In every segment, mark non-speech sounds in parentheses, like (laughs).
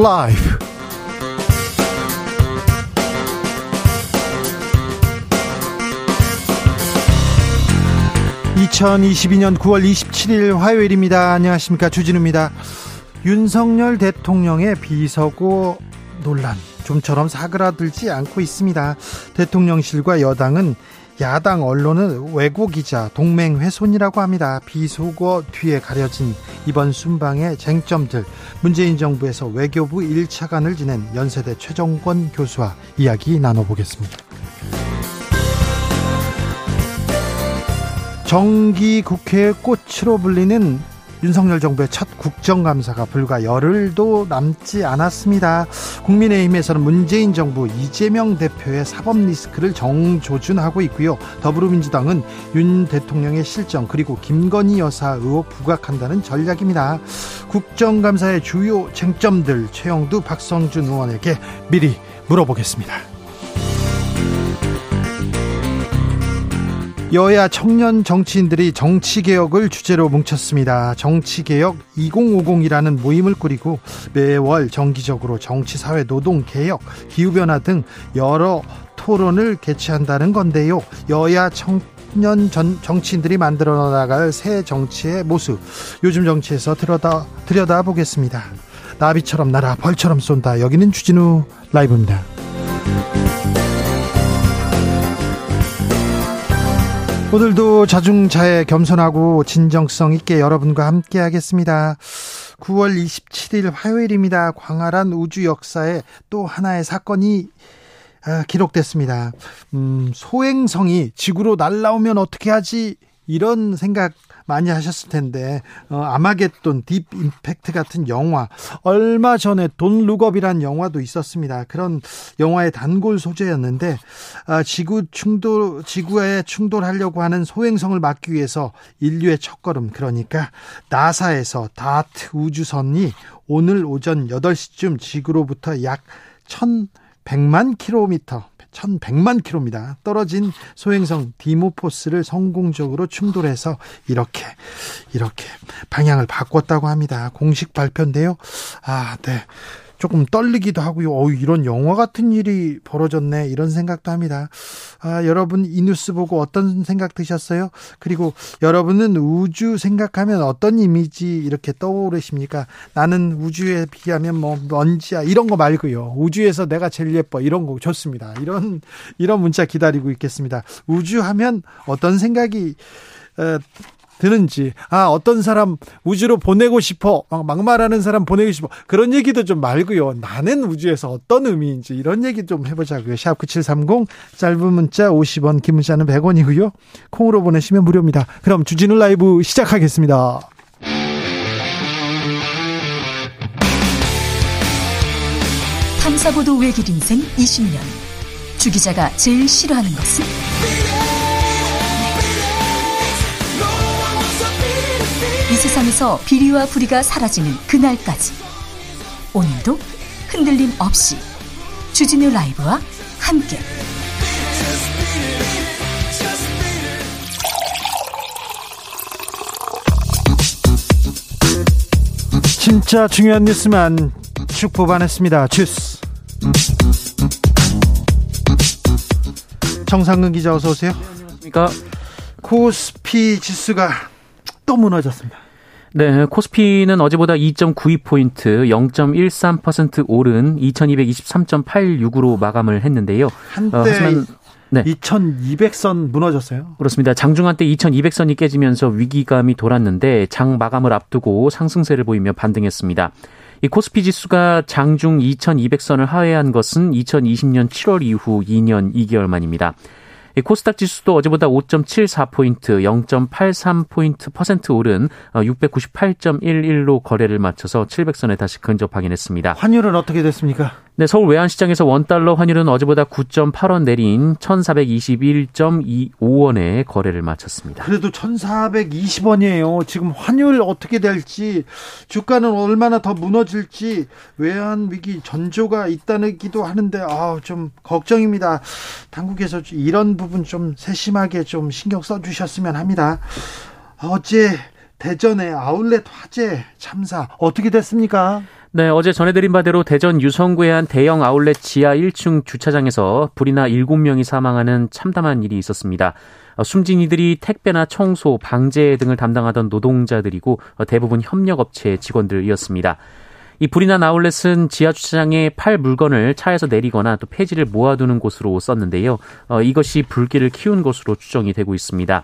라이브. 2022년 9월 27일 화요일입니다. 안녕하십니까. 주진우입니다. 윤석열 대통령의 비서고 논란 좀처럼 사그라들지 않고 있습니다. 대통령실과 여당은 야당 언론은 왜곡이자 동맹 훼손이라고 합니다. 비속어 뒤에 가려진 이번 순방의 쟁점들 문재인 정부에서 외교부 1차관을 지낸 연세대 최정권 교수와 이야기 나눠보겠습니다. 정기 국회 꽃으로 불리는 윤석열 정부의 첫 국정감사가 불과 열흘도 남지 않았습니다. 국민의힘에서는 문재인 정부 이재명 대표의 사법 리스크를 정조준하고 있고요. 더불어민주당은 윤 대통령의 실정 그리고 김건희 여사 의혹 부각한다는 전략입니다. 국정감사의 주요 쟁점들 최영두 박성준 의원에게 미리 물어보겠습니다. 여야 청년 정치인들이 정치개혁을 주제로 뭉쳤습니다. 정치개혁 2050이라는 모임을 꾸리고 매월 정기적으로 정치사회 노동개혁, 기후변화 등 여러 토론을 개최한다는 건데요. 여야 청년 전 정치인들이 만들어 나갈 새 정치의 모습, 요즘 정치에서 들여다, 들여다 보겠습니다. 나비처럼 날아 벌처럼 쏜다. 여기는 주진우 라이브입니다. 오늘도 자중자애 겸손하고 진정성 있게 여러분과 함께 하겠습니다. 9월 27일 화요일입니다. 광활한 우주 역사에 또 하나의 사건이 아, 기록됐습니다. 음, 소행성이 지구로 날라오면 어떻게 하지? 이런 생각 많이 하셨을 텐데 어, 아마겟돈 딥 임팩트 같은 영화 얼마 전에 돈 룩업이란 영화도 있었습니다. 그런 영화의 단골 소재였는데 아, 지구 충돌 지구에 충돌하려고 하는 소행성을 막기 위해서 인류의 첫걸음 그러니까 나사에서 다트 우주선이 오늘 오전 8시쯤 지구로부터 약 1100만 킬로미터 1100만 킬로입니다. 떨어진 소행성 디모포스를 성공적으로 충돌해서 이렇게 이렇게 방향을 바꿨다고 합니다. 공식 발표인데요. 아, 네. 조금 떨리기도 하고요. 어 이런 영화 같은 일이 벌어졌네. 이런 생각도 합니다. 아, 여러분 이 뉴스 보고 어떤 생각 드셨어요? 그리고 여러분은 우주 생각하면 어떤 이미지 이렇게 떠오르십니까? 나는 우주에 비하면 뭐 먼지야 이런 거 말고요. 우주에서 내가 제일 예뻐 이런 거 좋습니다. 이런 이런 문자 기다리고 있겠습니다. 우주 하면 어떤 생각이 어, 드는지 아 어떤 사람 우주로 보내고 싶어 막 막말하는 사람 보내고 싶어. 그런 얘기도 좀 말고요. 나는 우주에서 어떤 의미인지 이런 얘기 좀 해보자고요. 샵9730 짧은 문자 50원 긴 문자는 100원이고요. 콩으로 보내시면 무료입니다. 그럼 주진우 라이브 시작하겠습니다. 탐사보도 외길 인생 20년. 주 기자가 제일 싫어하는 것은? 세상에서 비리와 부리가 사라지는 그날까지. 오늘도 흔들림 없이 주진우 라이브와 함께. 진짜 중요한 뉴스만 쭉 뽑아냈습니다. 주스. 정상근 기자 어서 오세요. 안녕하십니까? 코스피 지수가 또 무너졌습니다. 네, 코스피는 어제보다 2.92포인트, 0.13% 오른 2223.86으로 마감을 했는데요. 한때 어, 하지만 네. 2200선 무너졌어요. 그렇습니다. 장중한 때 2200선이 깨지면서 위기감이 돌았는데 장 마감을 앞두고 상승세를 보이며 반등했습니다. 이 코스피 지수가 장중 2200선을 하회한 것은 2020년 7월 이후 2년 2개월 만입니다. 코스닥 지수도 어제보다 5.74포인트, 0.83포인트 퍼센트 오른 698.11로 어, 거래를 마쳐서 700선에 다시 근접하긴 했습니다. 환율은 어떻게 됐습니까? 네, 서울 외환시장에서 원달러 환율은 어제보다 9.8원 내린 1,421.25원에 거래를 마쳤습니다. 그래도 1,420원이에요. 지금 환율 어떻게 될지, 주가는 얼마나 더 무너질지, 외환 위기 전조가 있다기도 하는데, 아, 좀 걱정입니다. 당국에서 이런 부분 좀 세심하게 좀 신경 써주셨으면 합니다. 어제 대전의 아울렛 화재 참사 어떻게 됐습니까? 네, 어제 전해드린 바대로 대전 유성구의 한 대형 아울렛 지하 1층 주차장에서 불이나 7명이 사망하는 참담한 일이 있었습니다. 어, 숨진 이들이 택배나 청소, 방제 등을 담당하던 노동자들이고 어, 대부분 협력업체 직원들이었습니다. 이 불이 난 아울렛은 지하 주차장에 팔 물건을 차에서 내리거나 또 폐지를 모아두는 곳으로 썼는데요. 어, 이것이 불길을 키운 것으로 추정이 되고 있습니다.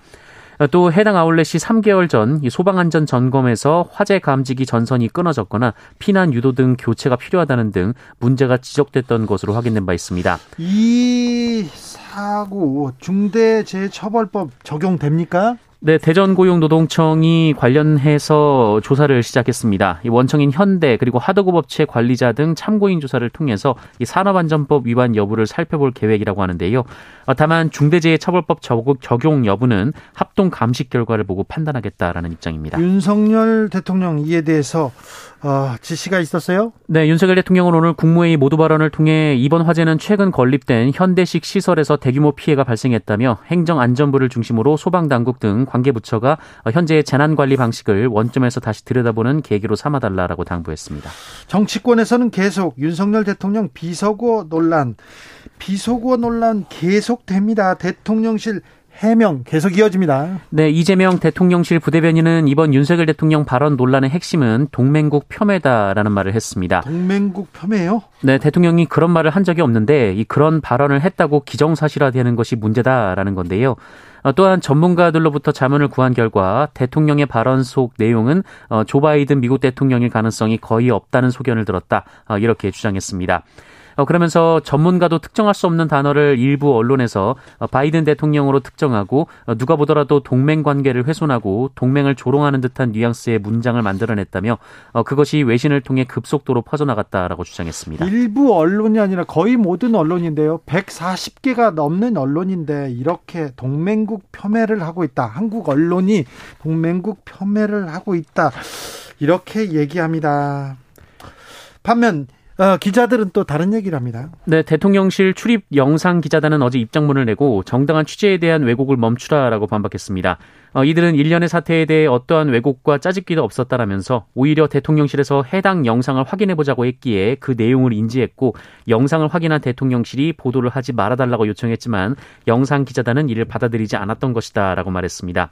또 해당 아울렛이 3개월 전 소방안전 점검에서 화재 감지기 전선이 끊어졌거나 피난 유도 등 교체가 필요하다는 등 문제가 지적됐던 것으로 확인된 바 있습니다. 이 사고 중대재해처벌법 적용됩니까? 네, 대전고용노동청이 관련해서 조사를 시작했습니다. 이 원청인 현대 그리고 하도급 업체 관리자 등 참고인 조사를 통해서 이 산업안전법 위반 여부를 살펴볼 계획이라고 하는데요. 어, 다만 중대재해처벌법 적용 여부는 합동 감식 결과를 보고 판단하겠다라는 입장입니다. 윤석열 대통령 이에 대해서 어, 지시가 있었어요? 네, 윤석열 대통령은 오늘 국무회의 모두 발언을 통해 이번 화재는 최근 건립된 현대식 시설에서 대규모 피해가 발생했다며 행정안전부를 중심으로 소방당국 등 관계부처가 현재의 재난관리 방식을 원점에서 다시 들여다보는 계기로 삼아달라라고 당부했습니다. 정치권에서는 계속 윤석열 대통령 비서고 논란, 비서고 논란 계속됩니다. 대통령실 해명 계속 이어집니다. 네, 이재명 대통령실 부대변인은 이번 윤석열 대통령 발언 논란의 핵심은 동맹국 폄훼다라는 말을 했습니다. 동맹국 폄훼요? 네, 대통령이 그런 말을 한 적이 없는데 이 그런 발언을 했다고 기정사실화되는 것이 문제다라는 건데요. 어, 또한 전문가들로부터 자문을 구한 결과 대통령의 발언 속 내용은 어, 조 바이든 미국 대통령일 가능성이 거의 없다는 소견을 들었다. 어, 이렇게 주장했습니다. 어, 그러면서 전문가도 특정할 수 없는 단어를 일부 언론에서 어, 바이든 대통령으로 특정하고 어, 누가 보더라도 동맹 관계를 훼손하고 동맹을 조롱하는 듯한 뉘앙스의 문장을 만들어냈다며 그것이 외신을 통해 급속도로 퍼져나갔다라고 주장했습니다. 일부 언론이 아니라 거의 모든 언론인데요. 140개가 넘는 언론인데 이렇게 동맹국 폄훼를 하고 있다. 한국 언론이 동맹국 폄훼를 하고 있다. 이렇게 얘기합니다. 반면 어, 기자들은 또 다른 얘기를 합니다. 네, 대통령실 출입 영상 기자단은 어제 입장문을 내고 정당한 취재에 대한 왜곡을 멈추라라고 반박했습니다. 어, 이들은 일련의 사태에 대해 어떠한 왜곡과 짜집기도 없었다라면서 오히려 대통령실에서 해당 영상을 확인해 보자고 했기에 그 내용을 인지했고 영상을 확인한 대통령실이 보도를 하지 말아달라고 요청했지만 영상 기자단은 이를 받아들이지 않았던 것이다라고 말했습니다.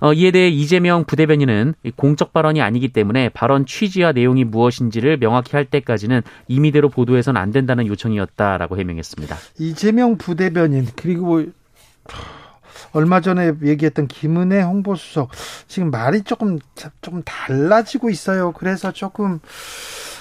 어, 이에 대해 이재명 부대변인은 공적 발언이 아니기 때문에 발언 취지와 내용이 무엇인지를 명확히 할 때까지는 임의대로 보도해서는 안 된다는 요청이었다라고 해명했습니다. 이재명 부대변인 그리고 얼마 전에 얘기했던 김은혜 홍보수석 지금 말이 조금 조금 달라지고 있어요. 그래서 조금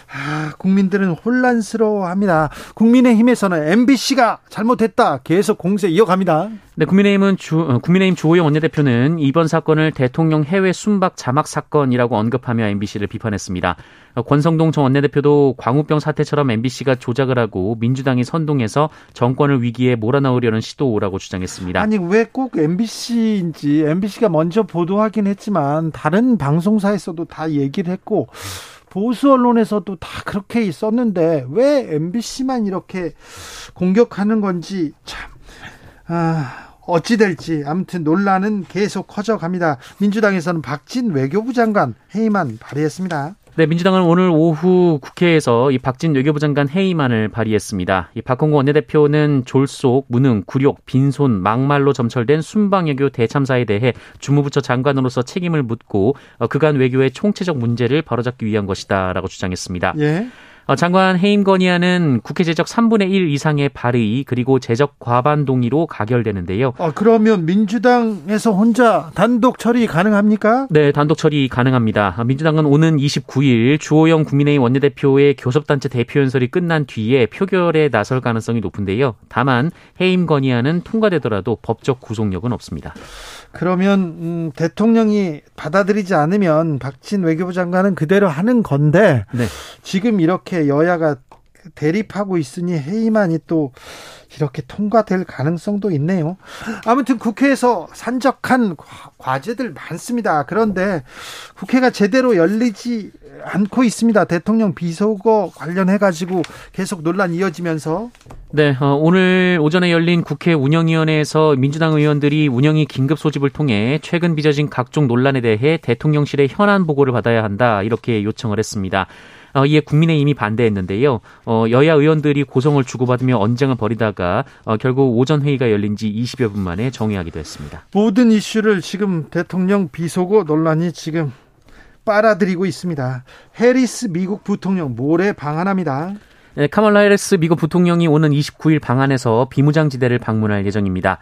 아, 국민들은 혼란스러워합니다. 국민의힘에서는 MBC가 잘못했다. 계속 공세 이어갑니다. 네, 국민의힘은 주, 어, 국민의힘 주호영 원내대표는 이번 사건을 대통령 해외 순박 자막 사건이라고 언급하며 MBC를 비판했습니다. 어, 권성동 전 원내대표도 광우병 사태처럼 MBC가 조작을 하고 민주당이 선동해서 정권을 위기에 몰아넣으려는 시도라고 주장했습니다. 아니 왜 꼭 MBC인지 MBC가 먼저 보도하긴 했지만 다른 방송사에서도 다 얘기를 했고 보수 언론에서도 다 그렇게 있었는데 왜 MBC만 이렇게 공격하는 건지 참 아, 어찌 될지 아무튼 논란은 계속 커져갑니다. 민주당에서는 박진 외교부 장관 회의만 발의했습니다. 네, 민주당은 오늘 오후 국회에서 이 박진 외교부 장관 회의만을 발의했습니다. 이 박홍구 원내대표는 졸속, 무능, 굴욕, 빈손, 막말로 점철된 순방외교 대참사에 대해 주무부처 장관으로서 책임을 묻고 어, 그간 외교의 총체적 문제를 바로잡기 위한 것이다라고 주장했습니다. 예. 어, 장관 해임 건의안은 국회 제적 3분의 1 이상의 발의 그리고 제적 과반 동의로 가결되는데요. 아, 그러면 민주당에서 혼자 단독 처리 가능합니까? 네, 단독 처리 가능합니다. 아, 민주당은 오는 29일 주호영 국민의힘 원내대표의 교섭단체 대표 연설이 끝난 뒤에 표결에 나설 가능성이 높은데요. 다만 해임 건의안은 통과되더라도 법적 구속력은 없습니다. 그러면 음, 대통령이 받아들이지 않으면 박진 외교부 장관은 그대로 하는 건데 네. 지금 이렇게 여야가 대립하고 있으니 회의만이 또 이렇게 통과될 가능성도 있네요. 아무튼 국회에서 산적한 과제들 많습니다. 그런데 국회가 제대로 열리지 않고 있습니다. 대통령 비서거 관련해 가지고 계속 논란이 이어지면서 네, 어, 오늘 오전에 열린 국회 운영위원회에서 민주당 의원들이 운영위 긴급 소집을 통해 최근 빚어진 각종 논란에 대해 대통령실의 현안 보고를 받아야 한다 이렇게 요청을 했습니다. 어, 이에 국민의힘이 반대했는데요. 어, 여야 의원들이 고성을 주고받으며 언쟁을 벌이다가 어, 결국 오전 회의가 열린 지 20여 분 만에 정회하기도 했습니다. 모든 이슈를 지금 대통령 비속어 논란이 지금 빨아들이고 있습니다. 해리스 미국 부통령 모레 방한합니다. 네, 카멀라 해리스 미국 부통령이 오는 29일 방한해서 비무장지대를 방문할 예정입니다.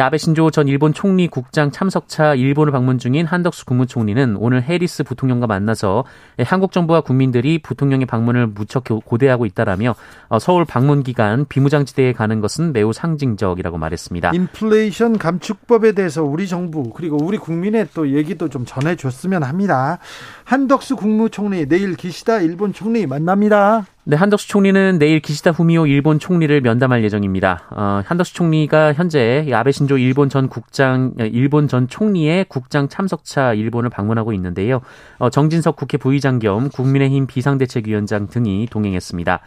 아베 신조 전 일본 총리 국장 참석차 일본을 방문 중인 한덕수 국무총리는 오늘 해리스 부통령과 만나서 한국 정부와 국민들이 부통령의 방문을 무척 고대하고 있다라며 어, 서울 방문 기간 비무장지대에 가는 것은 매우 상징적이라고 말했습니다. 인플레이션 감축법에 대해서 우리 정부 그리고 우리 국민의 또 얘기도 좀 전해줬으면 합니다. 한덕수 국무총리 내일 기시다 일본 총리 만납니다. 네, 한덕수 총리는 내일 기시다 후미오 일본 총리를 면담할 예정입니다. 어, 한덕수 총리가 현재 아베 신조 일본 전 국장, 일본 전 총리의 국장 참석차 일본을 방문하고 있는데요. 어, 정진석 국회 부의장 겸 국민의힘 비상대책위원장 등이 동행했습니다.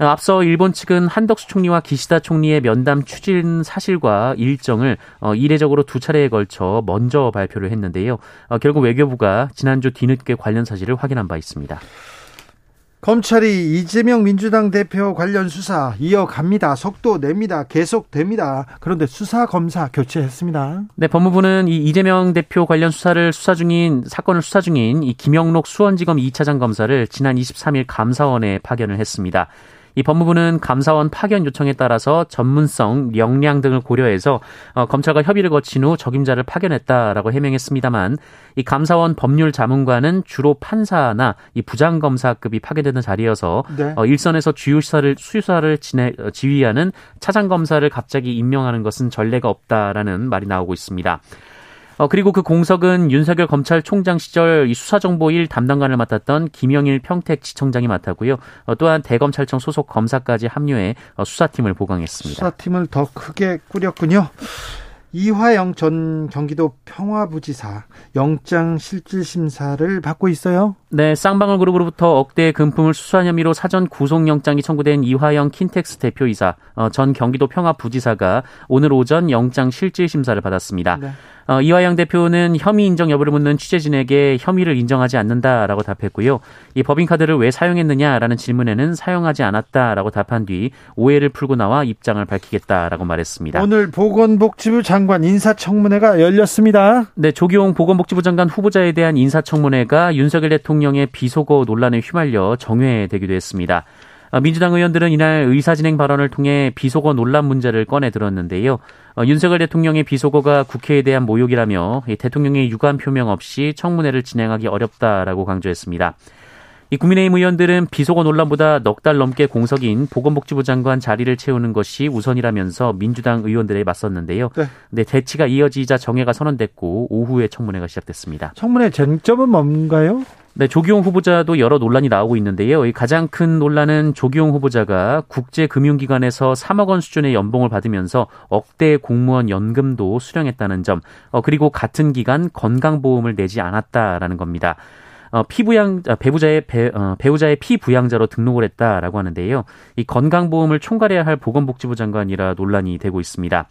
어, 앞서 일본 측은 한덕수 총리와 기시다 총리의 면담 추진 사실과 일정을 어, 이례적으로 두 차례에 걸쳐 먼저 발표를 했는데요. 어, 결국 외교부가 지난주 뒤늦게 관련 사실을 확인한 바 있습니다. 검찰이 이재명 민주당 대표 관련 수사 이어갑니다. 속도 냅니다. 계속됩니다. 그런데 수사 검사 교체했습니다. 네, 법무부는 이 이재명 대표 관련 수사를 수사 중인 사건을 수사 중인 이 김영록 수원지검 2차장 검사를 지난 23일 감사원에 파견을 했습니다. 이 법무부는 감사원 파견 요청에 따라서 전문성, 역량 등을 고려해서 어, 검찰과 협의를 거친 후 적임자를 파견했다라고 해명했습니다만 이 감사원 법률 자문관은 주로 판사나 이 부장검사급이 파견되는 자리여서 네. 어, 일선에서 주요 수사를 수사를 진해, 어, 지휘하는 차장 검사를 갑자기 임명하는 것은 전례가 없다라는 말이 나오고 있습니다. 어, 그리고 그 공석은 윤석열 검찰총장 시절 이 수사정보 1 담당관을 맡았던 김영일 평택지청장이 맡았고요. 어, 또한 대검찰청 소속 검사까지 합류해 어, 수사팀을 보강했습니다. 수사팀을 더 크게 꾸렸군요. 이화영 전 경기도 평화부지사 영장 실질 심사를 받고 있어요. 네, 쌍방울 그룹으로부터 억대 금품을 수수한 혐의로 사전 구속영장이 청구된 이화영 킨텍스 대표이사 어, 전 경기도 평화부지사가 오늘 오전 영장 실질 심사를 받았습니다. 네. 어, 이화영 대표는 혐의 인정 여부를 묻는 취재진에게 혐의를 인정하지 않는다라고 답했고요. 이 법인카드를 왜 사용했느냐라는 질문에는 사용하지 않았다라고 답한 뒤 오해를 풀고 나와 입장을 밝히겠다라고 말했습니다. 오늘 보건복지부 장관 인사청문회가 열렸습니다. 네, 조기용 보건복지부 장관 후보자에 대한 인사청문회가 윤석열 대통령 의 비속어 논란에 휘말려 정회되기도 했습니다. 어, 민주당 의원들은 이날 의사진행 발언을 통해 비속어 논란 문제를 꺼내 들었는데요. 어, 윤석열 대통령의 비속어가 국회에 대한 모욕이라며 대통령의 유감 표명 없이 청문회를 진행하기 어렵다라고 강조했습니다. 이 국민의힘 의원들은 비속어 논란보다 넉 달 넘게 공석인 보건복지부 장관 자리를 채우는 것이 우선이라면서 민주당 의원들에 맞섰는데요. 네. 네, 대치가 이어지자 정회가 선언됐고 오후에 청문회가 시작됐습니다. 청문회 쟁점은 뭔가요? 네, 조기용 후보자도 여러 논란이 나오고 있는데요. 가장 큰 논란은 조기용 후보자가 국제금융기관에서 3억 원 수준의 연봉을 받으면서 억대 공무원 연금도 수령했다는 점, 어, 그리고 같은 기간 건강보험을 내지 않았다라는 겁니다. 어, 피부양 아, 배우자의 배, 어, 배우자의 피부양자로 등록을 했다라고 하는데요. 이 건강보험을 총괄해야 할 보건복지부 장관이라 논란이 되고 있습니다.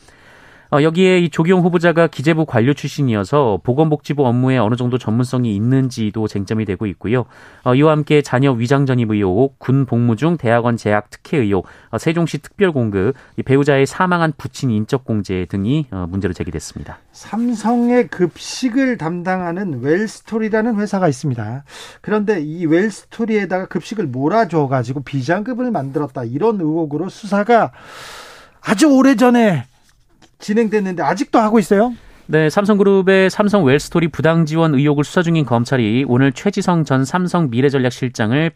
어, 여기에 이 조기용 후보자가 기재부 관료 출신이어서 보건복지부 업무에 어느 정도 전문성이 있는지도 쟁점이 되고 있고요. 어, 이와 함께 자녀 위장 전입 의혹, 군 복무 중 대학원 재학 특혜 의혹, 어, 세종시 특별공급, 배우자의 사망한 부친 인적 공제 등이 문제로 제기됐습니다. 삼성의 급식을 담당하는 웰스토리라는 회사가 있습니다. 그런데 이 웰스토리에다가 급식을 몰아줘 가지고 비장급을 만들었다 이런 의혹으로 수사가 아주 오래 전에 진행됐는데 아직도 하고 있어요? 네, 삼성그룹의 삼성 웰스토리 부당 지원 의혹을 수사 중인 검찰이 오늘 최지성 전 삼성 미래전략실장을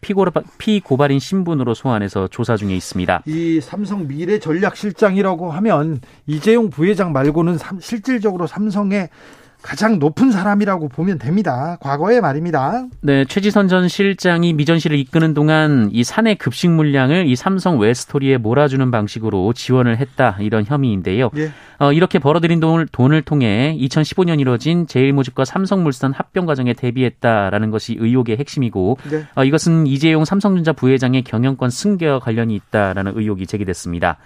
피고발인 신분으로 소환해서 조사 중에 있습니다. 이 삼성 미래전략실장이라고 하면 이재용 부회장 말고는 실질적으로 삼성의 가장 높은 사람이라고 보면 됩니다. 과거의 말입니다. 네, 최지선 전 실장이 미전실을 이끄는 동안 이 사내 급식 물량을 이 삼성 웨스토리에 몰아주는 방식으로 지원을 했다 이런 혐의인데요. 예. 어, 이렇게 벌어들인 돈을, 돈을 통해 2015년 이뤄진 제일모직과 삼성물산 합병 과정에 대비했다라는 것이 의혹의 핵심이고 네. 어, 이것은 이재용 삼성전자 부회장의 경영권 승계와 관련이 있다라는 의혹이 제기됐습니다.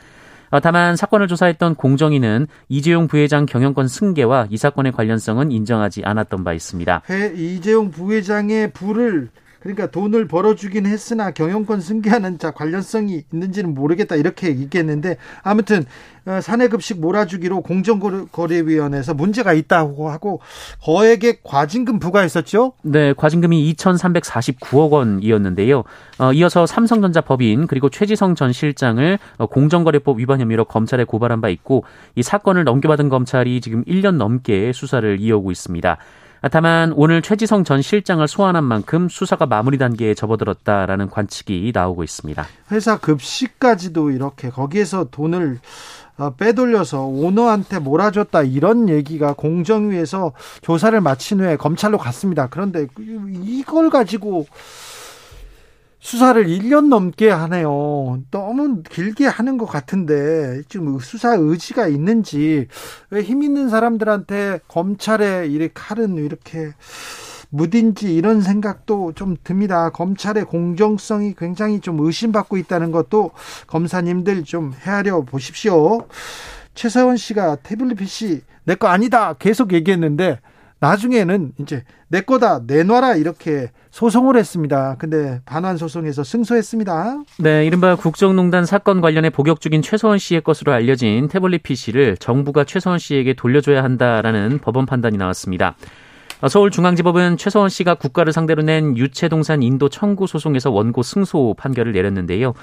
어, 다만 사건을 조사했던 공정위는 이재용 부회장 경영권 승계와 이 사건의 관련성은 인정하지 않았던 바 있습니다. 이재용 부회장의 부를 그러니까 돈을 벌어주긴 했으나 경영권 승계하는 자 관련성이 있는지는 모르겠다 이렇게 얘기했는데 아무튼 어, 사내급식 몰아주기로 공정거래위원회에서 문제가 있다고 하고 거액의 과징금 부과했었죠? 네, 과징금이 2,349억 원이었는데요. 어, 이어서 삼성전자 법인 그리고 최지성 전 실장을 어, 공정거래법 위반 혐의로 검찰에 고발한 바 있고 이 사건을 넘겨받은 검찰이 지금 1년 넘게 수사를 이어오고 있습니다. 다만 오늘 최지성 전 실장을 소환한 만큼 수사가 마무리 단계에 접어들었다라는 관측이 나오고 있습니다. 회사 급식까지도 이렇게 거기에서 돈을 어, 빼돌려서 오너한테 몰아줬다 이런 얘기가 공정위에서 조사를 마친 후에 검찰로 갔습니다. 그런데 이걸 가지고 수사를 1년 넘게 하네요. 너무 길게 하는 것 같은데 지금 수사 의지가 있는지 왜 힘 있는 사람들한테 검찰의 이 칼은 이렇게 무딘지 이런 생각도 좀 듭니다. 검찰의 공정성이 굉장히 좀 의심받고 있다는 것도 검사님들 좀 헤아려 보십시오. 최서원 씨가 태블릿 PC 내 거 아니다 계속 얘기했는데 나중에는 이제 내 거다 내놔라 이렇게 소송을 했습니다. 근데 반환 소송에서 승소했습니다. 네, 이른바 국정농단 사건 관련해 복역 중인 최서원 씨의 것으로 알려진 태블릿 PC를 정부가 최서원 씨에게 돌려줘야 한다라는 법원 판단이 나왔습니다. 서울중앙지법은 최서원 씨가 국가를 상대로 낸 유체동산 인도 청구 소송에서 원고 승소 판결을 내렸는데요.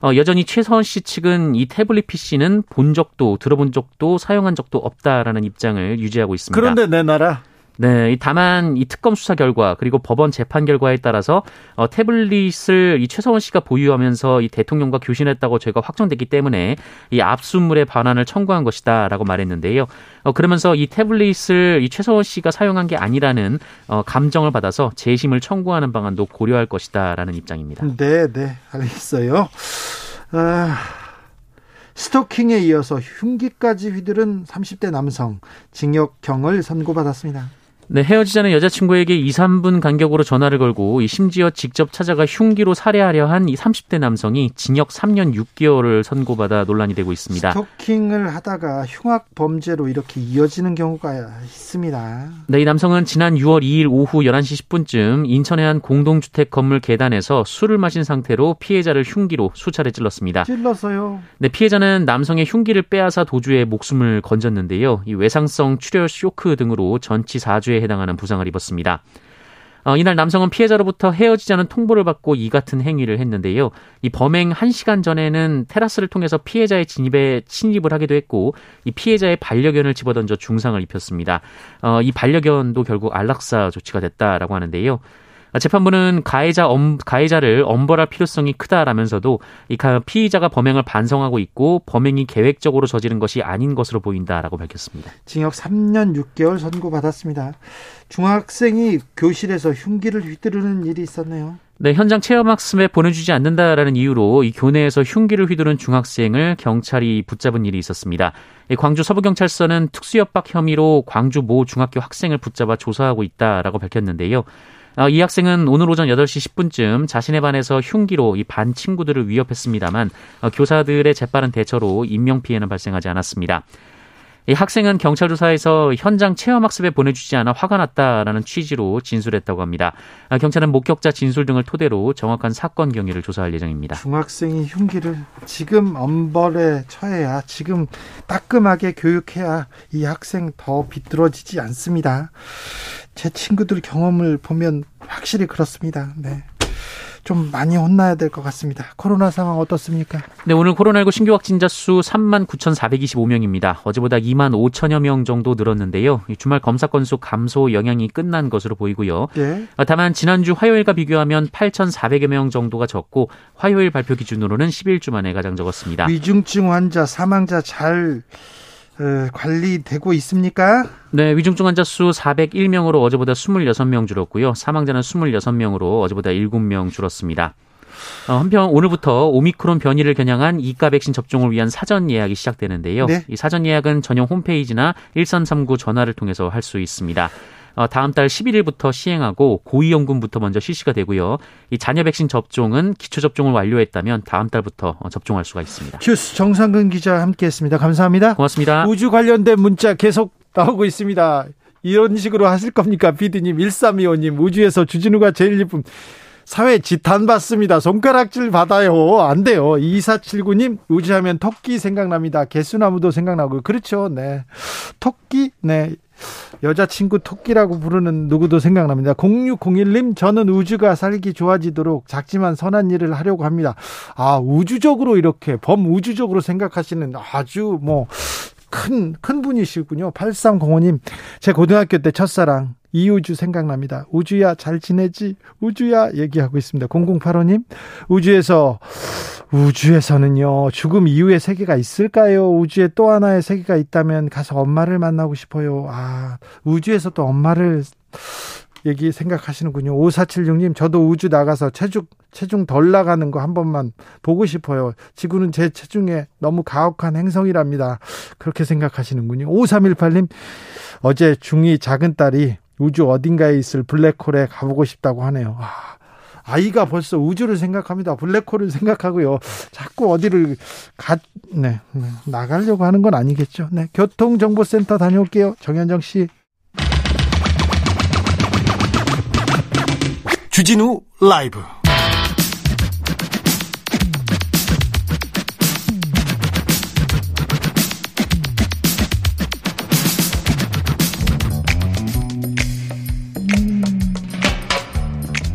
어, 여전히 최서원 씨 측은 이 태블릿 PC는 본 적도 들어본 적도 사용한 적도 없다라는 입장을 유지하고 있습니다. 그런데 내 나라 네, 다만 이 특검 수사 결과 그리고 법원 재판 결과에 따라서 어, 태블릿을 이 최서원 씨가 보유하면서 이 대통령과 교신했다고 죄가 확정됐기 때문에 이 압수물의 반환을 청구한 것이다라고 말했는데요. 어, 그러면서 이 태블릿을 이 최서원 씨가 사용한 게 아니라는 어, 감정을 받아서 재심을 청구하는 방안도 고려할 것이다라는 입장입니다. 네, 네, 알겠어요. 아... 스토킹에 이어서 흉기까지 휘두른 30대 남성 징역형을 선고받았습니다. 네, 헤어지자는 여자친구에게 2, 3분 간격으로 전화를 걸고 심지어 직접 찾아가 흉기로 살해하려 한 이 30대 남성이 징역 3년 6개월을 선고받아 논란이 되고 있습니다. 스토킹을 하다가 흉악 범죄로 이렇게 이어지는 경우가 있습니다. 네, 이 남성은 지난 6월 2일 오후 11시 10분쯤 인천의 한 공동주택 건물 계단에서 술을 마신 상태로 피해자를 흉기로 수차례 찔렀습니다. 찔렀어요. 네, 피해자는 남성의 흉기를 빼앗아 도주해 목숨을 건졌는데요. 이 외상성 출혈 쇼크 등으로 전치 4주에 해당하는 부상을 입었습니다. 어, 이날 남성은 피해자로부터 헤어지자는 통보를 받고 이 같은 행위를 했는데요. 이 범행 1시간 전에는 테라스를 통해서 피해자의 진입에 침입을 하기도 했고 이 피해자의 반려견을 집어던져 중상을 입혔습니다. 어, 이 반려견도 결국 안락사 조치가 됐다라고 하는데요. 재판부는 가해자 엄, 가해자를 엄벌할 필요성이 크다라면서도 이 피의자가 범행을 반성하고 있고 범행이 계획적으로 저지른 것이 아닌 것으로 보인다라고 밝혔습니다. 징역 3년 6개월 선고 받았습니다. 중학생이 교실에서 흉기를 휘두르는 일이 있었네요. 네, 현장 체험학습에 보내주지 않는다라는 이유로 이 교내에서 흉기를 휘두른 중학생을 경찰이 붙잡은 일이 있었습니다. 광주 서부경찰서는 특수협박 혐의로 광주 모 중학교 학생을 붙잡아 조사하고 있다라고 밝혔는데요. 어, 이 학생은 오늘 오전 8시 10분쯤 자신의 반에서 흉기로 이 반 친구들을 위협했습니다만 어, 교사들의 재빠른 대처로 인명 피해는 발생하지 않았습니다. 이 학생은 경찰 조사에서 현장 체험 학습에 보내주지 않아 화가 났다라는 취지로 진술했다고 합니다. 아, 경찰은 목격자 진술 등을 토대로 정확한 사건 경위를 조사할 예정입니다. 중학생이 흉기를 지금 엄벌에 처해야 지금 따끔하게 교육해야 이 학생 더 비뚤어지지 않습니다. 제 친구들 경험을 보면 확실히 그렇습니다. 네. 좀 많이 혼나야 될 것 같습니다. 코로나 상황 어떻습니까? 네, 오늘 코로나19 신규 확진자 수 3만 9,425명입니다. 어제보다 2만 5천여 명 정도 늘었는데요. 주말 검사 건수 감소 영향이 끝난 것으로 보이고요. 네. 다만 지난주 화요일과 비교하면 8,400여 명 정도가 적고 화요일 발표 기준으로는 11주 만에 가장 적었습니다. 위중증 환자, 사망자 잘 관리되고 있습니까? 네, 위중증 환자 수 401명으로 어제보다 26명 줄었고요. 사망자는 26명으로 어제보다 7명 줄었습니다. 어, 한편 오늘부터 오미크론 변이를 겨냥한 이가 백신 접종을 위한 사전 예약이 시작되는데요. 네? 이 사전 예약은 전용 홈페이지나 1339 전화를 통해서 할 수 있습니다. 어, 다음 달 11일부터 시행하고 고위험군부터 먼저 실시가 되고요. 이 자녀 백신 접종은 기초 접종을 완료했다면 다음 달부터 어, 접종할 수가 있습니다. 큐스 정상근 기자 함께했습니다. 감사합니다. 고맙습니다. 우주 관련된 문자 계속 나오고 있습니다. 이런 식으로 하실 겁니까? 비디님 1325님 우주에서 주진우가 제일 예쁨 사회 지탄 받습니다. 손가락질 받아요. 안 돼요. 2479님, 우주하면 토끼 생각납니다. 계수나무도 생각나고. 그렇죠. 네. 토끼, 네. 여자친구 토끼라고 부르는 누구도 생각납니다. 0601님, 저는 우주가 살기 좋아지도록 작지만 선한 일을 하려고 합니다. 아, 우주적으로 이렇게 범우주적으로 생각하시는 아주 뭐, 큰, 큰 분이시군요. 8305님, 제 고등학교 때 첫사랑, 이우주 생각납니다. 우주야, 잘 지내지? 우주야, 얘기하고 있습니다. 0085님, 우주에서, 우주에서는요, 죽음 이후의 세계가 있을까요? 우주에 또 하나의 세계가 있다면 가서 엄마를 만나고 싶어요. 아, 우주에서 또 엄마를 얘기 생각하시는군요. 5476님, 저도 우주 나가서 체중, 체중 덜 나가는 거 한 번만 보고 싶어요. 지구는 제 체중에 너무 가혹한 행성이랍니다. 그렇게 생각하시는군요. 5318님, 어제 중2 작은 딸이 우주 어딘가에 있을 블랙홀에 가보고 싶다고 하네요. 아, 아이가 벌써 우주를 생각합니다. 블랙홀을 생각하고요. 자꾸 어디를 가, 네, 네 나가려고 하는 건 아니겠죠. 네, 교통정보센터 다녀올게요. 정현정 씨. 주진우 라이브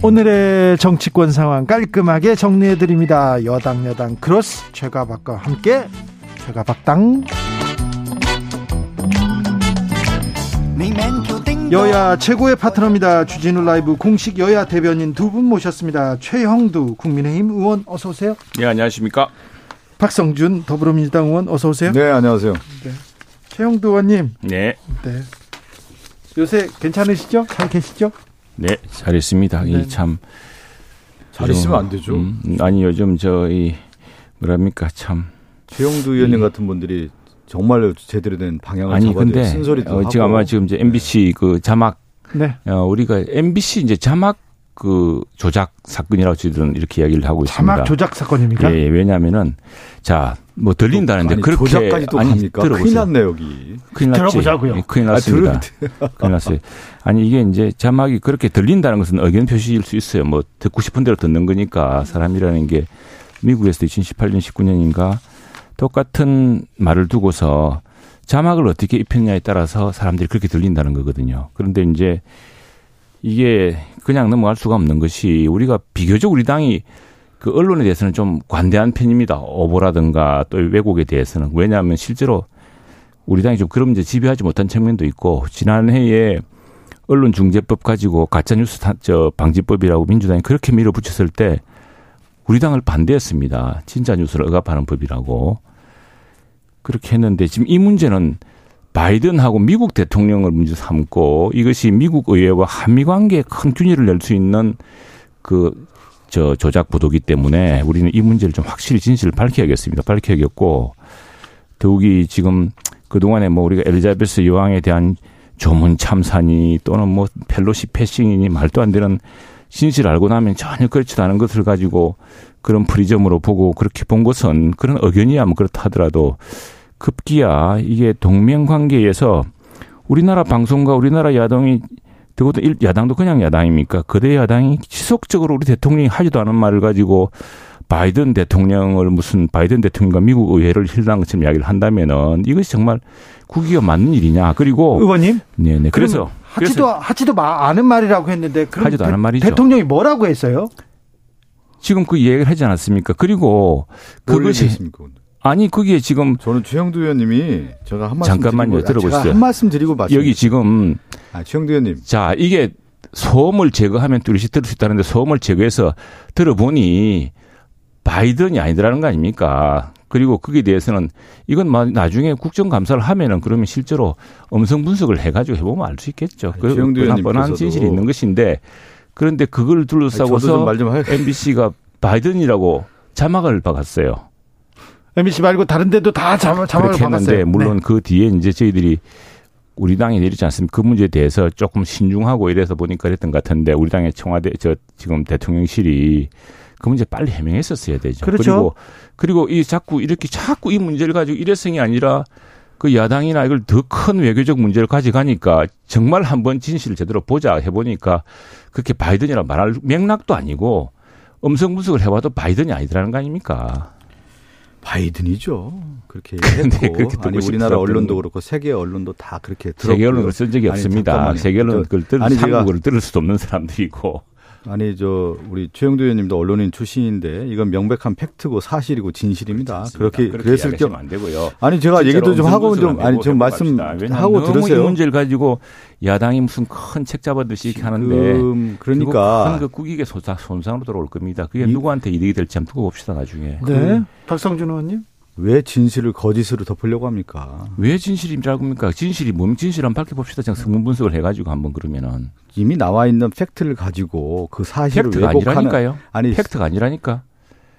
오늘의 정치권 상황 깔끔하게 정리해 드립니다. 여당 여당 크로스 최가박과 함께 최가박당 여야 최고의 파트너입니다. 주진우 라이브 공식 여야 대변인 두 분 모셨습니다. 최형두 국민의힘 의원 어서 오세요. 네, 안녕하십니까? 박성준 더불어민주당 의원 어서 오세요. 네, 안녕하세요. 네. 최형두 의원님. 네. 네. 요새 괜찮으시죠? 잘 계시죠? 네, 잘 있습니다. 네. 이참 잘 있으면 안 되죠. 음, 아니 요즘 저희 뭐랍니까 참 최영두 의원님 같은 분들이 정말 제대로 된 방향을 아니 근데 쓴소리도 어, 지금 아마 지금 이제 MBC 네. 그 자막 네. 어, 우리가 MBC 이제 자막 그 조작 사건이라고 저희들은 이렇게 이야기를 하고 있습니다. 자막 조작 사건입니까? 예, 왜냐하면은 자, 뭐 들린다는데 그렇게 조작까지 또 아니 갑니까? 들어보세요. 큰일 났네 여기. 큰일 났지. 들어보자고요. 예, 큰일 났습니다. 아, (laughs) 큰일 났어요. 아니 이게 이제 자막이 그렇게 들린다는 것은 의견 표시일 수 있어요. 뭐 듣고 싶은 대로 듣는 거니까 사람이라는 게 미국에서 2018년 19년인가 똑같은 말을 두고서 자막을 어떻게 입혔냐에 따라서 사람들이 그렇게 들린다는 거거든요. 그런데 이제 이게 그냥 넘어갈 수가 없는 것이 우리가 비교적 우리 당이 그 언론에 대해서는 좀 관대한 편입니다. 오보라든가 또 왜곡에 대해서는. 왜냐하면 실제로 우리 당이 좀 그런 문제 지배하지 못한 측면도 있고 지난해에 언론중재법 가지고 가짜뉴스 저 방지법이라고 민주당이 그렇게 밀어붙였을 때 우리 당을 반대했습니다. 진짜 뉴스를 억압하는 법이라고. 그렇게 했는데 지금 이 문제는 바이든하고 미국 대통령을 문제 삼고 이것이 미국 의회와 한미 관계에 큰 균열을 낼 수 있는 그 저 조작 보도기 때문에 우리는 이 문제를 좀 확실히 진실을 밝혀야겠습니다. 밝혀야겠고 더욱이 지금 그동안에 뭐 우리가 엘리자베스 여왕에 대한 조문 참사니 또는 뭐 펠로시 패싱이니 말도 안 되는 진실을 알고 나면 전혀 그렇지도 않은 것을 가지고 그런 프리즘으로 보고 그렇게 본 것은 그런 의견이야 뭐 그렇다 하더라도 급기야 이게 동맹 관계에서 우리나라 방송과 우리나라 야당이 그것도 야당도 그냥 야당입니까? 거대 야당이 지속적으로 우리 대통령이 하지도 않은 말을 가지고 바이든 대통령을 무슨 바이든 대통령과 미국 의회를 힐난한 것처럼 이야기를 한다면은 이것이 정말 국익에 맞는 일이냐. 그리고 의원님, 네네. 그래서 하지도 그래서 하지도 않은 말이라고 했는데 하지도 않은 말이죠. 대통령이 뭐라고 했어요? 지금 그 얘기를 하지 않았습니까? 그리고 그것이 아니 그게 지금 저는 최영두 의원님이 제가 한 말씀 잠깐만요 드리고, 들어보시죠. 한 말씀 드리고 마치 여기 지금 아 최영두 의원님 자 이게 소음을 제거하면 뚜렷이 들을 수 있다는데 소음을 제거해서 들어보니 바이든이 아니더라는 거 아닙니까? 그리고 거기에 대해서는 이건 나중에 국정감사를 하면은 그러면 실제로 음성 분석을 해가지고 해보면 알 수 있겠죠. 그 뻔한 진실이 있는 것인데 그런데 그걸 둘러싸고서 MBC가 바이든이라고 자막을 박았어요. MBC 말고 다른 데도 다 자막, 자막을 박았어요. 물론 네. 그 뒤에 이제 저희들이 우리 당이 내리지 않습니까? 그 문제에 대해서 조금 신중하고 이래서 보니까 그랬던 것 같은데 우리 당의 청와대 저 지금 대통령실이 그 문제 빨리 해명했었어야 되죠. 그렇죠. 그리고 그리고 이 자꾸 이렇게 자꾸 이 문제를 가지고 일회성이 아니라 그 야당이나 이걸 더 큰 외교적 문제를 가져가니까 정말 한번 진실을 제대로 보자 해보니까 그렇게 바이든이라 말할 맥락도 아니고 음성 분석을 해봐도 바이든이 아니더라는 거 아닙니까? 바이든이죠. 그렇게 (laughs) 했고 그렇게 아니 우리나라. 언론도 그렇고 세계 언론도 다 그렇게 들었고요. 세계 언론을 쓴 적이 아니, 없습니다. 잠깐만요. 세계 언론 저- 그걸 들을 아니, 한국어를 들을 수도 없는 사람들이고 아니 저 우리 최영도 의원님도 언론인 출신인데 이건 명백한 팩트고 사실이고 진실입니다. 그렇게 그렇게 그랬을 경우 안 되고요. 아니 제가 얘기도 좀 하고 좀 아니 좀. 왜냐하면 말씀 하고 너무 이 들으세요. 문제를 가지고 야당이 무슨 큰 책 잡듯이 이렇게 하는데 그러니까 큰그 국익의 손상, 손상으로 돌아올 겁니다. 그게 이- 누구한테 이득이 될지 한번 두고 봅시다 나중에. 네. 박성준 의원님. 왜 진실을 거짓으로 덮으려고 합니까? 왜 진실인 줄 알고입니까? 진실이 뭔 진실 한번 밝혀봅시다. 그냥 성분 분석을 해가지고 한번 그러면은 이미 나와 있는 팩트를 가지고 그 사실을 팩트가 왜곡하는 아니라니까요. 아니 팩트가 아니라니까.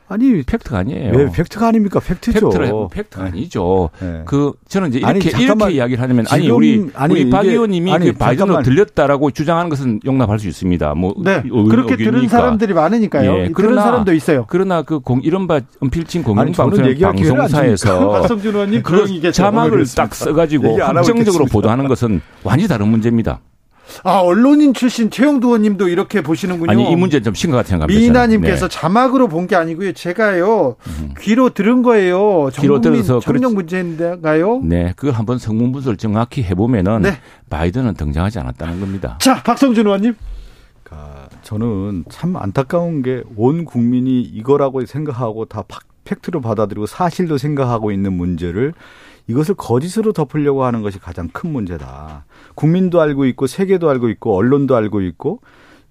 아니 팩트가 아니에요. 왜 팩트가 아닙니까? 팩트죠. 팩트를 해보- 팩트가 아니죠. 네. 그 저는 이제 아니, 이렇게 잠깐만. 이렇게 이야기를 하냐면 아니 우리 아니, 우리 박 이게- 의원님이 아니, 그 바이든으로. 들렸다라고 주장하는 것은 용납할 수 있습니다. 뭐 네. 의- 그렇게 들은 의견이니까. 사람들이 많으니까요. 예, 들은 그러나- 사람도 있어요. 그러나 그 공, 이른바 은필진 아니, 저는 공영방송 방송사에서 (laughs) 박성준 의원님 그 그런 자막을 딱 써가지고 확정적으로. 보도하는 것은 완전히 다른 문제입니다. 아 언론인 출신 최영두 의원님도 이렇게 보시는군요. 아니 이 문제는 좀 심각하게 생각합니다. 미나님께서 저는. 자막으로 본 게 아니고요. 제가요 귀로 들은 거예요. 음. 귀로 들어서 청력 그렇지. 문제인가요? 네. 네, 그걸 한번 성문 분석을 정확히 해보면은 네. 바이든은 등장하지 않았다는 겁니다. 자 박성준 의원님. 그러니까 저는 참 안타까운 게 온 국민이 이거라고 생각하고 다 팍- 팩트로 받아들이고 사실로 생각하고 있는 문제를 이것을 거짓으로 덮으려고 하는 것이 가장 큰 문제다. 국민도 알고 있고 세계도 알고 있고 언론도 알고 있고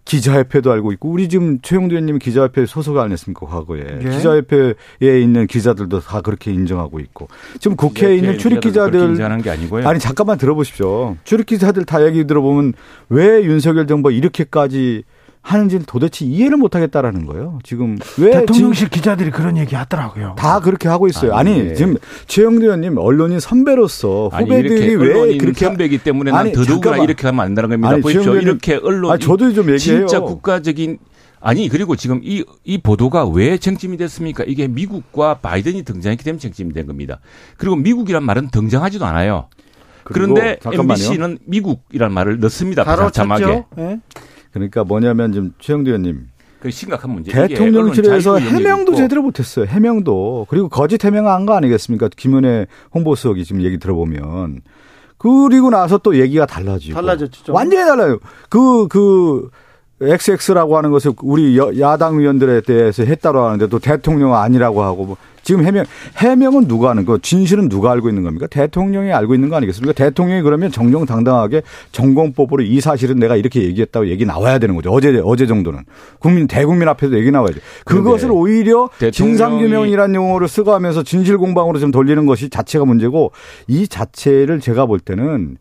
기자협회도 알고 있고 우리 지금 최영도 의원님 기자협회 소속 아니었습니까 과거에 예. 기자협회에 있는 기자들도 다 그렇게 인정하고 있고 지금 국회에 있는 출입 기자들. 아니 잠깐만 들어보십시오. 출입 기자들 다 얘기 들어보면 왜 윤석열 정부 가 이렇게까지 하는지를 도대체 이해를 못 하겠다라는 거예요. 지금 왜 대통령실 기자들이 그런 얘기 하더라고요. 다 그렇게 하고 있어요. 아니, 아니, 예. 지금 최영도 의원님 언론인 선배로서 후배들이 이렇게 왜 언론인 그렇게 선배이기 때문에 난 더더욱이나. 이렇게 하면 안 되는 겁니다. 아니, 보십시오. 이렇게 언론 아 저도 좀 얘기해요. 진짜 국가적인 아니 그리고 지금 이, 이 보도가 왜 쟁점이 됐습니까? 이게 미국과 바이든이 등장했기 때문에 쟁점이 된 겁니다. 그리고 미국이란 말은 등장하지도 않아요. 그런데 잠깐만요. MBC는 미국이란 말을 넣습니다. 바로 자막에. 예? 그러니까 뭐냐면 지금 최영도 의원님 그 심각한 문제. 대통령실에서 해명도 제대로 못했어요. 해명도 그리고 거짓 해명한 거 아니겠습니까? 김은혜 홍보수석이 지금 얘기 들어보면 그리고 나서 또 얘기가 달라지고 달라졌죠. 좀. 완전히 달라요. 그그 XX라고 하는 것을 우리 여- 야당 의원들에 대해서 했다고 하는데 또 대통령 아니라고 하고 뭐 지금 해명 해명은 누가 하는 거 진실은 누가 알고 있는 겁니까? 대통령이 알고 있는 거 아니겠습니까? 대통령이 그러면 정정당당하게 전공법으로 이 사실은 내가 이렇게 얘기했다고 얘기 나와야 되는 거죠. 어제 어제 정도는 국민 대국민 앞에서 얘기 나와야죠. 그것을 오히려 진상규명이라는 용어를 쓰고 하면서 진실 공방으로 좀 돌리는 것이 자체가 문제고 이 자체를 제가 볼 때는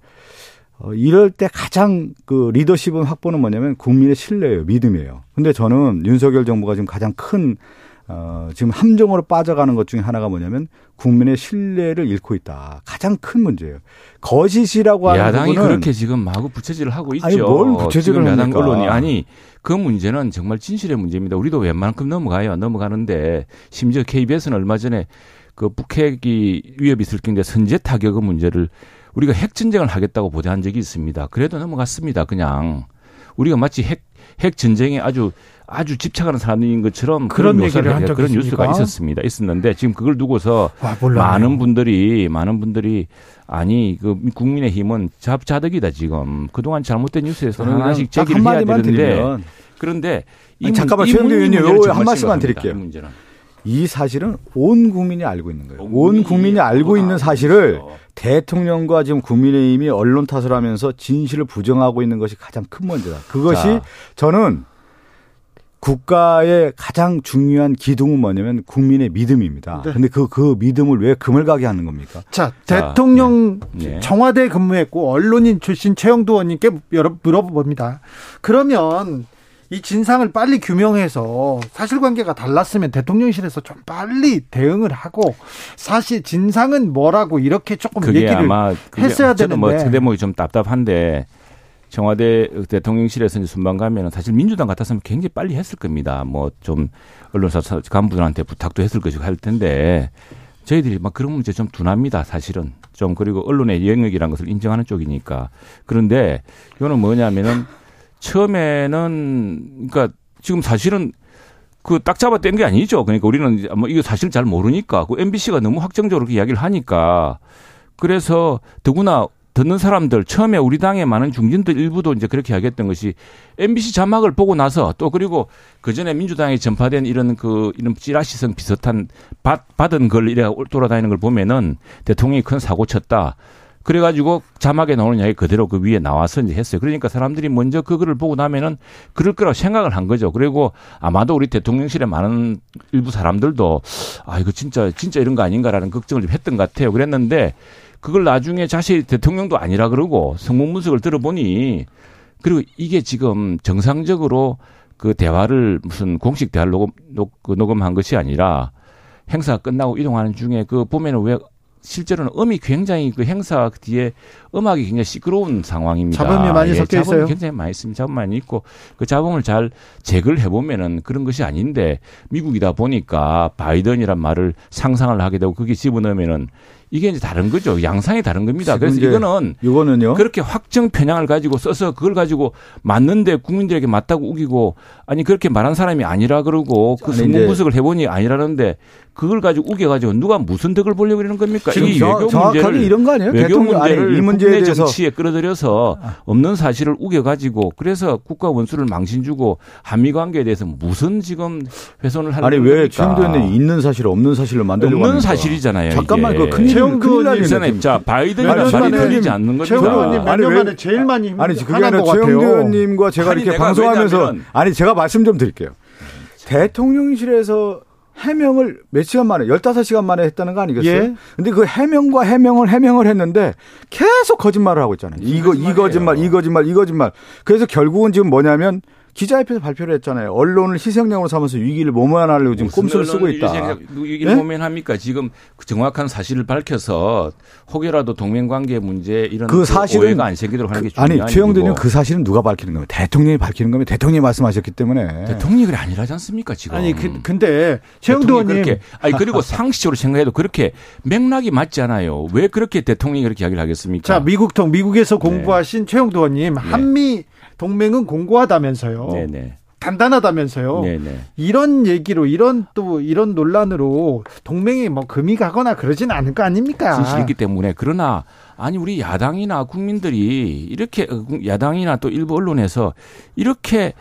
어, 이럴 때 가장 그 리더십은 확보는 뭐냐면 국민의 신뢰예요, 믿음이에요. 근데 저는 윤석열 정부가 지금 가장 큰 어, 지금 함정으로 빠져가는 것 중에 하나가 뭐냐면 국민의 신뢰를 잃고 있다. 가장 큰 문제예요. 거짓이라고 하는 야당이 부분은 그렇게 지금 마구 부채질을 하고 있죠. 아니, 뭘 부채질을 야당? 언론이 아니 그 문제는 정말 진실의 문제입니다. 우리도 웬만큼 넘어가요. 넘어가는데 심지어 KBS는 얼마 전에 그 북핵이 위협이 있을 경우에 선제 타격의 문제를 우리가 핵 전쟁을 하겠다고 보도한 적이 있습니다. 그래도 넘어갔습니다. 그냥 우리가 마치 핵, 핵 전쟁에 아주 아주 집착하는 사람인 것처럼 그런 그런 얘기를 한 그런 있습니까? 뉴스가 있었습니다. 있었는데 지금 그걸 두고서 와. 많은 분들이 많은 분들이 아니 그 국민의힘은 잡자덕이다 지금 그동안 잘못된 뉴스에서는 하나씩 딱 제기를 해야 되는데 드리면 그런데 이 아니, 문- 잠깐만, 문제는 의원님, 한 말씀만. 드릴게요. 이 문제는. 이 사실은 온 국민이 알고 있는 거예요. 온온 국민이 알고 있는 사실을. 대통령과 지금 국민의힘이 언론 탓을 하면서 진실을 부정하고 있는 것이 가장 큰 문제다. 그것이 자. 저는 국가의 가장 중요한 기둥은 뭐냐면 국민의 믿음입니다. 네. 근데 그, 그 믿음을 왜 금을 가게 하는 겁니까? 자, 자, 대통령 네. 청와대 근무했고 언론인 출신 최영도 의원님께 여러- 물어봅니다. 그러면 이 진상을 빨리 규명해서 사실관계가 달랐으면 대통령실에서 좀 빨리 대응을 하고 사실 진상은 뭐라고 이렇게 조금 그게 얘기를 아마 그게 했어야 뭐 되는데. 그 대목이 좀 답답한데 청와대 대통령실에서 이제 순방 가면은 사실 민주당 같았으면 굉장히 빨리 했을 겁니다. 뭐 좀 언론사 간부들한테 부탁도 했을 것이고 할 텐데 저희들이 막 그런 문제 좀 둔합니다, 사실은. 좀 그리고 언론의 영역이라는 것을 인정하는 쪽이니까. 그런데 이거는 뭐냐면은 처음에는 그러니까 지금 사실은 그 딱 잡아 뗀 게 아니죠. 그러니까 우리는 뭐 이거 사실 잘 모르니까 그 MBC가 너무 확정적으로 그 이야기를 하니까 그래서 더구나 듣는 사람들 처음에 우리 당의 많은 중진들 일부도 이제 그렇게 하겠던 것이 MBC 자막을 보고 나서 또 그리고 그 전에 민주당에 전파된 이런 그 이런 찌라시성 비슷한 받, 받은 걸 이래 돌아다니는 걸 보면은 대통령이 큰 사고 쳤다. 그래가지고 자막에 나오는 이야기 그대로 그 위에 나와서 이제 했어요. 그러니까 사람들이 먼저 그거를 보고 나면은 그럴 거라고 생각을 한 거죠. 그리고 아마도 우리 대통령실에 많은 일부 사람들도 아, 이거 진짜, 진짜 이런 거 아닌가라는 걱정을 좀 했던 것 같아요. 그랬는데 그걸 나중에 자신이 대통령도 아니라 그러고 성문 분석을 들어보니 그리고 이게 지금 정상적으로 그 대화를 무슨 공식 대화를 녹음, 녹, 그 녹음한 것이 아니라 행사가 끝나고 이동하는 중에 그 보면은 왜 실제로는 음이 굉장히 그 행사 뒤에 음악이 굉장히 시끄러운 상황입니다. 잡음이 많이 예, 섞여 있어요. 잡음이 굉장히 많이 있습니다. 잡음 많이 있고 그 잡음을 잘 제거를 해보면은 그런 것이 아닌데 미국이다 보니까 바이든이란 말을 상상을 하게 되고 그게 집어넣으면은 이게 이제 다른 거죠. 양상이 다른 겁니다. 그래서 이거는 이거는요. 그렇게 확정 편향을 가지고 써서 그걸 가지고 맞는데 국민들에게 맞다고 우기고 아니 그렇게 말한 사람이 아니라 그러고 그 아니, 이제 분석을 해보니 아니라는데 그걸 가지고 우겨가지고 누가 무슨 덕을 보려고 그러는 겁니까? 지금 이 정- 외교 정확하게 문제를 이런 거 아니에요? 외교 대통령 아니 문제를 이 문제에 국내 대해서 아. 정치에 끌어들여서 없는 사실을 우겨가지고 그래서 국가 원수를 망신 주고 한미 관계에 대해서 무슨 지금 훼손을 하는 아니 왜 겁니까? 최영도 의원님 있는 사실을 없는 사실로 만들려고 없는 합니까? 사실이잖아요. 잠깐만. 그 큰일 최영도. 전에 자 바이든이란 아니, 말이 최영도 들리지 의원님, 않는 겁니다. 최영도 의원님 아니, 몇년 왜- 만에 제일 많이 힘- 아니 그게 아니라 것 최영도 같아요. 의원님과 제가 아니, 이렇게 방송하면서 왜냐면- 아니 제가 말씀 좀 드릴게요. 대통령실에서 해명을 몇 시간 만에 15시간 만에 했다는 거 아니겠어요? 예. 근데 그 해명과 해명을 해명을 했는데 계속 거짓말을 하고 있잖아요. 이거 이 거짓말 이 거짓말 이 거짓말. 그래서 결국은 지금 뭐냐면 기자회견에서 발표를 했잖아요. 언론을 희생양으로 삼아서 위기를 모면하려고 지금 꼼수를 쓰고 있다. 이게 네? 보면 합니까? 지금 그 정확한 사실을 밝혀서 혹여라도 동맹관계 문제 이런 그 사실은 오해가 안 생기도록 하는 게 중요한 아니 최영대님 그 사실은 누가 밝히는 거예요? 대통령이 밝히는 거면 대통령이 말씀하셨기 때문에 대통령이 그래 아니라지 않습니까 지금? 아니 그, 근데 최영도 의원님 그렇게 아니 그리고 상식적으로 생각해도 그렇게 맥락이 맞지 않아요. 왜 그렇게 대통령이 그렇게 이야기를 하겠습니까? 자 미국 통 미국에서 네. 공부하신 최영도 의원님 한미 동맹은 공고하다면서요. 네네 단단하다면서요. 네네. 이런 얘기로 이런 또 이런 논란으로 동맹이 뭐 금이 가거나 그러진 않을 거 아닙니까? 진실이기 때문에 그러나 아니 우리 야당이나 국민들이 이렇게 어, 야당이나 또 일부 언론에서 이렇게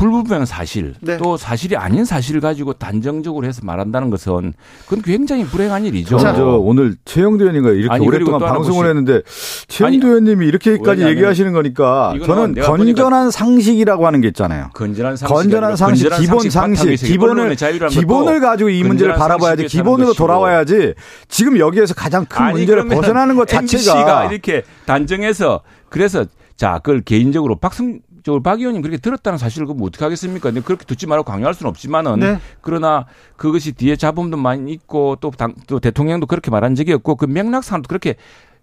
불분명한 사실 네. 또 사실이 아닌 사실을 가지고 단정적으로 해서 말한다는 것은 그건 굉장히 불행한 일이죠. 저, 저 오늘 최영도 의원님과 이렇게 아니, 오랫동안 방송을 보시- 했는데 최영도 의원님이 이렇게까지 얘기하시는 거니까 저는 건전한 상식이라고 하는 게 있잖아요. 건전한 상식 건전한 상식, 기본 상식, 기본을 기본을 가지고 이 문제를 바라봐야지 기본으로 돌아와야지. 지금 여기에서 가장 큰 문제를 벗어나는 것 자체가 이렇게 단정해서 그래서 자 그걸 개인적으로 박승 쪽을 박 의원님 그렇게 들었다는 사실을 그럼 어떻게 하겠습니까? 근데 그렇게 듣지 말고 강요할 수는 없지만은 네. 그러나 그것이 뒤에 자본도 많이 있고 또, 당, 또 대통령도 그렇게 말한 적이 없고 그 맥락상도 그렇게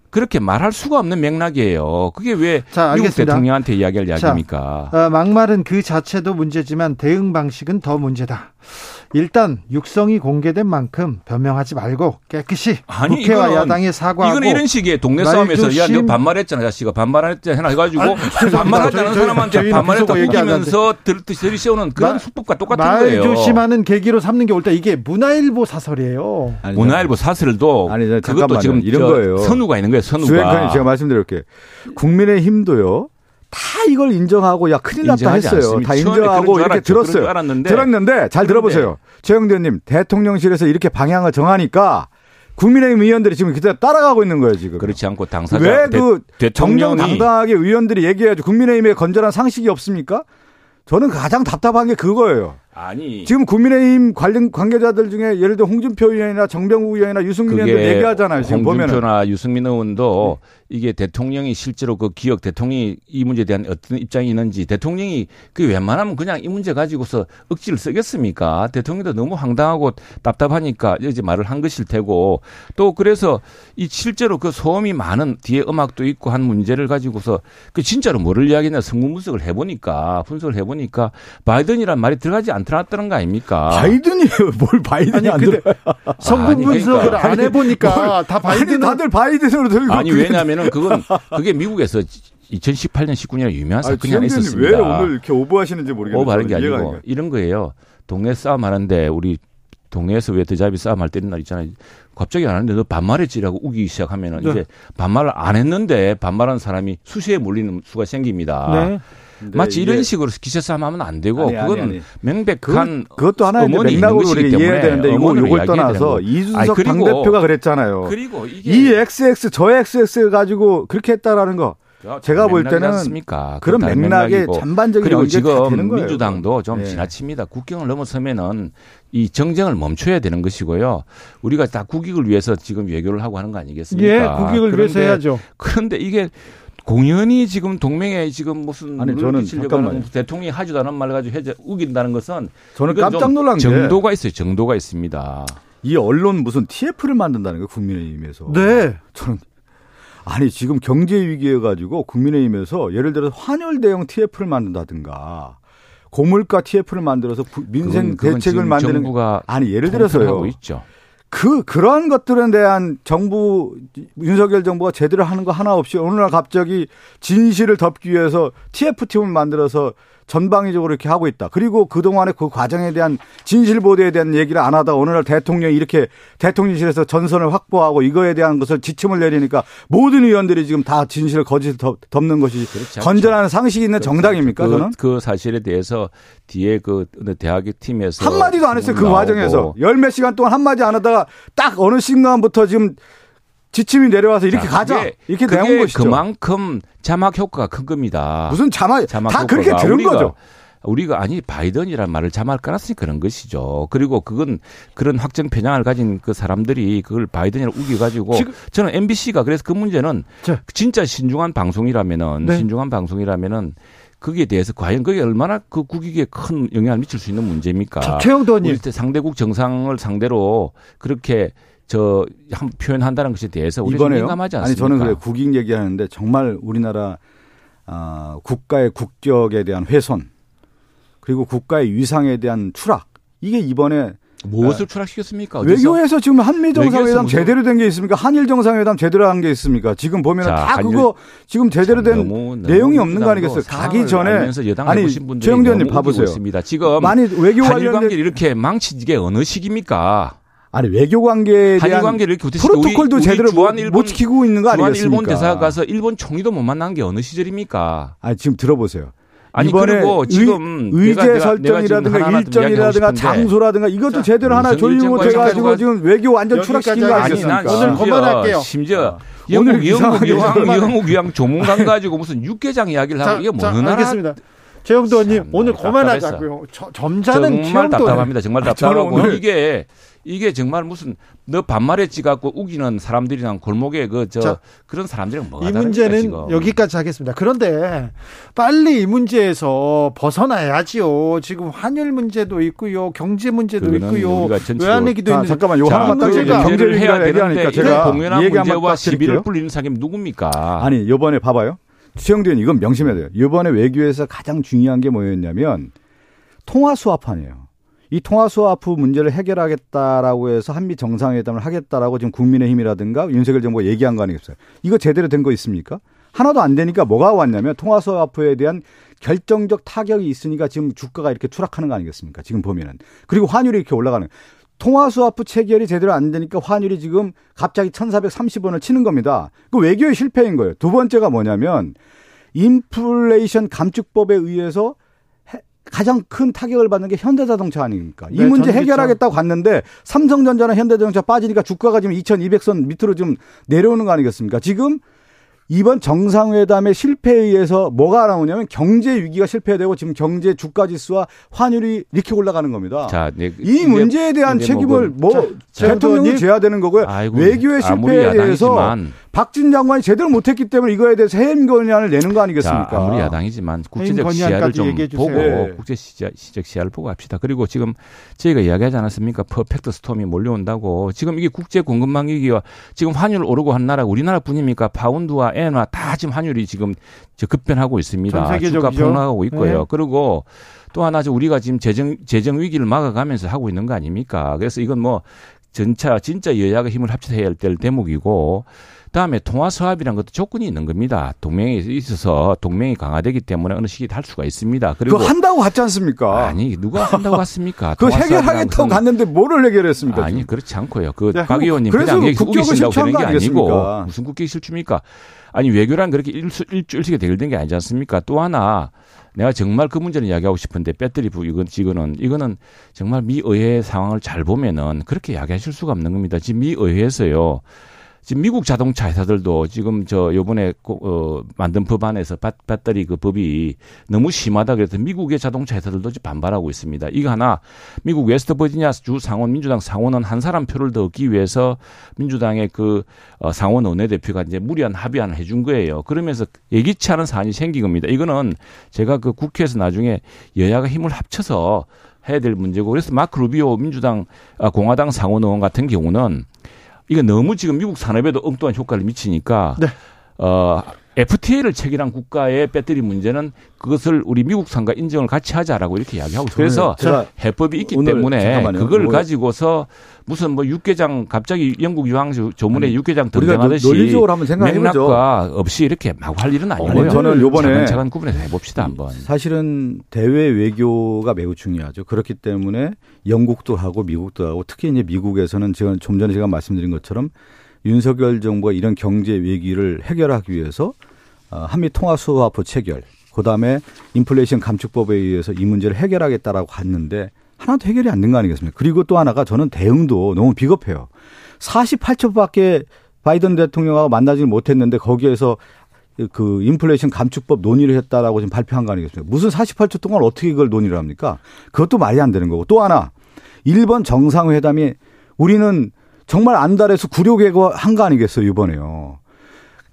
그렇게 말할 수가 없는 맥락이에요. 그게 왜 자, 미국. 대통령한테 이야기할 이야기입니까? 어, 막말은 그 자체도 문제지만 대응 방식은 더 문제다. 일단 육성이 공개된 만큼 변명하지 말고 깨끗이 아니, 국회와 이거는- 야당에 사과하고 이거는 이런 식의 동네 말 싸움에서 야, 너 조심. 반말했잖아, 자식아. 반말했잖아 해가지고 아니. 반말하지 않은 저희- 사람한테 반말했다고 비속어 얘기 안 우기면서 들, 들이세우는 그런 말- 수법과 똑같은 말 거예요. 조심하는 계기로 삼는 게 옳다. 이게 문화일보 사설이에요. 아니, 문화일보 사설도 아니, 저 그것도 잠깐만요. 지금 이런 저 거예요. 선우가 있는 거예요. 선우가. 주행칸이 제가 말씀드릴게요. 국민의 힘도요. 다 이걸 인정하고 야 큰일 났다 했어요. 않습니다. 다 인정하고 이렇게 알았죠. 들었어요. 알았는데. 들었는데 잘. 들어보세요. 최영대 의원님 대통령실에서 이렇게 방향을 정하니까 국민의힘 의원들이 지금 그때 따라가고 있는 거예요 지금. 그렇지 않고 당사자 왜 대- 그 대통령이 정정당당하게 의원들이 얘기해야죠. 국민의힘에 건전한 상식이 없습니까? 저는 가장 답답한 게 그거예요. 아니 지금 국민의힘 관련 관계자들 중에 예를 들어 홍준표 의원이나 정병국 의원이나 유승민 의원들 얘기하잖아요. 지금 보면은 홍준표나 유승민 의원도 이게 대통령이 실제로 그 기억 대통령이 이 문제에 대한 어떤 입장이 있는지 대통령이 그 웬만하면 그냥 이 문제 가지고서 억지를 쓰겠습니까? 대통령도 너무 황당하고 답답하니까 이제 말을 한 것일 테고 또 그래서 이 실제로 그 소음이 많은 뒤에 음악도 있고 한 문제를 가지고서 그 진짜로 뭐를 이야기했나 성문 분석을 해보니까 분석을 해보니까 바이든이란 말이 들어가지 않 들어왔다는 거 아닙니까? 바이든이에요. (laughs) 뭘 바이든이 아니, 안 근데? 성분 아니, 분석을 그러니까. 안 해보니까 다 아니, 바이든 다들 바이든으로 들고 아니 그게- 왜냐하면은 그건 그게 미국에서 2018년 19년에 유명한 아니, 사건이 하나 있었습니다. 왜 오늘 이렇게 오버하시는지 모르겠는데. 오버하는 게 아니고. 이런 거예요. 동네 싸움 하는데 우리 동네에서 왜 드잡이 싸움 할 때는 날 있잖아요. 갑자기 안 하는데 너 반말했지라고 우기기 시작하면은 네. 이제 반말을 안 했는데 반말한 사람이 수시에 몰리는 수가 생깁니다. 네. 근데 마치 이런 식으로 기세 싸움 하면 안 되고 아니, 아니, 그건 아니. 명백한 그것, 그것도 하나의 맥락으로 우리가 이해해야 되는데 이거 요걸 떠나서 이준석 아니, 그리고- 당대표가 그랬잖아요. 그리고 이게 이 XX 저 XX 가지고 그렇게 했다라는 거 제가 볼 때는 않습니까? 그런 맥락의 맥락이고. 전반적인 그리고 지금 거예요. 민주당도 좀 예. 지나칩니다. 국경을 넘어서면은 이 정쟁을 멈춰야 되는 것이고요. 우리가 다 국익을 위해서 지금 외교를 하고 하는 거 아니겠습니까? 예, 국익을 위해서 해야죠. 그런데 이게 공연히 지금 동맹에 지금 무슨 아니, 저는. 하는 대통령이 하지도 않은 말 가지고 해제 우긴다는 것은 저는 깜짝 놀란 게 정도가 있어요. 정도가 있습니다. 이 언론 무슨 TF를 만든다는 거예요, 국민의힘에서. 네. 저는 아니 지금 경제 위기에 가지고 국민의힘에서 예를 들어서 환율 대형 TF를 만든다든가 고물가 TF를 만들어서 부- 민생 그건- 그건 대책을 만드는 정부가 아니 예를 들어서요. 그 그러한 것들에 대한 정부 윤석열 정부가 제대로 하는 거 하나 없이 어느 날 갑자기 진실을 덮기 위해서 TF팀을 만들어서 전방위적으로 이렇게 하고 있다. 그리고 그동안의 그 과정에 대한 진실 보도에 대한 얘기를 안 하다 어느 날 대통령이 이렇게 대통령실에서 전선을 확보하고 이거에 대한 것을 지침을 내리니까 모든 의원들이 지금 다 진실을 거짓을 덮- 덮는 것이 그렇지 않죠. 건전한 상식이 있는 정당입니까 그, 저는? 그 사실에 대해서 뒤에 그 대학의 팀에서 한마디도 안 했어요. 그 나오고 과정에서. 열 몇 시간 동안 한마디 안 하다가 딱 어느 순간부터 지금 지침이 내려와서 이렇게 자, 가자. 그게- 이렇게 그게 내온 것이죠. 그만큼 자막 효과가 큰 겁니다. 무슨 자막, 자막 다 그렇게 효과가 들은 우리가, 거죠. 우리가 아니 바이든이란 말을 자막을 깔았으니까 그런 것이죠. 그리고 그건 그런 확정 편향을 가진 그 사람들이 그걸 바이든이라고 우겨가지고 지금- 저는 MBC가 그래서 그 문제는 자. 진짜 신중한 방송이라면은 네. 신중한 방송이라면은 거기에 대해서 과연 그게 얼마나 그 국익에 큰 영향을 미칠 수 있는 문제입니까? 자, 최영도. 우리 상대국 정상을 상대로 그렇게 저 한- 표현한다는 것에 대해서 우리 좀 이번에요. 민감하지 아니 않습니까? 저는 그래 국익 얘기하는데 정말 우리나라 아, 국가의 국격에 대한 훼손 그리고 국가의 위상에 대한 추락 이게 이번에 무엇을 추락시켰습니까? 어디서? 외교에서 지금 한미 정상회담 무슨- 제대로 된 게 있습니까? 한일 정상회담 제대로 한 게 있습니까? 지금 보면 자, 다 한일- 그거 지금 제대로 참된 너무- 너무 내용이 없는 거 아니겠어요? 가기 전에 아니 해보신 분들이 최영재 의원님 너무 우기고 봐보세요. 지금 많이 외교 관계를 관련된 이렇게 망친 게 어느 시기입니까? 아니 외교 관계에 대한 관계를 이렇게 프로토콜도 우리- 우리 제대로 못, 주한 일본- 못 지키고 있는 거 주한 아니겠습니까? 일본 대사 가서 일본 총리도 못 만난 게 어느 시절입니까? 아니 지금 들어보세요. 아니 이번에 그리고 지금 의, 내가- 제 내가- 내가 설정이라든가 이야기하고 일정이라든가 장소라든가 이것도 자, 제대로 하나 조율 못해가지고 지금 외교 완전 추락시킨 거 아니 아니겠습니까? 오늘 심지어 그만할게요. 심지어 오늘 영국 영국 그만해. 영국 여왕 조문관 가지고 무슨 육개장 이야기를 하고 이게 자, 무슨 나라 알겠습니다. 최영도 의원님 참, 오늘. 그만하자고요. 저- 점잖은 정말. 답답합니다. 정말 저는 답답하고 이게 이게 정말 무슨 너 반말했지 갖고 우기는 사람들이랑 골목에 그저 자, 그런 사람들이랑 뭐가 이 문제는 지금. 여기까지 하겠습니다. 그런데 빨리 이 문제에서 벗어나야지요. 지금 환율 문제도 있고요, 경제 문제도 있고요, 외환위기도 자, 있는데 잠깐만 요 자, 하나만 딱그 얘기 문제가 경제 문제를 해야 되는데 제가 공연한 문제와 딱 시비를. 불리는 사람이 누굽니까? 아니 이번에 봐봐요. 의원 이건 명심해야 돼요. 이번에 외교에서 가장 중요한 게 뭐였냐면 통화 수합판이에요. 이 통화 수합 문제를 해결하겠다라고 해서 한미 정상회담을 하겠다라고 지금 국민의힘이라든가 윤석열 정부가 얘기한 거 아니겠어요? 이거 제대로 된 거 있습니까? 하나도 안 되니까 뭐가 왔냐면 통화 수합에 대한 결정적 타격이 있으니까 지금 주가가 이렇게 추락하는 거 아니겠습니까? 지금 보면은 그리고 환율이 이렇게 올라가는. 통화 수합부 체결이 제대로 안 되니까 환율이 지금 갑자기 1,430원을 치는 겁니다. 그 외교의 실패인 거예요. 두 번째가 뭐냐면 인플레이션 감축법에 의해서 해- 가장 큰 타격을 받는 게 현대자동차 아닙니까? 이 네, 문제 전기차. 해결하겠다고 갔는데 삼성전자나 현대자동차 빠지니까 주가가 지금 2200선 밑으로 좀 내려오는 거 아니겠습니까? 지금 이번 정상회담의 실패에 의해서 뭐가 나오냐면 경제 위기가 실패되고 지금 경제 주가 지수와 환율이 이렇게 올라가는 겁니다. 자, 네, 이 문제에 대한 뭐 책임을 그- 뭐 자, 대통령이. 져야 되는 거고요. 아이고, 외교의 실패에 대해서 박진 장관이 제대로 못했기 때문에 이거에 대해서 해임 건의안을 내는 거 아니겠습니까? 자, 아무리 야당이지만 국제적 시야를 좀 보고 네. 국제시적 시야를 보고 합시다. 그리고 지금 저희가 이야기하지 않았습니까? 퍼펙트 스톰이 몰려온다고. 지금 이게 국제 공급망 위기와 지금 환율 오르고 한 나라 우리나라뿐입니까? 파운드와 엔화 다 지금 환율이 지금 급변하고 있습니다. 주가 폭락하고 있고요. 네. 그리고 또 하나 우리가 지금 재정 재정 위기를 막아가면서 하고 있는 거 아닙니까? 그래서 이건 뭐 전차 진짜 여야가 힘을 합쳐서 해야 될 대목이고 다음에 통화 서합이라는 것도 조건이 있는 겁니다. 동맹에 있어서 동맹이 강화되기 때문에 어느 시기에 할 수가 있습니다. 그리고 한다고 갔지 않습니까? 아니 누가 한다고 (laughs) 갔습니까? 그 해결하겠다고 갔는데 뭐를 해결했습니까? 아니 지금? 그렇지 않고요. 그박 의원님 그냥 우기신다고 되는 게 아니고 무슨 국격 실추입니까? 아니 외교란 그렇게 일수, 일주일씩에 대결된 게 아니지 않습니까? 또 하나 내가 정말 그 문제를 이야기하고 싶은데 배터리 부 이건 이거는 이거는 정말 미 의회 상황을 잘 보면은 그렇게 이야기하실 수가 없는 겁니다. 지금 미 의회에서요. 지금 미국 자동차 회사들도 지금 저 요번에 어 만든 법안에서 배터리 그 법이 너무 심하다 그래서 미국의 자동차 회사들도 지금 반발하고 있습니다. 이거 하나 미국 웨스트버지니아 주 상원 민주당 상원은 한 사람 표를 더 얻기 위해서 민주당의 그 어, 상원 원내대표가 이제 무리한 합의안을 해준 거예요. 그러면서 예기치 않은 사안이 생긴 겁니다. 이거는 제가 그 국회에서 나중에 여야가 힘을 합쳐서 해야 될 문제고 그래서 마크 루비오 민주당 아, 공화당 상원 의원 같은 경우는 이게 너무 지금 미국 산업에도 엉뚱한 효과를 미치니까 네. 어 FTA를 체결한 국가의 배터리 문제는 그것을 우리 미국산과 인정을 같이 하자라고 이렇게 이야기하고 그래서 해법이 있기 때문에 잠깐만요. 그걸 오늘. 가지고서 무슨 뭐 육개장 갑자기 영국 유황 조문에 육개장 등장하듯이 논리적으로 한번 생각해 보죠. 맥락과 없이 이렇게 막할 일은 아니고요. 저는 요번에 차근 구분해서 해봅시다 한번. 사실은 대외 외교가 매우 중요하죠. 그렇기 때문에 영국도 하고 미국도 하고 특히 이제 미국에서는 제가 좀 전에 제가 말씀드린 것처럼 윤석열 정부가 이런 경제 위기를 해결하기 위해서 어, 한미 통화 수화보 체결, 그 다음에 인플레이션 감축법에 의해서 이 문제를 해결하겠다라고 갔는데 하나도 해결이 안 된 거 아니겠습니까? 그리고 또 하나가 저는 대응도 너무 비겁해요. 48초밖에 바이든 대통령하고 만나지 못했는데 거기에서 그 인플레이션 감축법 논의를 했다라고 지금 발표한 거 아니겠습니까? 무슨 48초 동안 어떻게 그걸 논의를 합니까? 그것도 말이 안 되는 거고 또 하나 일본 정상회담이 우리는 정말 안달해서 구력외고 한거 아니겠어요 이번에요.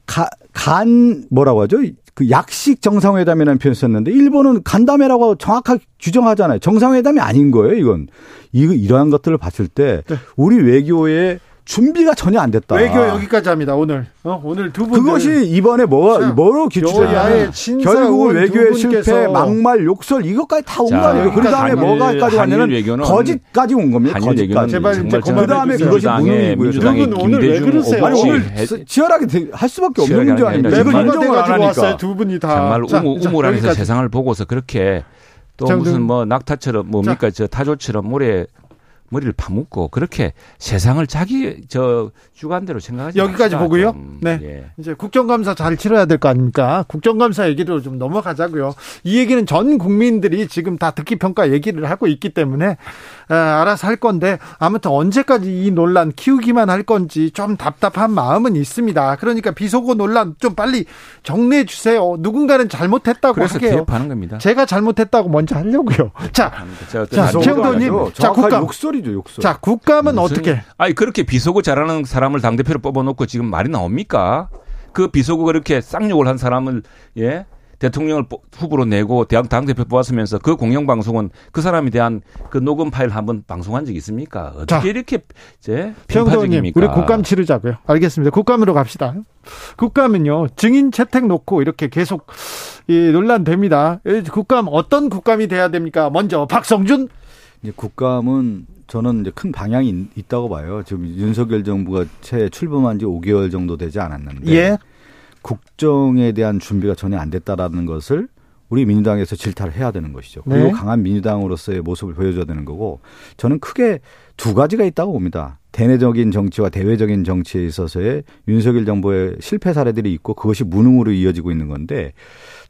가, 간 뭐라고 하죠? 그 약식 정상회담이라는 표현 썼는데 일본은 간담회라고 정확하게 규정하잖아요. 정상회담이 아닌 거예요, 이건. 이 이러한 것들을 봤을 때 네. 우리 외교의 준비가 전혀 안 됐다. 외교 여기까지 합니다. 오늘 어, 오늘 두 분. 그것이 이번에 뭐가 뭐로 기초냐 결국 외교의 실패, 막말, 욕설 이것까지 다 온 거 아니에요. 그 다음에 뭐가까지 왔냐면 거짓까지 온 겁니다. 거짓까지. 제발 이제 그 다음에 그것이 무능이고요. 두분 오늘 왜 그러세요? 아니 오늘 치열하게 할 수밖에 없는 문제 아닙니까? 이거 인정을 안 하니까. 두 분이 다. 정말 우물우물하면서 세상을 보고서 그렇게 또 무슨 뭐 낙타처럼 뭡니까 저 타조처럼 모래 머리를 파묻고 그렇게 세상을 자기 저 주관대로 생각하지 여기까지 보고요. 좀. 네. 예. 이제 국정감사 잘 치러야 될 거 아닙니까? 국정감사 얘기로 좀 넘어가자고요. 이 얘기는 전 국민들이 지금 다 듣기 평가 얘기를 하고 있기 때문에 아, 알아서 할 건데 아무튼 언제까지 이 논란 키우기만 할 건지 좀 답답한 마음은 있습니다. 그러니까 비속어 논란 좀 빨리 정리해 주세요. 누군가는 잘못했다고 그래서 하게요. 하는 겁니다. 제가 잘못했다고 먼저 하려고요. 자, 자, 최영도님, 자 국감 욕설이죠, 욕설. 자, 국감은 어떻게? 아니 그렇게 비속어 잘하는 사람을 당 대표로 뽑아놓고 지금 말이 나옵니까? 그 비속어 그렇게 쌍욕을 한 사람을 예 대통령을 후보로 내고 대학 당대표 뽑았으면서 그 공영방송은 그 사람에 대한 그 녹음 파일 한번 방송한 적 있습니까? 어떻게 자, 이렇게 제 평소입니까? 우리 국감 치르자고요. 알겠습니다. 국감으로 갑시다. 국감은요 증인 채택 놓고 이렇게 계속 이 논란됩니다. 국감 어떤 국감이 돼야 됩니까? 먼저 박성준 이제 국감은 저는 이제 큰 방향이 있다고 봐요. 지금 윤석열 정부가 채 출범한 지 5개월 정도 되지 않았는데 예. 국정에 대한 준비가 전혀 안 됐다라는 것을 우리 민주당에서 질타를 해야 되는 것이죠. 그리고 네. 강한 민주당으로서의 모습을 보여줘야 되는 거고 저는 크게 두 가지가 있다고 봅니다. 대내적인 정치와 대외적인 정치에 있어서의 윤석열 정부의 실패 사례들이 있고 그것이 무능으로 이어지고 있는 건데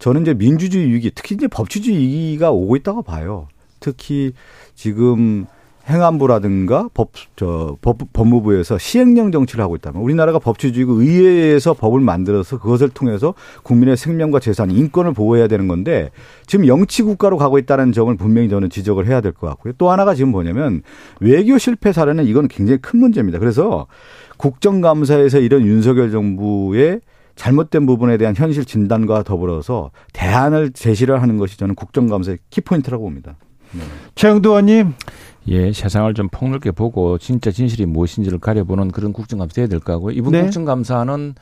저는 이제 민주주의 위기 특히 이제 법치주의 위기가 오고 있다고 봐요. 특히 지금 행안부라든가 법, 저, 법, 법무부에서 시행령 정치를 하고 있다면 우리나라가 법치주의고 의회에서 법을 만들어서 그것을 통해서 국민의 생명과 재산, 인권을 보호해야 되는 건데 지금 영치국가로 가고 있다는 점을 분명히 저는 지적을 해야 될 것 같고요. 또 하나가 지금 뭐냐면 외교 실패 사례는 이건 굉장히 큰 문제입니다. 그래서 국정감사에서 이런 윤석열 정부의 잘못된 부분에 대한 현실 진단과 더불어서 대안을 제시를 하는 것이 저는 국정감사의 키포인트라고 봅니다. 네. 최영도 의원님. 예, 세상을 좀 폭넓게 보고 진짜 진실이 무엇인지를 가려보는 그런 국정감사 해야 될 거고 이번 네. 국정감사는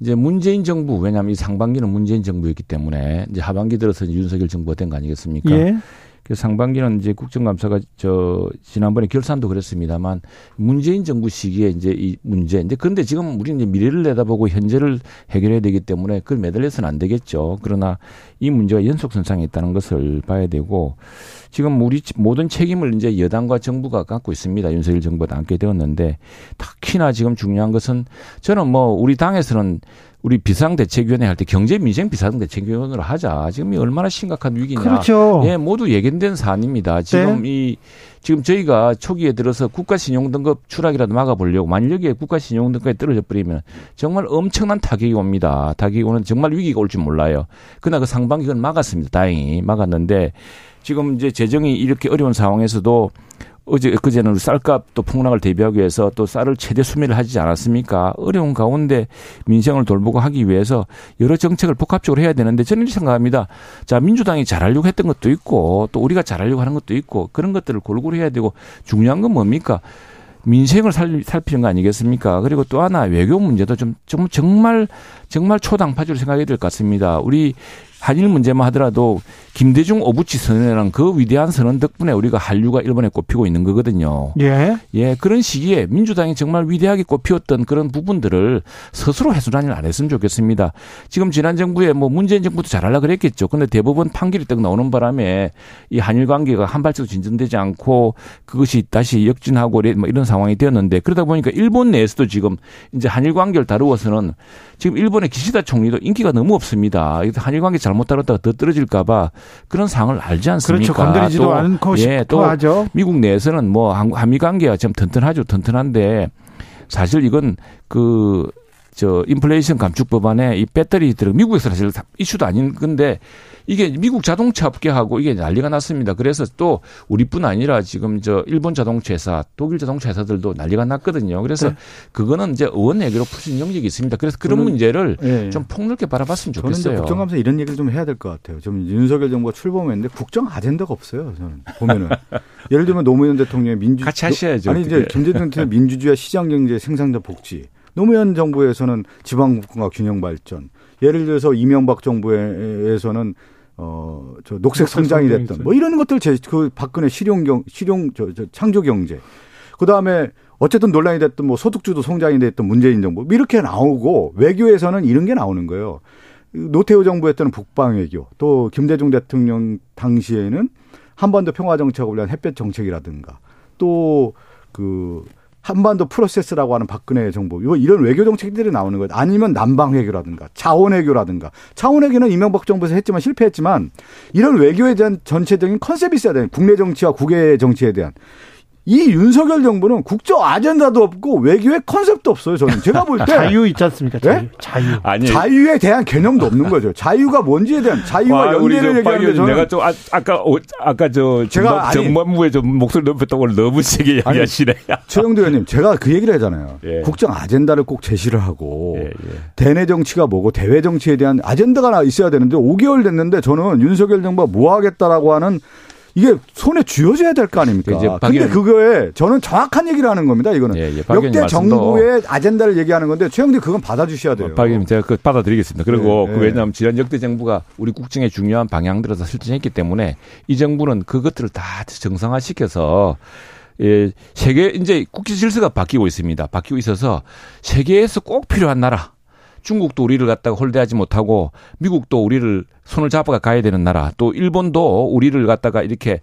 이제 문재인 정부 왜냐하면 이 상반기는 문재인 정부였기 때문에 이제 하반기 들어서 윤석열 정부가 된 거 아니겠습니까? 예. 그 상반기는 이제 국정감사가 저 지난번에 결산도 그랬습니다만 문재인 정부 시기에 이제 이 문제. 이제 그런데 지금 우리는 이제 미래를 내다보고 현재를 해결해야 되기 때문에 그걸 매달려서는 안 되겠죠. 그러나 이 문제가 연속선상에 있다는 것을 봐야 되고 지금 우리 모든 책임을 이제 여당과 정부가 갖고 있습니다. 윤석열 정부가 안게 되었는데 특히나 지금 중요한 것은 저는 뭐 우리 당에서는 우리 비상대책위원회 할 때 경제민생 비상대책위원회로 하자. 지금 이 얼마나 심각한 위기냐. 그렇죠. 예, 모두 예견된 사안입니다. 지금 네. 이 지금 저희가 초기에 들어서 국가 신용 등급 추락이라도 막아보려고 만일 여기에 국가 신용 등급이 떨어져 버리면 정말 엄청난 타격이 옵니다. 타격이 오는 정말 위기가 올 줄 몰라요. 그러나 그 상반기는 막았습니다. 다행히 막았는데 지금 이제 재정이 이렇게 어려운 상황에서도 어제 그제는 쌀값 또 폭락을 대비하기 위해서 또 쌀을 최대 수매를 하지 않았습니까? 어려운 가운데 민생을 돌보고 하기 위해서 여러 정책을 복합적으로 해야 되는데 저는 이렇게 생각합니다. 자, 민주당이 잘하려고 했던 것도 있고 또 우리가 잘하려고 하는 것도 있고 그런 것들을 골고루 해야 되고 중요한 건 뭡니까? 민생을 살, 살피는 거 아니겠습니까? 그리고 또 하나 외교 문제도 좀, 좀 정말 정말 초당파주로 생각해야 될 것 같습니다. 우리 한일 문제만 하더라도 김대중 오부치 선언이라는 그 위대한 선언 덕분에 우리가 한류가 일본에 꼽히고 있는 거거든요. 예. 예, 그런 시기에 민주당이 정말 위대하게 꼽히었던 그런 부분들을 스스로 해소단을 안 했으면 좋겠습니다. 지금 지난 정부에 뭐 문재인 정부도 잘하려 그랬겠죠. 근데 대법원 판결이 딱 나오는 바람에 이 한일 관계가 한 발짝 진전되지 않고 그것이 다시 역진하고 뭐 이런 상황이 되었는데 그러다 보니까 일본 내에서도 지금 이제 한일 관계를 다루어서는 지금 일본의 기시다 총리도 인기가 너무 없습니다. 한일 관계 잘못 다뤘다가 더 떨어질까봐 그런 상황을 알지 않습니까? 그렇죠. 건드리지도 또, 않고 예, 또 하죠. 미국 내에서는 뭐 한미 관계가 좀 튼튼하죠. 튼튼한데 사실 이건 그 저 인플레이션 감축 법안에 이 배터리 들어 미국에서 사실 이슈도 아닌 건데 이게 미국 자동차 업계하고 이게 난리가 났습니다. 그래서 또 우리뿐 아니라 지금 저 일본 자동차 회사, 독일 자동차 회사들도 난리가 났거든요. 그래서 네. 그거는 이제 의원 얘기로 풀수 영역이 있습니다. 그래서 그런 문제를 네. 좀 폭넓게 바라봤으면 좋겠어요. 저는 국정감사 이런 얘기를 좀 해야 될 것 같아요. 좀 윤석열 정부가 출범했는데 국정 아젠다가 없어요. 저는 보면은 예를 들면 노무현 대통령의 민주 같이 하셔야죠. 아니 이제 김대중 대통령 민주주의 시장 경제 생산자 복지 노무현 정부에서는 지방국가 균형 발전 예를 들어서 이명박 정부에서는 어, 저 녹색 성장이 됐던 뭐 이런 것들 제 그 박근혜 실용 경 실용 저, 저 창조 경제. 그 다음에 어쨌든 논란이 됐던 뭐 소득주도 성장이 됐던 문재인 정부 뭐 이렇게 나오고 외교에서는 이런 게 나오는 거예요. 노태우 정부 했던 북방 외교 또 김대중 대통령 당시에는 한반도 평화 정책을 위한 햇볕 정책이라든가 또그 한반도 프로세스라고 하는 박근혜 정부 이거 이런 외교 정책들이 나오는 거예요. 아니면 남방 외교라든가 자원 외교라든가 자원 외교는 이명박 정부에서 했지만 실패했지만 이런 외교에 대한 전체적인 컨셉이 있어야 돼요. 국내 정치와 국외 정치에 대한 이 윤석열 정부는 국정 아젠다도 없고 외교의 컨셉도 없어요. 저는 제가 볼 때 (laughs) 자유 있지 않습니까? 자유. 네? 자유. 아니 자유에 대한 개념도 없는 거죠. 자유가 뭔지에 대한 자유와 와, 연계를 얘기하는데 저는 내가 좀 아, 아까 아까 저 제가 정반부에 좀 목소리 높였다고 너무 세게 얘기하시네. 최영도 의원님 제가 그 얘기를 하잖아요. 예. 국정 아젠다를 꼭 제시를 하고 예, 예. 대내 정치가 뭐고 대외 정치에 대한 아젠다가 있어야 되는데 5개월 됐는데 저는 윤석열 정부가 뭐 하겠다라고 하는 이게 손에 쥐어져야 될 거 아닙니까? 이제 근데 그거에 저는 정확한 얘기를 하는 겁니다. 이거는 예, 예, 역대 정부의 아젠다를 얘기하는 건데 최영대 그건 받아주셔야 돼요. 박 의원님 제가 그 받아드리겠습니다. 그리고 예, 그 왜냐하면 지난 역대 정부가 우리 국정의 중요한 방향들을 다 설정했기 때문에 이 정부는 그것들을 다 정상화시켜서 예, 세계 이제 국제 질서가 바뀌고 있습니다. 바뀌고 있어서 세계에서 꼭 필요한 나라 중국도 우리를 갖다가 홀대하지 못하고 미국도 우리를 손을 잡아가 가야 되는 나라 또 일본도 우리를 갖다가 이렇게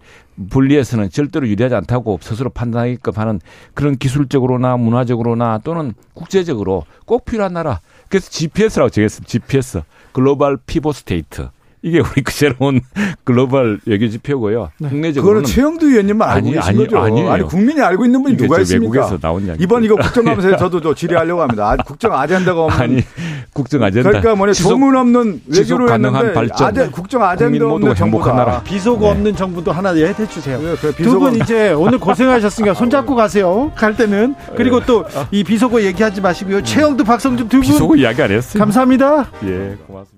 분리해서는 절대로 유리하지 않다고 스스로 판단하게끔 하는 그런 기술적으로나 문화적으로나 또는 국제적으로 꼭 필요한 나라. 그래서 GPS라고 정했습니다. GPS. Global Pivotal State. 이게 우리 그 새로운 (laughs) 글로벌 외교 지표고요. 네. 국내적으로는 그거는 최영두 의원님만 알고 아니, 계신 아니, 거죠. 아니에요. 아니 국민이 알고 있는 분이 누가 저 있습니까? 외국에서 나온 이야기. 이번 이거 국정감사에 (laughs) 저도 저 질의하려고 합니다. 아, 국정 아젠다가 없는 아니 국정 아젠다. 그러니까 뭐냐 지속- 소문 없는 외교를 가능한 했는데 발전. 아젠, 국정 아젠다 없는 정부다. 나라. 비속어 네. 없는 정부도 하나 해 주세요. 네, 그래, 두 비속어- 분 이제 오늘 고생하셨으니까 손 잡고 가세요. 갈 때는 그리고 또 이 비속어 얘기하지 마시고요. 최영두, 박성준 두 분 비속어 이야기 안 했어요. 감사합니다. 예, 고맙습니다.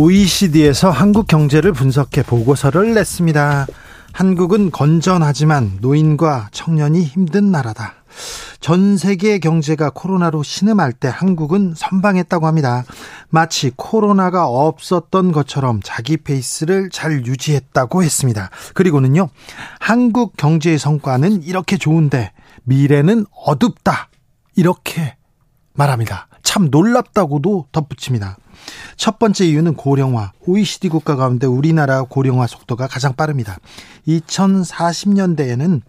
OECD에서 한국 경제를 분석해 보고서를 냈습니다. 한국은 건전하지만 노인과 청년이 힘든 나라다. 전 세계 경제가 코로나로 신음할 때 한국은 선방했다고 합니다. 마치 코로나가 없었던 것처럼 자기 페이스를 잘 유지했다고 했습니다. 그리고는요, 한국 경제의 성과는 이렇게 좋은데 미래는 어둡다. 이렇게 말합니다. 참 놀랍다고도 덧붙입니다. 첫 번째 이유는 고령화. OECD 국가 가운데 우리나라 고령화 속도가 가장 빠릅니다. 2040년대에는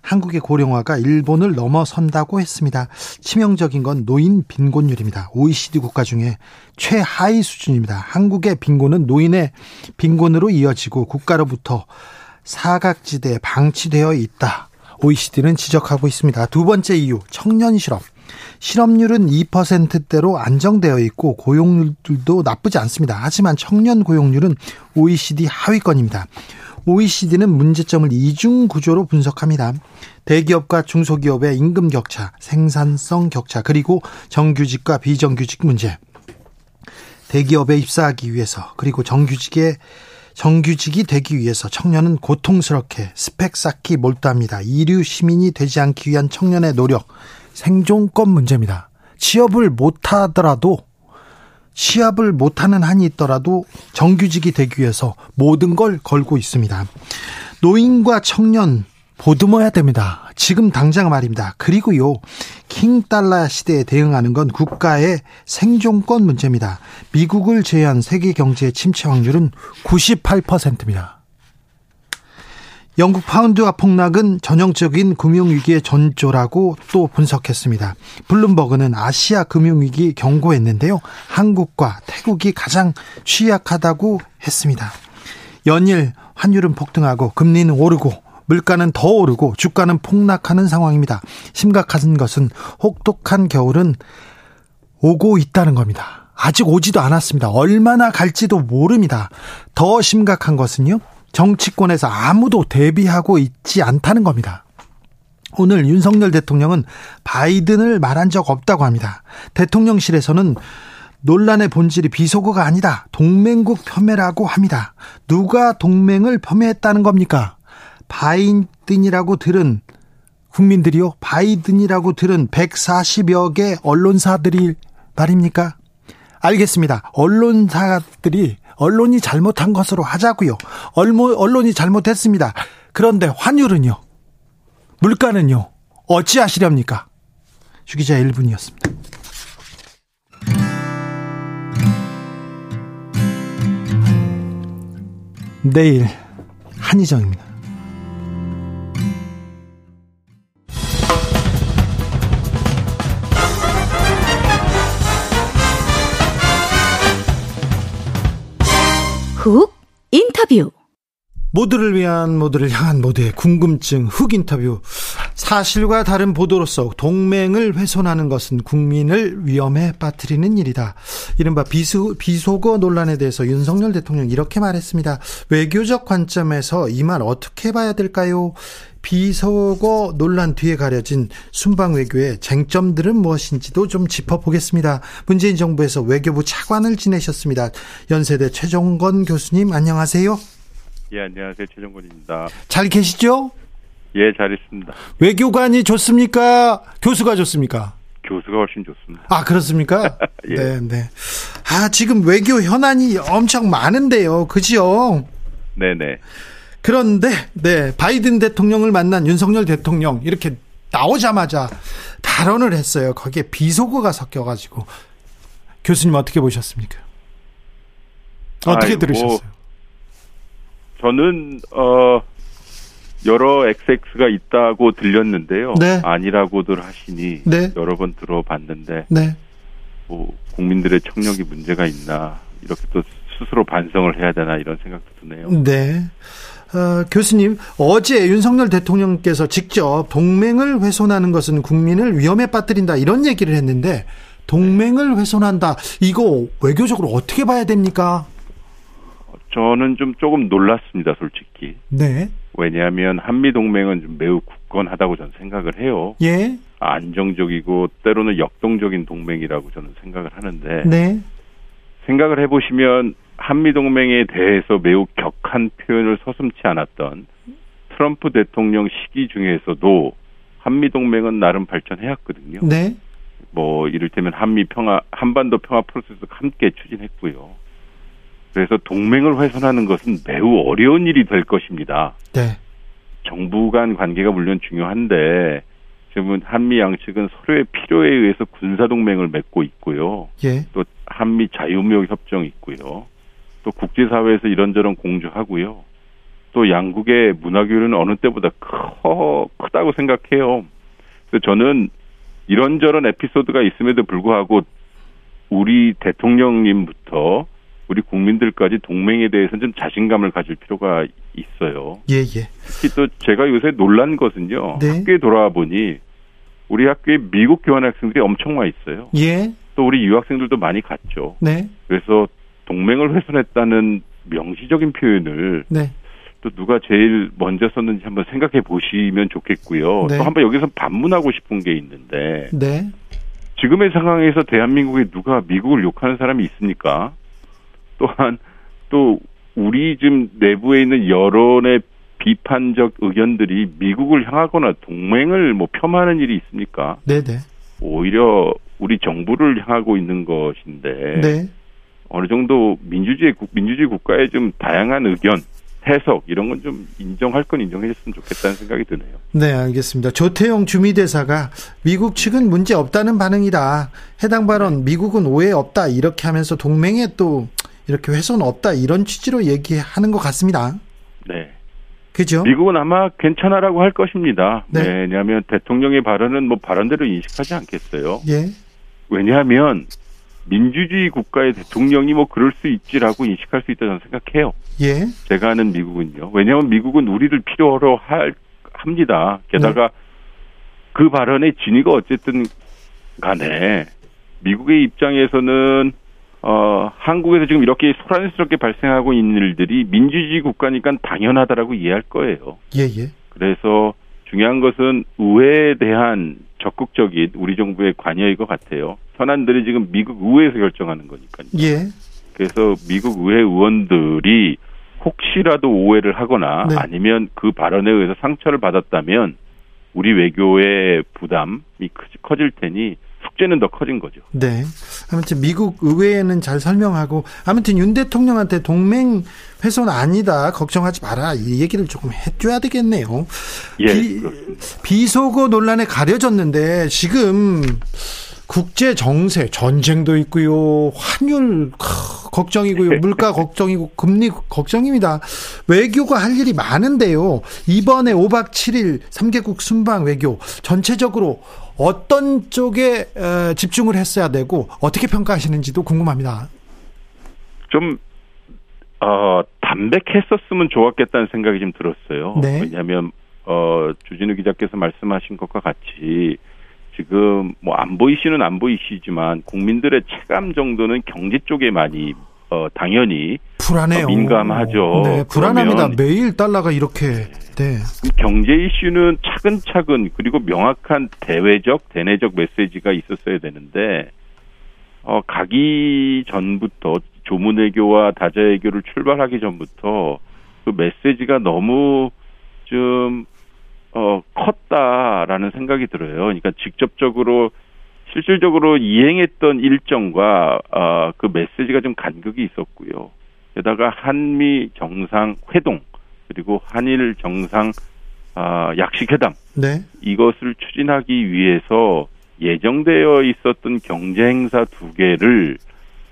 한국의 고령화가 일본을 넘어선다고 했습니다. 치명적인 건 노인 빈곤율입니다. OECD 국가 중에 최하위 수준입니다. 한국의 빈곤은 노인의 빈곤으로 이어지고 국가로부터 사각지대에 방치되어 있다. OECD는 지적하고 있습니다. 두 번째 이유, 청년 실업. 실업률은 2%대로 안정되어 있고 고용률도 나쁘지 않습니다. 하지만 청년 고용률은 OECD 하위권입니다. OECD는 문제점을 이중 구조로 분석합니다. 대기업과 중소기업의 임금 격차, 생산성 격차, 그리고 정규직과 비정규직 문제. 대기업에 입사하기 위해서, 그리고 정규직에 정규직이 되기 위해서 청년은 고통스럽게 스펙 쌓기 몰두합니다. 이류 시민이 되지 않기 위한 청년의 노력, 생존권 문제입니다. 취업을 못하더라도 시합을 못하는 한이 있더라도 정규직이 되기 위해서 모든 걸 걸고 있습니다. 노인과 청년 보듬어야 됩니다. 지금 당장 말입니다. 그리고요, 킹달러 시대에 대응하는 건 국가의 생존권 문제입니다. 미국을 제외한 세계 경제의 침체 확률은 98%입니다. 영국 파운드화 폭락은 전형적인 금융위기의 전조라고 또 분석했습니다. 블룸버그는 아시아 금융위기 경고했는데요. 한국과 태국이 가장 취약하다고 했습니다. 연일 환율은 폭등하고 금리는 오르고 물가는 더 오르고 주가는 폭락하는 상황입니다. 심각한 것은 혹독한 겨울은 오고 있다는 겁니다. 아직 오지도 않았습니다. 얼마나 갈지도 모릅니다. 더 심각한 것은요. 정치권에서 아무도 대비하고 있지 않다는 겁니다. 오늘 윤석열 대통령은 바이든을 말한 적 없다고 합니다. 대통령실에서는 논란의 본질이 비속어가 아니다. 동맹국 폄훼라고 합니다. 누가 동맹을 폄훼했다는 겁니까? 바이든이라고 들은 국민들이요. 바이든이라고 들은 140여 개 언론사들이 말입니까? 알겠습니다. 언론사들이 언론이 잘못한 것으로 하자고요. 언론이 잘못했습니다. 그런데 환율은요? 물가는요? 어찌하시렵니까? 주기자 1분이었습니다. 내일 한희정입니다. 훅 인터뷰. 모두를 위한 모두를 향한 모두의 궁금증 흑 인터뷰 사실과 다른 보도로서 동맹을 훼손하는 것은 국민을 위험에 빠뜨리는 일이다. 이른바 비수, 비속어 논란에 대해서 윤석열 대통령 이렇게 말했습니다. 외교적 관점에서 이 말 어떻게 봐야 될까요? 비속어 논란 뒤에 가려진 순방 외교의 쟁점들은 무엇인지도 좀 짚어보겠습니다. 문재인 정부에서 외교부 차관을 지내셨습니다. 연세대 최종건 교수님 안녕하세요. 예, 안녕하세요. 최정권입니다. 잘 계시죠? 예, 잘 있습니다. 외교관이 좋습니까? 교수가 좋습니까? 교수가 훨씬 좋습니다. 아, 그렇습니까? (laughs) 예. 네, 네. 아, 지금 외교 현안이 엄청 많은데요. 그죠? 네네. 그런데, 네, 바이든 대통령을 만난 윤석열 대통령, 이렇게 나오자마자 발언을 했어요. 거기에 비속어가 섞여가지고. 교수님 어떻게 보셨습니까? 어떻게 아이고, 들으셨어요? 저는 어 여러 XX가 있다고 들렸는데요. 네. 아니라고들 하시니 네. 여러 번 들어봤는데 네. 뭐 국민들의 청력이 문제가 있나 이렇게 또 스스로 반성을 해야 되나 이런 생각도 드네요. 네. 어, 교수님, 어제 윤석열 대통령께서 직접 동맹을 훼손하는 것은 국민을 위험에 빠뜨린다 이런 얘기를 했는데 동맹을 훼손한다 이거 외교적으로 어떻게 봐야 됩니까? 저는 좀 조금 놀랐습니다, 솔직히. 네. 왜냐하면 한미 동맹은 좀 매우 굳건하다고 저는 생각을 해요. 예. 안정적이고 때로는 역동적인 동맹이라고 저는 생각을 하는데 네. 생각을 해보시면 한미 동맹에 대해서 매우 격한 표현을 서슴지 않았던 트럼프 대통령 시기 중에서도 한미 동맹은 나름 발전해왔거든요. 네. 뭐 이를테면 한미 평화 한반도 평화 프로세스 함께 추진했고요. 그래서 동맹을 훼손하는 것은 매우 어려운 일이 될 것입니다. 네. 정부 간 관계가 물론 중요한데 지금은 한미 양측은 서로의 필요에 의해서 군사 동맹을 맺고 있고요. 예. 또 한미 자유무역 협정 있고요. 또 국제사회에서 이런저런 공조하고요. 또 양국의 문화 교류는 어느 때보다 커 크다고 생각해요. 그래서 저는 이런저런 에피소드가 있음에도 불구하고 우리 대통령님부터 우리 국민들까지 동맹에 대해서는 좀 자신감을 가질 필요가 있어요. 예, 예. 특히 또 제가 요새 놀란 것은요. 네. 학교에 돌아와 보니 우리 학교에 미국 교환 학생들이 엄청 와 있어요. 예. 또 우리 유학생들도 많이 갔죠. 네. 그래서 동맹을 훼손했다는 명시적인 표현을 네. 또 누가 제일 먼저 썼는지 한번 생각해 보시면 좋겠고요. 네. 또 한번 여기서 반문하고 싶은 게 있는데 네. 지금의 상황에서 대한민국에 누가 미국을 욕하는 사람이 있습니까? 또한 또 우리 지금 내부에 있는 여론의 비판적 의견들이 미국을 향하거나 동맹을 뭐 폄하하는 일이 있습니까? 네, 네. 오히려 우리 정부를 향하고 있는 것인데 네. 어느 정도 민주주의 국- 민주주의 국가의 좀 다양한 의견 해석 이런 건 좀 인정할 건 인정해줬으면 좋겠다는 생각이 드네요. 네, 알겠습니다. 조태용 주미대사가 미국 측은 문제 없다는 반응이다. 해당 발언 미국은 오해 없다. 이렇게 하면서 동맹에 또 이렇게 훼손 없다. 이런 취지로 얘기하는 것 같습니다. 네. 그죠? 미국은 아마 괜찮아라고 할 것입니다. 네. 왜냐하면 대통령의 발언은 뭐 발언대로 인식하지 않겠어요. 예. 왜냐하면 민주주의 국가의 대통령이 뭐 그럴 수 있지라고 인식할 수 있다 저는 생각해요. 예. 제가 아는 미국은요. 왜냐하면 미국은 우리를 필요로 할 합니다. 게다가 그 발언의 진위가 어쨌든 간에 미국의 입장에서는 어 한국에서 지금 이렇게 소란스럽게 발생하고 있는 일들이 민주주의 국가니까 당연하다라고 이해할 거예요. 예, 예. 그래서 중요한 것은 의회에 대한 적극적인 우리 정부의 관여인 것 같아요. 현안들이 지금 미국 의회에서 결정하는 거니까요. 예. 그래서 미국 의회 의원들이 혹시라도 오해를 하거나 네. 아니면 그 발언에 의해서 상처를 받았다면 우리 외교의 부담이 커질 테니 숙제는 더 커진 거죠. 네. 아무튼 미국 의회에는 잘 설명하고 아무튼 윤 대통령한테 동맹 훼손 아니다. 걱정하지 마라. 이 얘기를 조금 해줘야 되겠네요. 예, 비. 비속어 논란에 가려졌는데 지금 국제 정세 전쟁도 있고요. 환율 크, 걱정이고요. (laughs) 물가 걱정이고 금리 걱정입니다. 외교가 할 일이 많은데요. 이번에 5박 7일 3개국 순방 외교 전체적으로 어떤 쪽에 어, 집중을 했어야 되고 어떻게 평가하시는지도 궁금합니다. 좀 어, 담백했었으면 좋았겠다는 생각이 좀 들었어요. 네. 왜냐하면 어, 주진우 기자께서 말씀하신 것과 같이 지금 뭐 안 보 이슈는 안 보 이슈지만 국민들의 체감 정도는 경제 쪽에 많이 어, 당연히 불안해요. 어, 민감하죠. 네, 불안합니다. 매일 달러가 이렇게 네. 이 경제 이슈는 차근차근 그리고 명확한 대외적 대내적 메시지가 있었어야 되는데 어 가기 전부터 조문 외교와 다자 외교를 출발하기 전부터 그 메시지가 너무 좀 어, 컸다라는 생각이 들어요. 그러니까 직접적으로 실질적으로 이행했던 일정과 어, 그 메시지가 좀 간극이 있었고요. 게다가 한미 정상 회동 그리고 한일 정상 아, 약식회담 네. 이것을 추진하기 위해서 예정되어 있었던 경제 행사 두 개를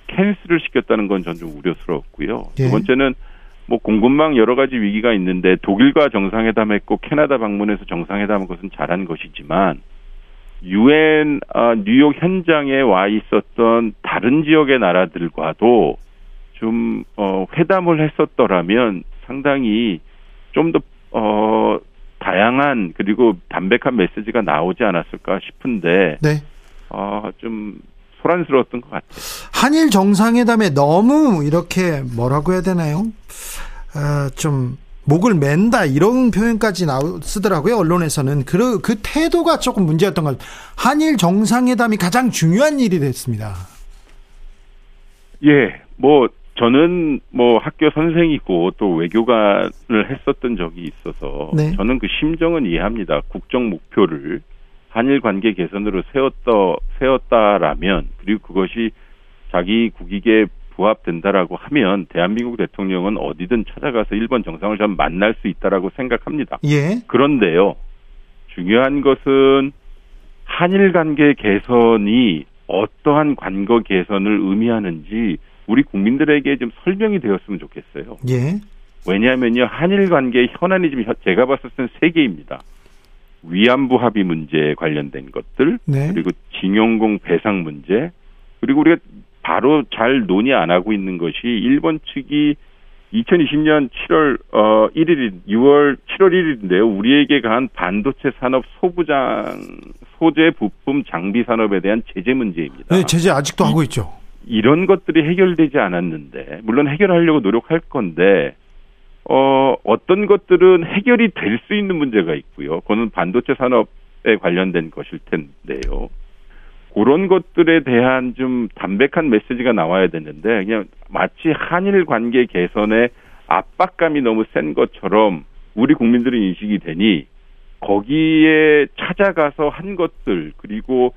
캔슬을 시켰다는 건 전 좀 우려스러웠고요. 예. 두 번째는 뭐 공급망 여러 가지 위기가 있는데 독일과 정상회담했고 캐나다 방문해서 정상회담한 것은 잘한 것이지만 유엔 아, 뉴욕 현장에 와 있었던 다른 지역의 나라들과도 좀 어, 회담을 했었더라면 상당히 좀더 어, 다양한 그리고 담백한 메시지가 나오지 않았을까 싶은데 네. 어, 좀 소란스러웠던 것 같아요. 한일 정상회담에 너무 이렇게 뭐라고 해야 되나요? 아, 좀 목을 맨다 이런 표현까지 나오, 쓰더라고요 언론에서는 그, 그 태도가 조금 문제였던 것. 한일 정상회담이 가장 중요한 일이 됐습니다. 예, 뭐 저는 뭐 학교 선생이고 또 외교관을 했었던 적이 있어서 네. 저는 그 심정은 이해합니다. 국정 목표를 한일 관계 개선으로 세웠다 세웠다라면 그리고 그것이 자기 국익에 부합된다라고 하면 대한민국 대통령은 어디든 찾아가서 일본 정상을 좀 만날 수 있다라고 생각합니다. 예. 그런데요, 중요한 것은 한일 관계 개선이 어떠한 관계 개선을 의미하는지 우리 국민들에게 좀 설명이 되었으면 좋겠어요. 예. 왜냐하면요, 한일 관계 현안이 지금 현- 제가 봤을 때는 세 개입니다. 위안부 합의 문제에 관련된 것들, 네. 그리고 징용공 배상 문제, 그리고 우리가 바로 잘 논의 안 하고 있는 것이 일본 측이 2020년 7월 어 1일 6월 7월 1일인데요. 우리에게 간 반도체 산업 소부장 소재 부품 장비 산업에 대한 제재 문제입니다. 네, 제재 아직도 하고 있죠. 이런 것들이 해결되지 않았는데 물론 해결하려고 노력할 건데 어 어떤 것들은 해결이 될 수 있는 문제가 있고요. 그거는 반도체 산업에 관련된 것일 텐데요. 그런 것들에 대한 좀 담백한 메시지가 나와야 되는데 그냥 마치 한일 관계 개선에 압박감이 너무 센 것처럼 우리 국민들이 인식이 되니 거기에 찾아가서 한 것들 그리고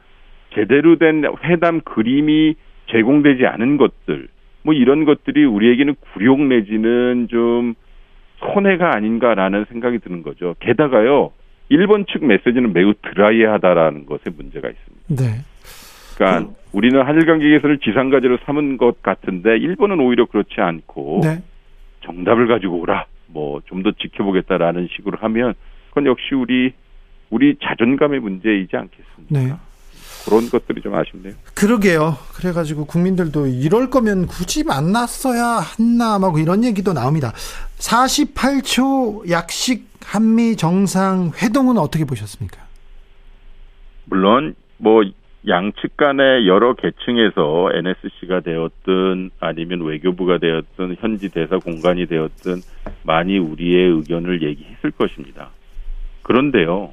제대로 된 회담 그림이 제공되지 않은 것들 뭐 이런 것들이 우리에게는 굴욕 내지는 좀 손해가 아닌가라는 생각이 드는 거죠. 게다가요. 일본 측 메시지는 매우 드라이하다라는 것에 문제가 있습니다. 네. 그러니까 우리는 한일 관계 개선을 지상과제로 삼은 것 같은데 일본은 오히려 그렇지 않고 네. 정답을 가지고 오라. 뭐 좀 더 지켜보겠다라는 식으로 하면 그건 역시 우리 우리 자존감의 문제이지 않겠습니까? 네. 그런 것들이 좀 아쉽네요. 그러게요. 그래가지고 국민들도 이럴 거면 굳이 만났어야 했나, 막 이런 얘기도 나옵니다. 48초 약식 한미 정상 회동은 어떻게 보셨습니까? 물론 뭐 양측 간의 여러 계층에서 NSC가 되었든 아니면 외교부가 되었든 현지 대사 공간이 되었든 많이 우리의 의견을 얘기했을 것입니다. 그런데요.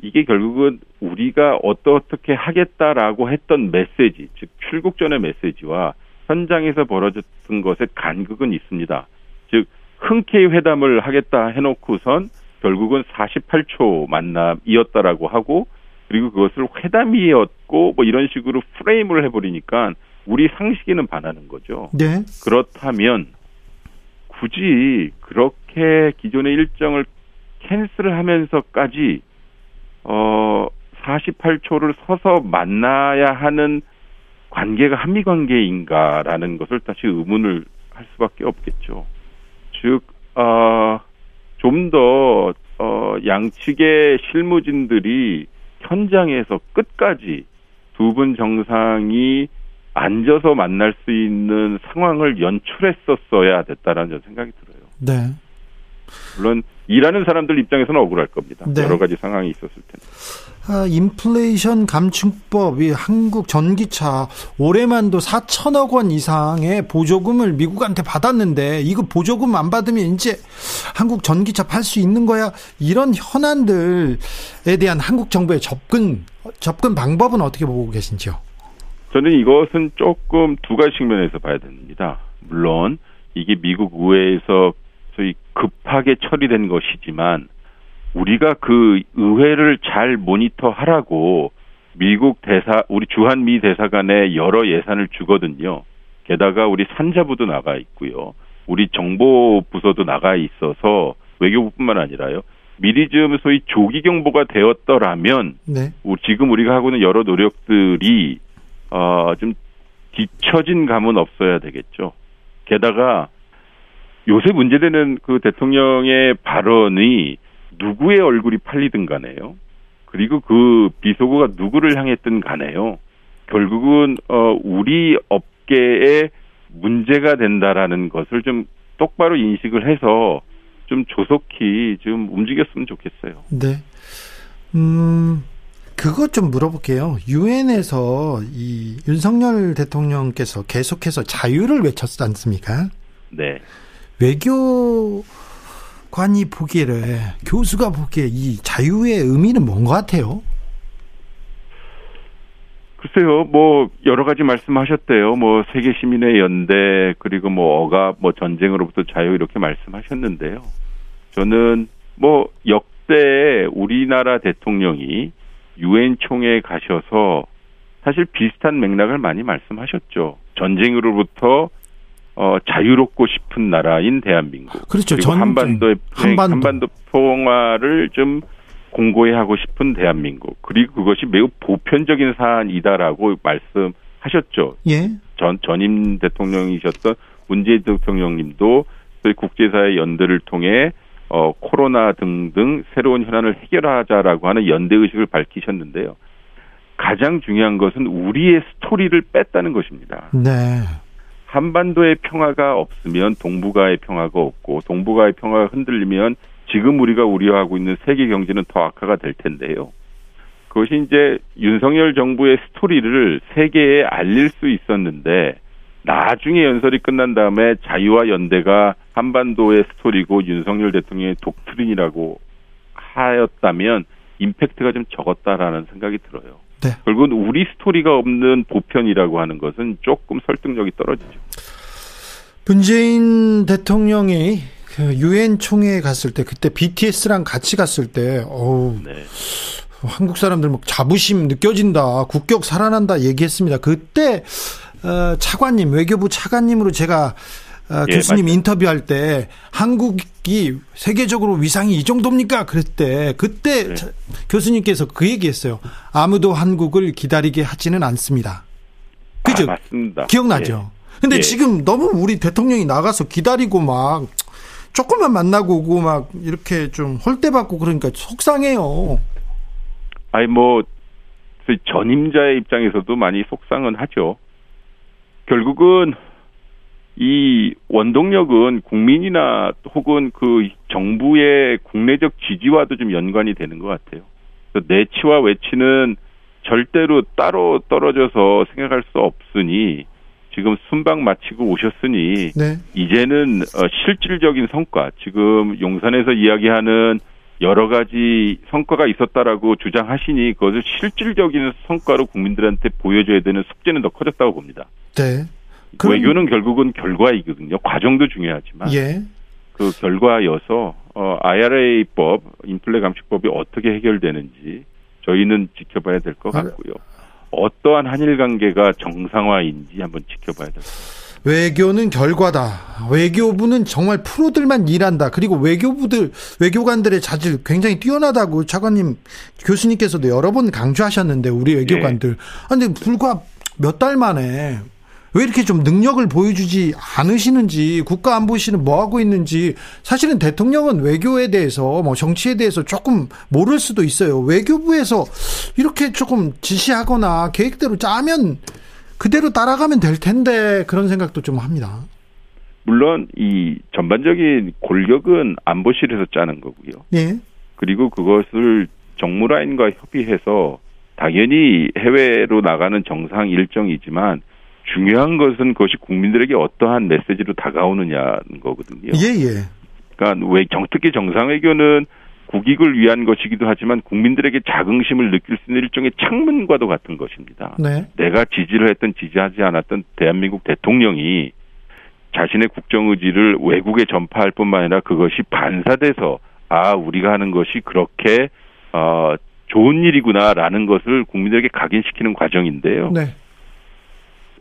이게 결국은 우리가 어떻게 하겠다라고 했던 메시지, 즉 출국 전의 메시지와 현장에서 벌어졌던 것의 간극은 있습니다. 즉 흔쾌히 회담을 하겠다 해놓고선 결국은 48초 만남이었다라고 하고 그리고 그것을 회담이었고 뭐 이런 식으로 프레임을 해버리니까 우리 상식에는 반하는 거죠. 네. 그렇다면 굳이 그렇게 기존의 일정을 캔슬을 하면서까지 어 48초를 서서 만나야 하는 관계가 한미 관계인가라는 것을 다시 의문을 할 수밖에 없겠죠. 즉, 어, 좀 더, 어, 양측의 실무진들이 현장에서 끝까지 두 분 정상이 앉아서 만날 수 있는 상황을 연출했었어야 됐다라는 생각이 들어요. 네. 물론 일하는 사람들 입장에서는 억울할 겁니다. 네. 여러 가지 상황이 있었을 텐데. 아, 인플레이션 감축법, 이 한국 전기차 올해만도 4천억 원 이상의 보조금을 미국한테 받았는데 이거 보조금 안 받으면 이제 한국 전기차 팔 수 있는 거야? 이런 현안들에 대한 한국 정부의 접근 접근 방법은 어떻게 보고 계신지요? 저는 이것은 조금 두 가지 측면에서 봐야 됩니다. 물론 이게 미국 의회에서 저희 급하게 처리된 것이지만 우리가 그 의회를 잘 모니터하라고 미국 대사 우리 주한 미 대사관에 여러 예산을 주거든요. 게다가 우리 산자부도 나가 있고요. 우리 정보 부서도 나가 있어서 외교부뿐만 아니라요. 미리 좀 소위 조기 경보가 되었더라면 네. 지금 우리가 하고 있는 여러 노력들이 어 좀 뒤처진 감은 없어야 되겠죠. 게다가 요새 문제되는 그 대통령의 발언이 누구의 얼굴이 팔리든 간에요. 그리고 그 비속어가 누구를 향했든 간에요. 결국은 어 우리 업계에 문제가 된다라는 것을 좀 똑바로 인식을 해서 좀 조속히 좀 움직였으면 좋겠어요. 네. 음, 그것 좀 물어볼게요. 유엔에서 이 윤석열 대통령께서 계속해서 자유를 외쳤지 않습니까? 네. 외교관이 보기에, 교수가 보기에 이 자유의 의미는 뭔 것 같아요? 글쎄요, 뭐 여러 가지 말씀하셨대요. 뭐 세계 시민의 연대 그리고 뭐 억압, 뭐 전쟁으로부터 자유 이렇게 말씀하셨는데요. 저는 뭐 역대 우리나라 대통령이 유엔 총회에 가셔서 사실 비슷한 맥락을 많이 말씀하셨죠. 전쟁으로부터 어, 자유롭고 싶은 나라인 대한민국. 그렇죠. 그리고 전쟁. 한반도의 한반도. 한반도 평화를 좀 공고히 하고 싶은 대한민국. 그리고 그것이 매우 보편적인 사안이다라고 말씀하셨죠. 예. 전 전임 대통령이셨던 문재인 대통령님도 저희 국제사회 연대를 통해 어 코로나 등등 새로운 현안을 해결하자라고 하는 연대 의식을 밝히셨는데요. 가장 중요한 것은 우리의 스토리를 뺐다는 것입니다. 네. 한반도의 평화가 없으면 동북아의 평화가 없고 동북아의 평화가 흔들리면 지금 우리가 우려하고 있는 세계 경제는 더 악화가 될 텐데요. 그것이 이제 윤석열 정부의 스토리를 세계에 알릴 수 있었는데 나중에 연설이 끝난 다음에 자유와 연대가 한반도의 스토리고 윤석열 대통령의 독트린이라고 하였다면 임팩트가 좀 적었다라는 생각이 들어요. 네. 결국은 우리 스토리가 없는 보편이라고 하는 것은 조금 설득력이 떨어지죠. 문재인 대통령이 그 유엔 총회에 갔을 때 그때 BTS랑 같이 갔을 때 어우 네. 한국 사람들 막 자부심 느껴진다 국격 살아난다 얘기했습니다. 그때 어, 차관님 외교부 차관님으로 제가 어, 예, 교수님 맞죠. 인터뷰할 때 한국이 세계적으로 위상이 이 정도입니까? 그랬대 그때 네. 차- 교수님께서 그 얘기했어요. 아무도 한국을 기다리게 하지는 않습니다. 그죠? 아, 맞습니다. 기억나죠? 근데 예. 지금 너무 우리 대통령이 나가서 기다리고 막 조금만 만나고 오고 막 이렇게 좀 홀대받고 그러니까 속상해요. 아니 뭐 저희 전임자의 입장에서도 많이 속상은 하죠. 결국은 이 원동력은 국민이나 혹은 그 정부의 국내적 지지와도 좀 연관이 되는 것 같아요. 내치와 외치는 절대로 따로 떨어져서 생각할 수 없으니 지금 순방 마치고 오셨으니 네. 이제는 어, 실질적인 성과, 지금 용산에서 이야기하는 여러 가지 성과가 있었다라고 주장하시니 그것을 실질적인 성과로 국민들한테 보여줘야 되는 숙제는 더 커졌다고 봅니다. 네. 그럼- 외교는 결국은 결과이거든요. 과정도 중요하지만 예. 그 결과여서 어, IRA법, 인플레 감축법이 어떻게 해결되는지 저희는 지켜봐야 될것 아, 같고요. 어떠한 한일 관계가 정상화인지 한번 지켜봐야 될 것 같습니다. 외교는 결과다. 외교부는 정말 프로들만 일한다. 그리고 외교부들, 외교관들의 자질 굉장히 뛰어나다고 차관님, 교수님께서도 여러 번 강조하셨는데, 우리 외교관들. 아, 근데 불과 몇 달 만에 왜 이렇게 좀 능력을 보여주지 않으시는지, 국가안보실은 뭐 하고 있는지, 사실은 대통령은 외교에 대해서, 뭐 정치에 대해서 조금 모를 수도 있어요. 외교부에서 이렇게 조금 지시하거나 계획대로 짜면 그대로 따라가면 될 텐데 그런 생각도 좀 합니다. 물론 이 전반적인 골격은 안보실에서 짜는 거고요. 예. 그리고 그것을 정무라인과 협의해서 당연히 해외로 나가는 정상 일정이지만 중요한 것은 그것이 국민들에게 어떠한 메시지로 다가오느냐는 거거든요. 예, 예. 그러니까 왜 정, 특히 정상외교는 국익을 위한 것이기도 하지만 국민들에게 자긍심을 느낄 수 있는 일종의 창문과도 같은 것입니다. 네. 내가 지지를 했던 지지하지 않았던 대한민국 대통령이 자신의 국정 의지를 외국에 전파할 뿐만 아니라 그것이 반사돼서 아 우리가 하는 것이 그렇게 어 좋은 일이구나라는 것을 국민들에게 각인시키는 과정인데요. 네.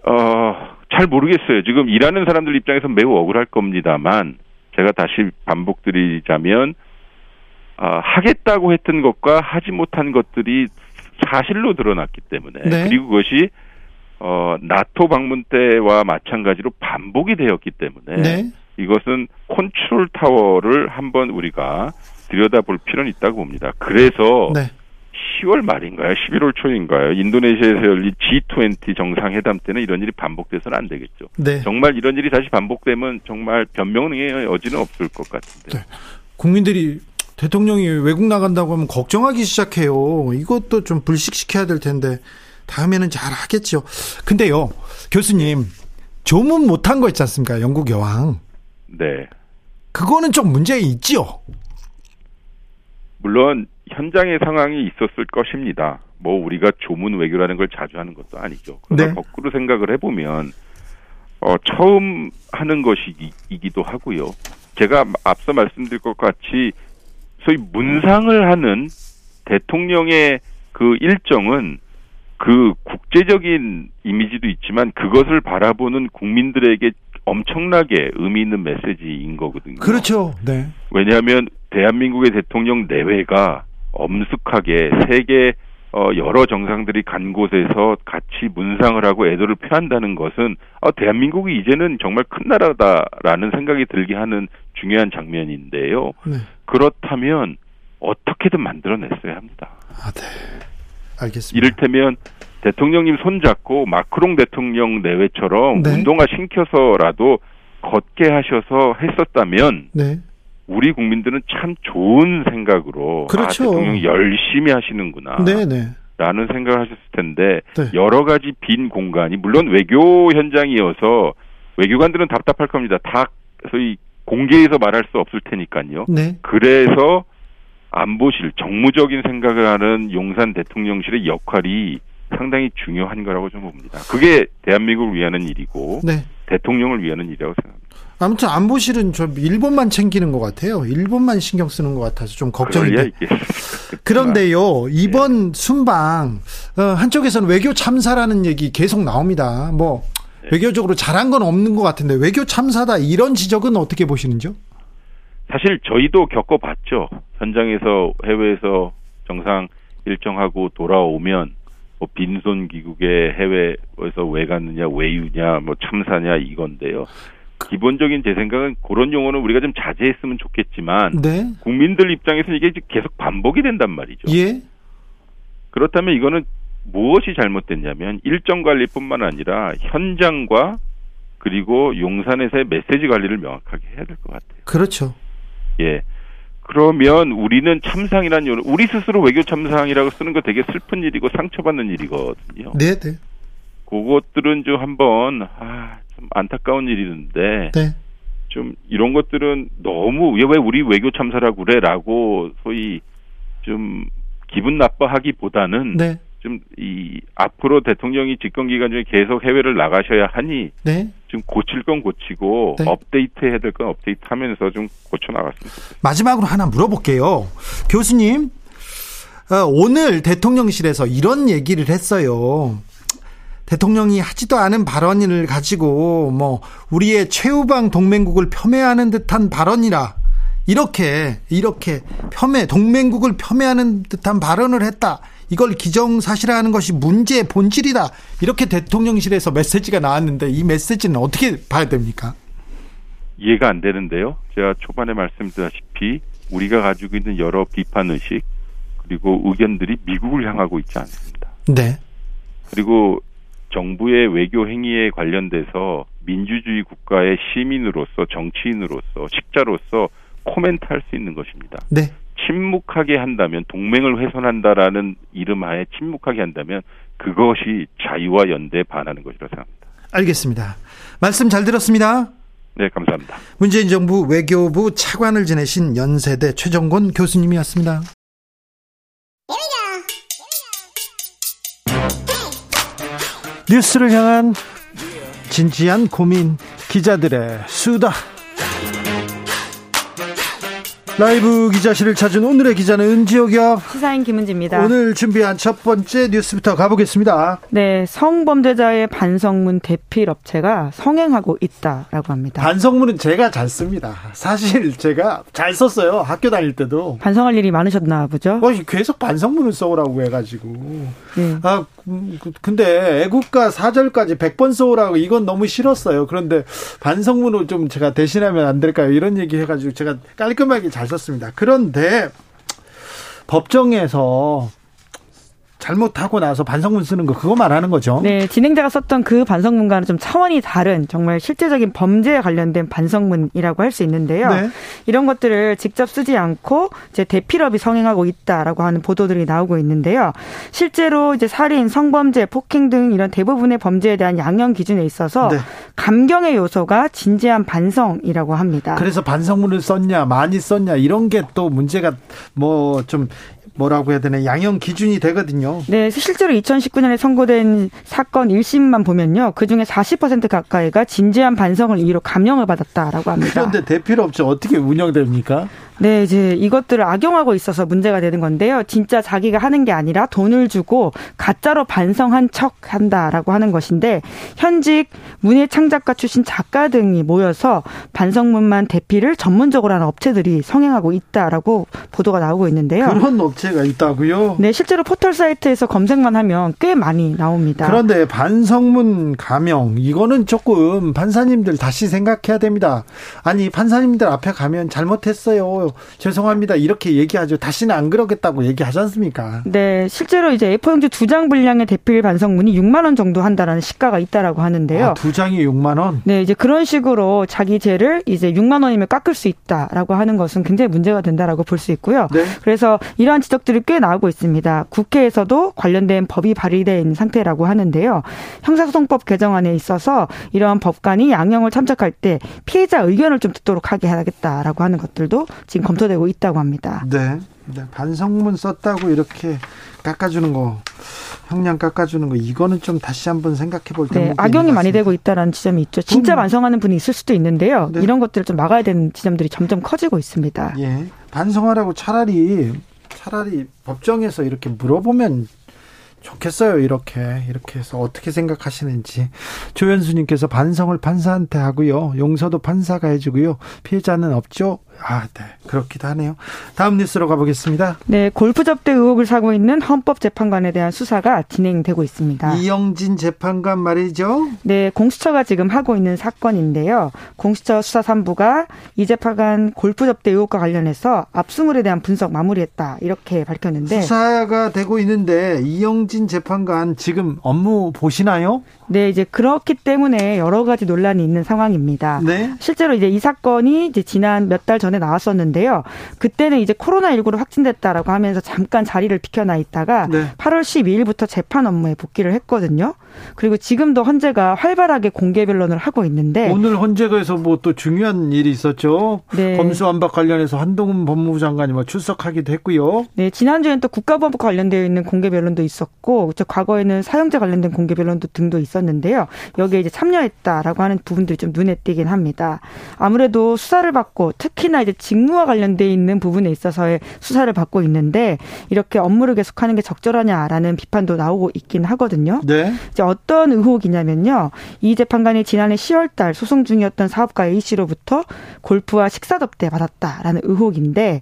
어, 잘 모르겠어요. 지금 일하는 사람들 입장에서 매우 억울할 겁니다만 제가 다시 반복드리자면 아, 하겠다고 했던 것과 하지 못한 것들이 사실로 드러났기 때문에 네. 그리고 그것이 어, 나토 방문 때와 마찬가지로 반복이 되었기 때문에 네. 이것은 컨트롤 타워를 한번 우리가 들여다볼 필요는 있다고 봅니다. 그래서 네. 10월 말인가요? 11월 초인가요? 인도네시아에서 열린 G20 정상회담 때는 이런 일이 반복돼서는 안 되겠죠. 네. 정말 이런 일이 다시 반복되면 정말 변명의 여지는 없을 것 같은데. 네. 국민들이 대통령이 외국 나간다고 하면 걱정하기 시작해요. 이것도 좀 불식시켜야 될 텐데 다음에는 잘 하겠죠. 근데요, 교수님 조문 못한 거 있지 않습니까? 영국 여왕. 네. 그거는 좀 문제 있지요. 물론 현장의 상황이 있었을 것입니다. 뭐 우리가 조문 외교라는 걸 자주 하는 것도 아니죠. 그러나 네. 거꾸로 생각을 해보면 어, 처음 하는 것이기도 하고요. 제가 앞서 말씀드릴 것 같이 소위 문상을 하는 대통령의 그 일정은 그 국제적인 이미지도 있지만 그것을 바라보는 국민들에게 엄청나게 의미 있는 메시지인 거거든요. 그렇죠. 네. 왜냐하면 대한민국의 대통령 내외가 엄숙하게 세계 어, 여러 정상들이 간 곳에서 같이 문상을 하고 애도를 표한다는 것은 아, 대한민국이 이제는 정말 큰 나라다라는 생각이 들게 하는 중요한 장면인데요. 네. 그렇다면 어떻게든 만들어냈어야 합니다. 아, 네. 알겠습니다. 이를테면 대통령님 손잡고 마크롱 대통령 내외처럼 네. 운동화 신켜서라도 걷게 하셔서 했었다면 네. 우리 국민들은 참 좋은 생각으로 그렇죠. 아, 대통령이 열심히 하시는구나 네, 네. 라는 생각을 하셨을 텐데 네. 여러 가지 빈 공간이 물론 외교 현장이어서 외교관들은 답답할 겁니다. 다 소위 공개해서 말할 수 없을 테니까요. 네. 그래서 안보실 정무적인 생각을 하는 용산 대통령실의 역할이 상당히 중요한 거라고 좀 봅니다. 그게 대한민국을 위하는 일이고 네. 대통령을 위하는 일이라고 생각합니다. 아무튼 안보실은 좀 일본만 챙기는 것 같아요. 일본만 신경 쓰는 것 같아서 좀 걱정인데. 그런데요, 네. 이번 순방 어, 한쪽에서는 외교 참사라는 얘기 계속 나옵니다. 뭐 네. 외교적으로 잘한 건 없는 것 같은데 외교 참사다 이런 지적은 어떻게 보시는지요? 사실 저희도 겪어봤죠. 현장에서 해외에서 정상 일정하고 돌아오면 뭐 빈손 귀국에 해외에서 왜 갔느냐, 외유냐, 뭐 참사냐 이건데요. 기본적인 제 생각은 그런 용어는 우리가 좀 자제했으면 좋겠지만 네, 국민들 입장에서는 이게 계속 반복이 된단 말이죠. 예, 그렇다면 이거는 무엇이 잘못됐냐면 일정 관리뿐만 아니라 현장과 그리고 용산에서의 메시지 관리를 명확하게 해야 될 것 같아요. 그렇죠. 예. 그러면 우리는 참상이라는 요 우리 스스로 외교 참상이라고 쓰는 거 되게 슬픈 일이고 상처받는 일이거든요. 네, 네, 그것들은 좀 한번 아, 좀 안타까운 일이는데 네, 좀 이런 것들은 너무 왜 우리 외교 참사라고 그래라고 소위 좀 기분 나빠하기보다는 네, 좀이 앞으로 대통령이 집권 기간 중에 계속 해외를 나가셔야 하니 네. 좀 고칠 건 고치고 네. 업데이트 해야 될 건 업데이트 하면서 좀 고쳐 나갔으면 좋겠습니다. 마지막으로 하나 물어볼게요. 교수님, 어, 오늘 대통령실에서 이런 얘기를 했어요. 대통령이 하지도 않은 발언을 가지고 뭐 우리의 최우방 동맹국을 폄훼하는 듯한 발언이라 이렇게 이렇게 폄훼 동맹국을 폄훼하는 듯한 발언을 했다. 이걸 기정사실화하는 것이 문제의 본질이다. 이렇게 대통령실에서 메시지가 나왔는데 이 메시지는 어떻게 봐야 됩니까? 이해가 안 되는데요. 제가 초반에 말씀드렸다시피 우리가 가지고 있는 여러 비판 의식 그리고 의견들이 미국을 향하고 있지 않습니다. 네. 그리고 정부의 외교 행위에 관련돼서 민주주의 국가의 시민으로서 정치인으로서 식자로서 코멘트할 수 있는 것입니다. 네. 침묵하게 한다면 동맹을 훼손한다라는 이름하에 침묵하게 한다면 그것이 자유와 연대에 반하는 것이라고 생각합니다. 알겠습니다. 말씀 잘 들었습니다. 네, 감사합니다. 문재인 정부 외교부 차관을 지내신 연세대 최정곤 교수님이었습니다. 뉴스를 향한 진지한 고민 기자들의 수다. 라이브 기자실을 찾은 오늘의 기자는 은지옥이요. 시사인 김은지입니다. 오늘 준비한 첫 번째 뉴스부터 가보겠습니다. 네, 성범죄자의 반성문 대필 업체가 성행하고 있다라고 합니다. 반성문은 제가 잘 씁니다. 사실 제가 잘 썼어요. 학교 다닐 때도. 반성할 일이 많으셨나 보죠? 어, 계속 반성문을 써오라고 해가지고. 네. 아, 근데 애국가 4절까지 100번 써오라고 이건 너무 싫었어요. 그런데 반성문을 좀 제가 대신하면 안 될까요? 이런 얘기 해가지고 제가 깔끔하게 잘 썼습니다. 그런데 법정에서 잘못하고 나서 반성문 쓰는 거 그거 말하는 거죠. 네, 진행자가 썼던 그 반성문과는 좀 차원이 다른 정말 실제적인 범죄에 관련된 반성문이라고 할 수 있는데요. 네. 이런 것들을 직접 쓰지 않고 이제 대필업이 성행하고 있다라고 하는 보도들이 나오고 있는데요. 실제로 이제 살인, 성범죄, 폭행 등 이런 대부분의 범죄에 대한 양형 기준에 있어서 네. 감경의 요소가 진지한 반성이라고 합니다. 그래서 반성문을 썼냐, 많이 썼냐 이런 게 또 문제가 뭐 좀 뭐라고 해야 되나 양형 기준이 되거든요. 네, 실제로 2019년에 선고된 사건 1심만 보면요. 그중에 40% 가까이가 진지한 반성을 이유로 감형을 받았다라고 합니다. 그런데 대필업체 어떻게 운영됩니까? 네, 이제 이것들을 악용하고 있어서 문제가 되는 건데요. 진짜 자기가 하는 게 아니라 돈을 주고 가짜로 반성한 척 한다라고 하는 것인데 현직 문예 창작가 출신 작가 등이 모여서 반성문만 대피를 전문적으로 하는 업체들이 성행하고 있다라고 보도가 나오고 있는데요. 그런 업체가 있다고요? 네, 실제로 포털 사이트에서 검색만 하면 꽤 많이 나옵니다. 그런데 반성문 가명 이거는 조금 판사님들 다시 생각해야 됩니다. 아니 판사님들 앞에 가면 잘못했어요. 죄송합니다. 이렇게 얘기하죠. 다시는 안 그러겠다고 얘기하지 않습니까? 네, 실제로 이제 A4용지 두 장 분량의 대필 반성문이 6만 원 정도 한다라는 시가가 있다라고 하는데요. 아, 두 장이 6만 원. 네, 이제 그런 식으로 자기 죄를 이제 6만 원이면 깎을 수 있다라고 하는 것은 굉장히 문제가 된다라고 볼 수 있고요. 네. 그래서 이러한 지적들이 꽤 나오고 있습니다. 국회에서도 관련된 법이 발의된 상태라고 하는데요. 형사소송법 개정안에 있어서 이러한 법관이 양형을 참작할 때 피해자 의견을 좀 듣도록 하게 하겠다라고 하는 것들도 지금 검토되고 있다고 합니다. 네. 네. 반성문 썼다고 이렇게 깎아주는 거, 형량 깎아주는 거, 이거는 좀 다시 한번 생각해 볼 네, 때문에 악용이 많이 되고 있다라는 지점이 있죠. 진짜 그럼- 반성하는 분이 있을 수도 있는데요. 네. 이런 것들을 좀 막아야 되는 지점들이 점점 커지고 있습니다. 예. 반성하라고 차라리 차라리 법정에서 이렇게 물어보면 좋겠어요. 이렇게 이렇게 해서 어떻게 생각하시는지 조현수님께서 반성을 판사한테 하고요. 용서도 판사가 해주고요. 피해자는 없죠. 아, 네. 그렇기도 하네요. 다음 뉴스로 가보겠습니다. 네, 골프 접대 의혹을 사고 있는 헌법재판관에 대한 수사가 진행되고 있습니다. 이영진 재판관 말이죠. 네, 공수처가 지금 하고 있는 사건인데요. 공수처 수사 3부가 이 재판관 골프 접대 의혹과 관련해서 압수물에 대한 분석 마무리했다 이렇게 밝혔는데, 수사가 되고 있는데 이영진 재판관 지금 업무 보시나요? 네, 이제 그렇기 때문에 여러 가지 논란이 있는 상황입니다. 네. 실제로 이제 이 사건이 이제 지난 몇 달 전에 나왔었는데요. 그때는 이제 코로나19로 확진됐다라고 하면서 잠깐 자리를 비켜나 있다가 네. 8월 12일부터 재판 업무에 복귀를 했거든요. 그리고 지금도 헌재가 활발하게 공개 변론을 하고 있는데 오늘 헌재가에서 뭐 또 중요한 일이 있었죠. 네. 검수완박 관련해서 한동훈 법무부 장관이 뭐 출석하기도 했고요. 네, 지난주에는 또 국가보안법 관련되어 있는 공개 변론도 있었고, 저 과거에는 사형제 관련된 공개 변론도 등도 있었는데요. 여기에 이제 참여했다라고 하는 부분들이 좀 눈에 띄긴 합니다. 아무래도 수사를 받고 특히나 이제 직무와 관련돼 있는 부분에 있어서의 수사를 받고 있는데 이렇게 업무를 계속하는 게 적절하냐라는 비판도 나오고 있긴 하거든요. 네. 이제 어떤 의혹이냐면요. 이 재판관이 지난해 10월달 소송 중이었던 사업가 A 씨로부터 골프와 식사 접대 받았다라는 의혹인데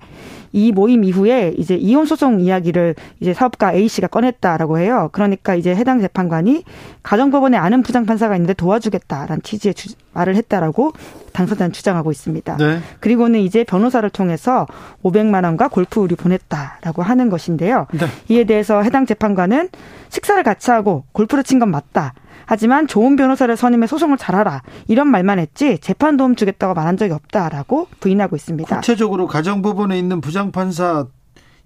이 모임 이후에 이제 이혼 소송 이야기를 이제 사업가 A 씨가 꺼냈다라고 해요. 그러니까 이제 해당 재판관이 가정법원에 아는 부장 판사가 있는데 도와주겠다라는 취지의 주- 말을 했다라고 당사자는 주장하고 있습니다. 네. 그리고는 이제 변호사를 통해서 500만 원과 골프 의류 보냈다라고 하는 것인데요. 네. 이에 대해서 해당 재판관은 식사를 같이 하고 골프를 친 건 맞다. 하지만 좋은 변호사를 선임해 소송을 잘하라. 이런 말만 했지 재판 도움 주겠다고 말한 적이 없다라고 부인하고 있습니다. 구체적으로 가정법원에 있는 부장판사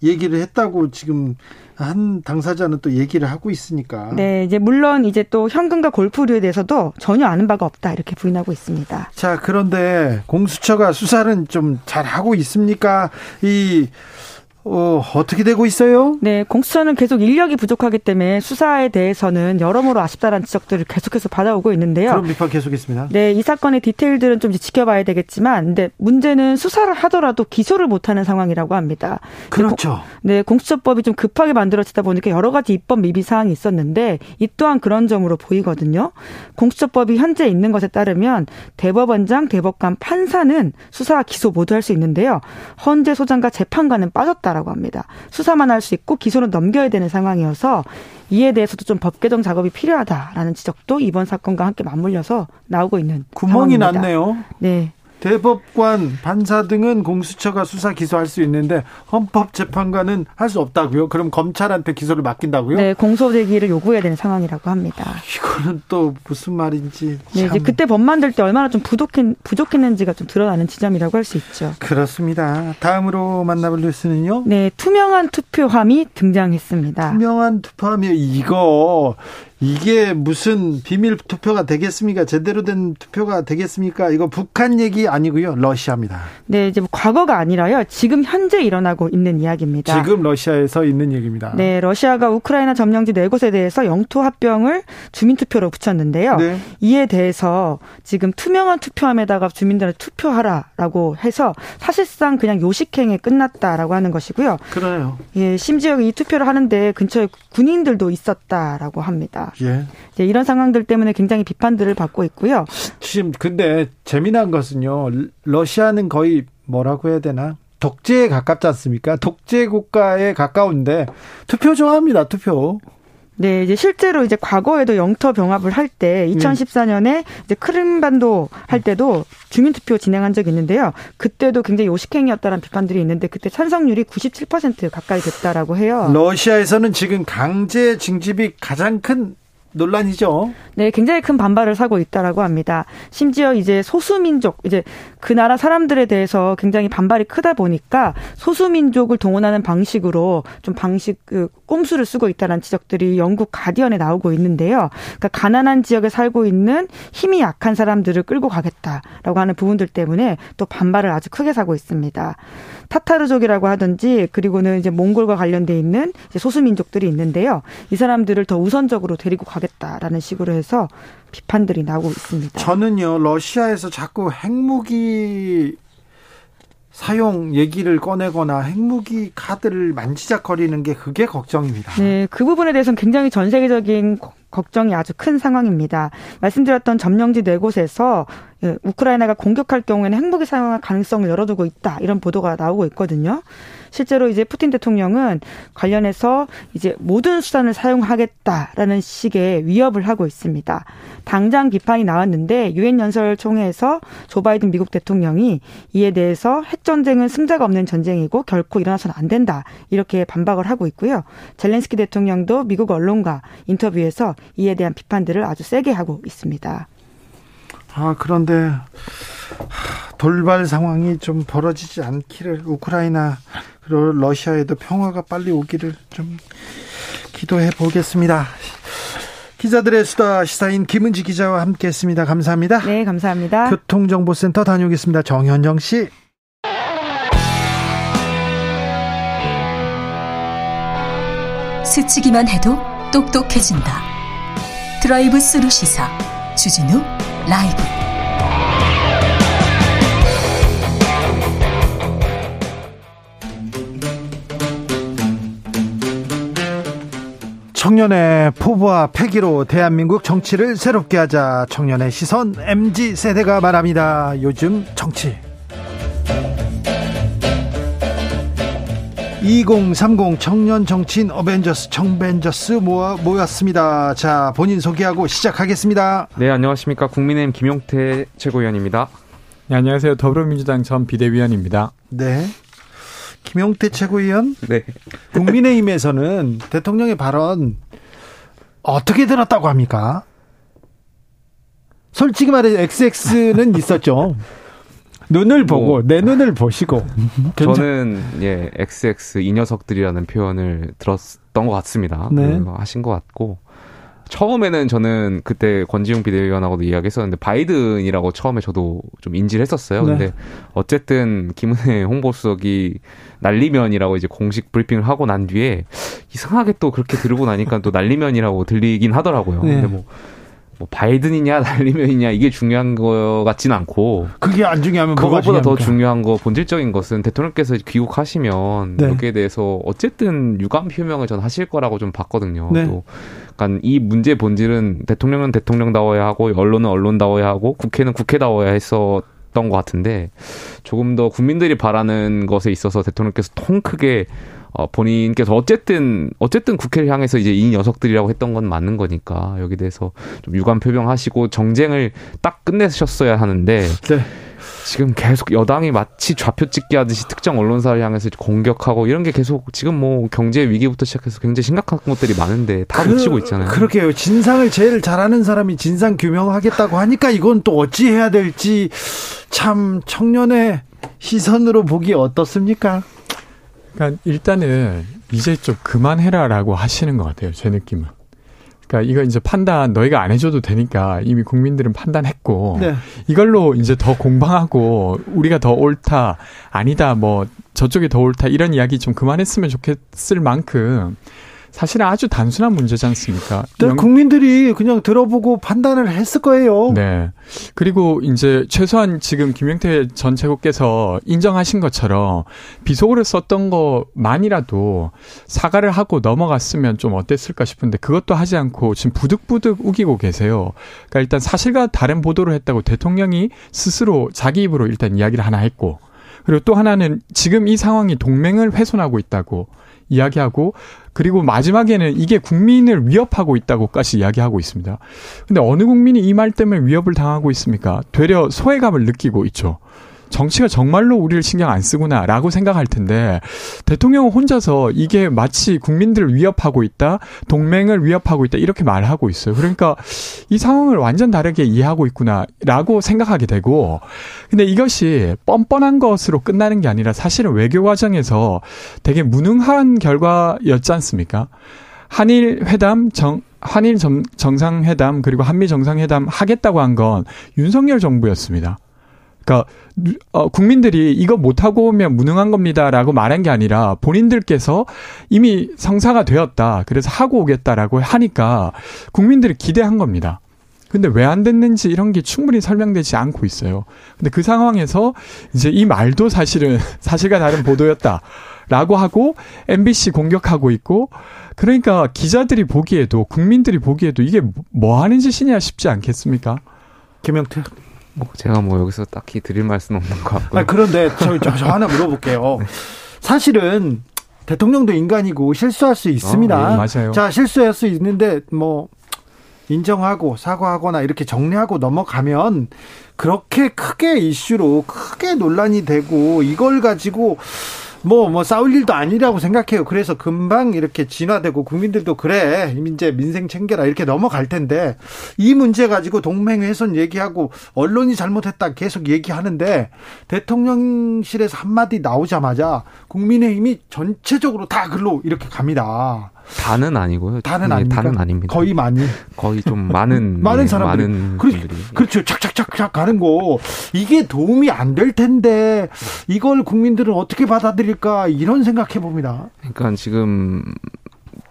얘기를 했다고 지금 한 당사자는 또 얘기를 하고 있으니까. 네, 이제 물론 이제 또 현금과 골프류에 대해서도 전혀 아는 바가 없다 이렇게 부인하고 있습니다. 자, 그런데 공수처가 수사는 좀 잘 하고 있습니까? 이 어, 어떻게 되고 있어요? 네, 공수처는 계속 인력이 부족하기 때문에 수사에 대해서는 여러모로 아쉽다는 지적들을 계속해서 받아오고 있는데요. 그럼 비판 계속했습니다. 네, 이 사건의 디테일들은 좀 지켜봐야 되겠지만, 근데 문제는 수사를 하더라도 기소를 못하는 상황이라고 합니다. 그렇죠. 네, 공수처법이 좀 급하게 만들어지다 보니까 여러 가지 입법 미비 사항이 있었는데 이 또한 그런 점으로 보이거든요. 공수처법이 현재 있는 것에 따르면 대법원장, 대법관, 판사는 수사와 기소 모두 할 수 있는데요. 헌재 소장과 재판관은 빠졌다 라고 합니다. 수사만 할 수 있고 기소는 넘겨야 되는 상황이어서 이에 대해서도 좀 법 개정 작업이 필요하다라는 지적도 이번 사건과 함께 맞물려서 나오고 있는 구멍이 상황입니다. 났네요. 네. 대법관, 판사 등은 공수처가 수사 기소할 수 있는데 헌법재판관은 할 수 없다고요? 그럼 검찰한테 기소를 맡긴다고요? 네, 공소 제기를 요구해야 되는 상황이라고 합니다. 이거는 또 무슨 말인지 네, 참 이제 그때 법 만들 때 얼마나 좀 부족했, 부족했는지가 좀 드러나는 지점이라고 할 수 있죠. 그렇습니다. 다음으로 만나볼 뉴스는요. 네, 투명한 투표함이 등장했습니다. 투명한 투표함이 이거 이게 무슨 비밀 투표가 되겠습니까? 제대로 된 투표가 되겠습니까? 이거 북한 얘기 아니고요. 러시아입니다. 네, 이제 뭐 과거가 아니라요. 지금 현재 일어나고 있는 이야기입니다. 지금 러시아에서 있는 얘기입니다. 네, 러시아가 우크라이나 점령지 네 곳에 대해서 영토 합병을 주민 투표로 붙였는데요. 네. 이에 대해서 지금 투명한 투표함에다가 주민들을 투표하라라고 해서 사실상 그냥 요식행에 끝났다라고 하는 것이고요. 그러네요. 예, 심지어 이 투표를 하는데 근처에 군인들도 있었다라고 합니다. 예. 이제 이런 상황들 때문에 굉장히 비판들을 받고 있고요. 지금 근데 재미난 것은요. 러시아는 거의 뭐라고 해야 되나? 독재에 가깝지 않습니까? 독재 국가에 가까운데 투표 좋아합니다. 투표. 네, 이제 실제로 이제 과거에도 영토 병합을 할 때 2014년에 이제 크림반도 할 때도 주민투표 진행한 적이 있는데요. 그때도 굉장히 요식행위였다는 비판들이 있는데 그때 찬성률이 97% 가까이 됐다라고 해요. 러시아에서는 지금 강제 징집이 가장 큰 논란이죠. 네, 굉장히 큰 반발을 사고 있다라고 합니다. 심지어 이제 소수민족, 이제 그 나라 사람들에 대해서 굉장히 반발이 크다 보니까 소수민족을 동원하는 방식으로 좀 방식, 그, 꼼수를 쓰고 있다는 지적들이 영국 가디언에 나오고 있는데요. 그러니까 가난한 지역에 살고 있는 힘이 약한 사람들을 끌고 가겠다라고 하는 부분들 때문에 또 반발을 아주 크게 사고 있습니다. 타타르족이라고 하든지 그리고는 이제 몽골과 관련돼 있는 소수민족들이 있는데요. 이 사람들을 더 우선적으로 데리고 가 겠다라는 식으로 해서 비판들이 나오고 있습니다. 저는요, 러시아에서 자꾸 핵무기 사용 얘기를 꺼내거나 핵무기 카드를 만지작거리는 게 그게 걱정입니다. 네, 그 부분에 대해서는 굉장히 전 세계적인 거- 걱정이 아주 큰 상황입니다. 말씀드렸던 점령지 네 곳에서 예, 우크라이나가 공격할 경우에는 핵무기 사용할 가능성을 열어두고 있다 이런 보도가 나오고 있거든요. 실제로 이제 푸틴 대통령은 관련해서 이제 모든 수단을 사용하겠다라는 식의 위협을 하고 있습니다. 당장 비판이 나왔는데 유엔 연설 총회에서 조 바이든 미국 대통령이 이에 대해서 핵 전쟁은 승자가 없는 전쟁이고 결코 일어나서는 안 된다 이렇게 반박을 하고 있고요. 젤렌스키 대통령도 미국 언론과 인터뷰에서 이에 대한 비판들을 아주 세게 하고 있습니다. 아, 그런데 하, 돌발 상황이 좀 벌어지지 않기를 우크라이나 그리고 러시아에도 평화가 빨리 오기를 좀 기도해 보겠습니다. 기자들의 수다 시사인 김은지 기자와 함께했습니다. 감사합니다. 네, 감사합니다. 교통정보센터 다녀오겠습니다. 정현정 씨. 스치기만 해도 똑똑해진다. 드라이브 스루 시사 주진우 라이브. 청년의 포부와 패기로 대한민국 정치를 새롭게 하자. 청년의 시선 MZ 세대가 말합니다. 요즘 정치. 2030 청년 정치인 어벤져스 청벤져스 모아 모였습니다. 자, 본인 소개하고 시작하겠습니다. 네, 안녕하십니까. 국민의힘 김용태 최고위원입니다. 네, 안녕하세요. 더불어민주당 전 비대위원입니다. 네. 김용태 최고위원. 네. 국민의힘에서는 대통령의 발언 어떻게 들었다고 합니까? 솔직히 말해 XX는 있었죠. 눈을 보고 뭐. 내 눈을 보시고 (laughs) 저는 예, XX 이 녀석들이라는 표현을 들었던 것 같습니다. 네. 그 하신 것 같고 처음에는 저는 그때 권지웅 비대위원하고도 이야기했었는데 바이든이라고 처음에 저도 좀 인지를 했었어요. 네. 근데 어쨌든 김은혜 홍보수석이 날리면이라고 이제 공식 브리핑을 하고 난 뒤에 이상하게 또 그렇게 들고 나니까 또 날리면이라고 들리긴 하더라고요. 네. 근데 뭐, 뭐 바이든이냐 날리면이냐 이게 중요한 거 같진 않고 그게 안 중요하면 그것보다 더? 중요한 거 본질적인 것은 대통령께서 귀국하시면 네. 여기에 대해서 어쨌든 유감 표명을 전 하실 거라고 좀 봤거든요. 네. 또 그러니까 이 문제 본질은 대통령은 대통령다워야 하고 언론은 언론다워야 하고 국회는 국회다워야 했었던 것 같은데 조금 더 국민들이 바라는 것에 있어서 대통령께서 통 크게 어, 본인께서 어쨌든 어쨌든 국회를 향해서 이제 이 녀석들이라고 했던 건 맞는 거니까 여기 대해서 좀 유감 표명하시고 정쟁을 딱 끝내셨어야 하는데 네. 지금 계속 여당이 마치 좌표 찍기 하듯이 특정 언론사를 향해서 공격하고 이런 게 계속 지금 뭐 경제 위기부터 시작해서 굉장히 심각한 것들이 많은데 다 묻히고 있잖아요. 그렇게요. 진상을 제일 잘하는 사람이 진상 규명하겠다고 하니까 이건 또 어찌 해야 될지 참 청년의 시선으로 보기 어떻습니까? 그러니까 일단은 이제 좀 그만해라라고 하시는 것 같아요. 제 느낌은. 그러니까 이거 이제 판단 너희가 안 해줘도 되니까 이미 국민들은 판단했고 네. 이걸로 이제 더 공방하고 우리가 더 옳다 아니다 뭐 저쪽이 더 옳다 이런 이야기 좀 그만했으면 좋겠을 만큼 사실은 아주 단순한 문제지 않습니까? 네, 영- 국민들이 그냥 들어보고 판단을 했을 거예요. 네. 그리고 이제 최소한 지금 김영태 전 최고께서 인정하신 것처럼 비속어를 썼던 것만이라도 사과를 하고 넘어갔으면 좀 어땠을까 싶은데 그것도 하지 않고 지금 부득부득 우기고 계세요. 그러니까 일단 사실과 다른 보도를 했다고 대통령이 스스로 자기 입으로 일단 이야기를 하나 했고 그리고 또 하나는 지금 이 상황이 동맹을 훼손하고 있다고 이야기하고 그리고 마지막에는 이게 국민을 위협하고 있다고까지 이야기하고 있습니다. 근데 어느 국민이 이 말 때문에 위협을 당하고 있습니까? 되려 소외감을 느끼고 있죠. 정치가 정말로 우리를 신경 안 쓰구나라고 생각할 텐데 대통령은 혼자서 이게 마치 국민들을 위협하고 있다, 동맹을 위협하고 있다 이렇게 말하고 있어요. 그러니까 이 상황을 완전 다르게 이해하고 있구나라고 생각하게 되고 근데 이것이 뻔뻔한 것으로 끝나는 게 아니라 사실은 외교 과정에서 되게 무능한 결과였지 않습니까? 한일 회담 정 한일 정, 정상회담 그리고 한미 정상회담 하겠다고 한 건 윤석열 정부였습니다. 그러니까 누- 어, 국민들이 이거 못하고 오면 무능한 겁니다라고 말한 게 아니라 본인들께서 이미 성사가 되었다. 그래서 하고 오겠다라고 하니까 국민들이 기대한 겁니다. 근데 왜 안 됐는지 이런 게 충분히 설명되지 않고 있어요. 근데 그 상황에서 이제 이 말도 사실은 (laughs) 사실과 다른 보도였다 라고 하고 MBC 공격하고 있고 그러니까 기자들이 보기에도 국민들이 보기에도 이게 뭐 하는 짓이냐 싶지 않겠습니까? 김영태. 뭐 제가 뭐 여기서 딱히 드릴 말씀은 없는 것 같고요. 아, 그런데 저, 저, 저 하나 물어볼게요. (laughs) 사실은 대통령도 인간이고 실수할 수 있습니다. 어, 예, 맞아요. 자, 실수할 수 있는데 뭐 인정하고 사과하거나 이렇게 정리하고 넘어가면 그렇게 크게 이슈로 크게 논란이 되고 이걸 가지고 뭐, 뭐, 싸울 일도 아니라고 생각해요. 그래서 금방 이렇게 진화되고 국민들도 그래, 이제 민생 챙겨라 이렇게 넘어갈 텐데 이 문제 가지고 동맹훼손 얘기하고 언론이 잘못했다 계속 얘기하는데 대통령실에서 한마디 나오자마자 국민의힘이 전체적으로 다 글로 이렇게 갑니다. 다는 아니고요. 다는 네, 아닙니까? 다는 아닙니다. 거의 많이. 거의 좀 많은 (laughs) 많은 예, 사람들이. 많은 그렇- 분들이 그렇죠. 착착착착 가는 거. 이게 도움이 안 될 텐데 이걸 국민들은 어떻게 받아들일까 이런 생각해 봅니다. 그러니까 지금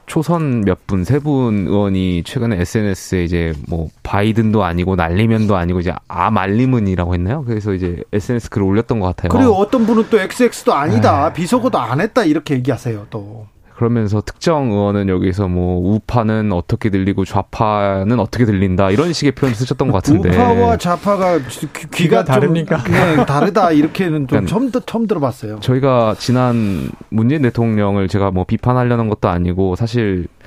초선 몇 분, 세 분 의원이 최근에 SNS에 이제 뭐 바이든도 아니고 날리면도 아니고 이제 아 말리문이라고 했나요? 그래서 이제 SNS 글을 올렸던 것 같아요. 그리고 어떤 분은 또 XX도 아니다. 네. 비속어도 안 했다 이렇게 얘기하세요. 또. 그러면서 특정 의원은 여기서 뭐 우파는 어떻게 들리고 좌파는 어떻게 들린다 이런 식의 표현을 쓰셨던 것 같은데 우파와 좌파가 귀, 귀가 다릅니까? 좀, 네, 다르다 이렇게는 좀 그러니까 처음 들- 처음 들어봤어요. 저희가 지난 문재인 대통령을 제가 뭐 비판하려는 것도 아니고 사실 사-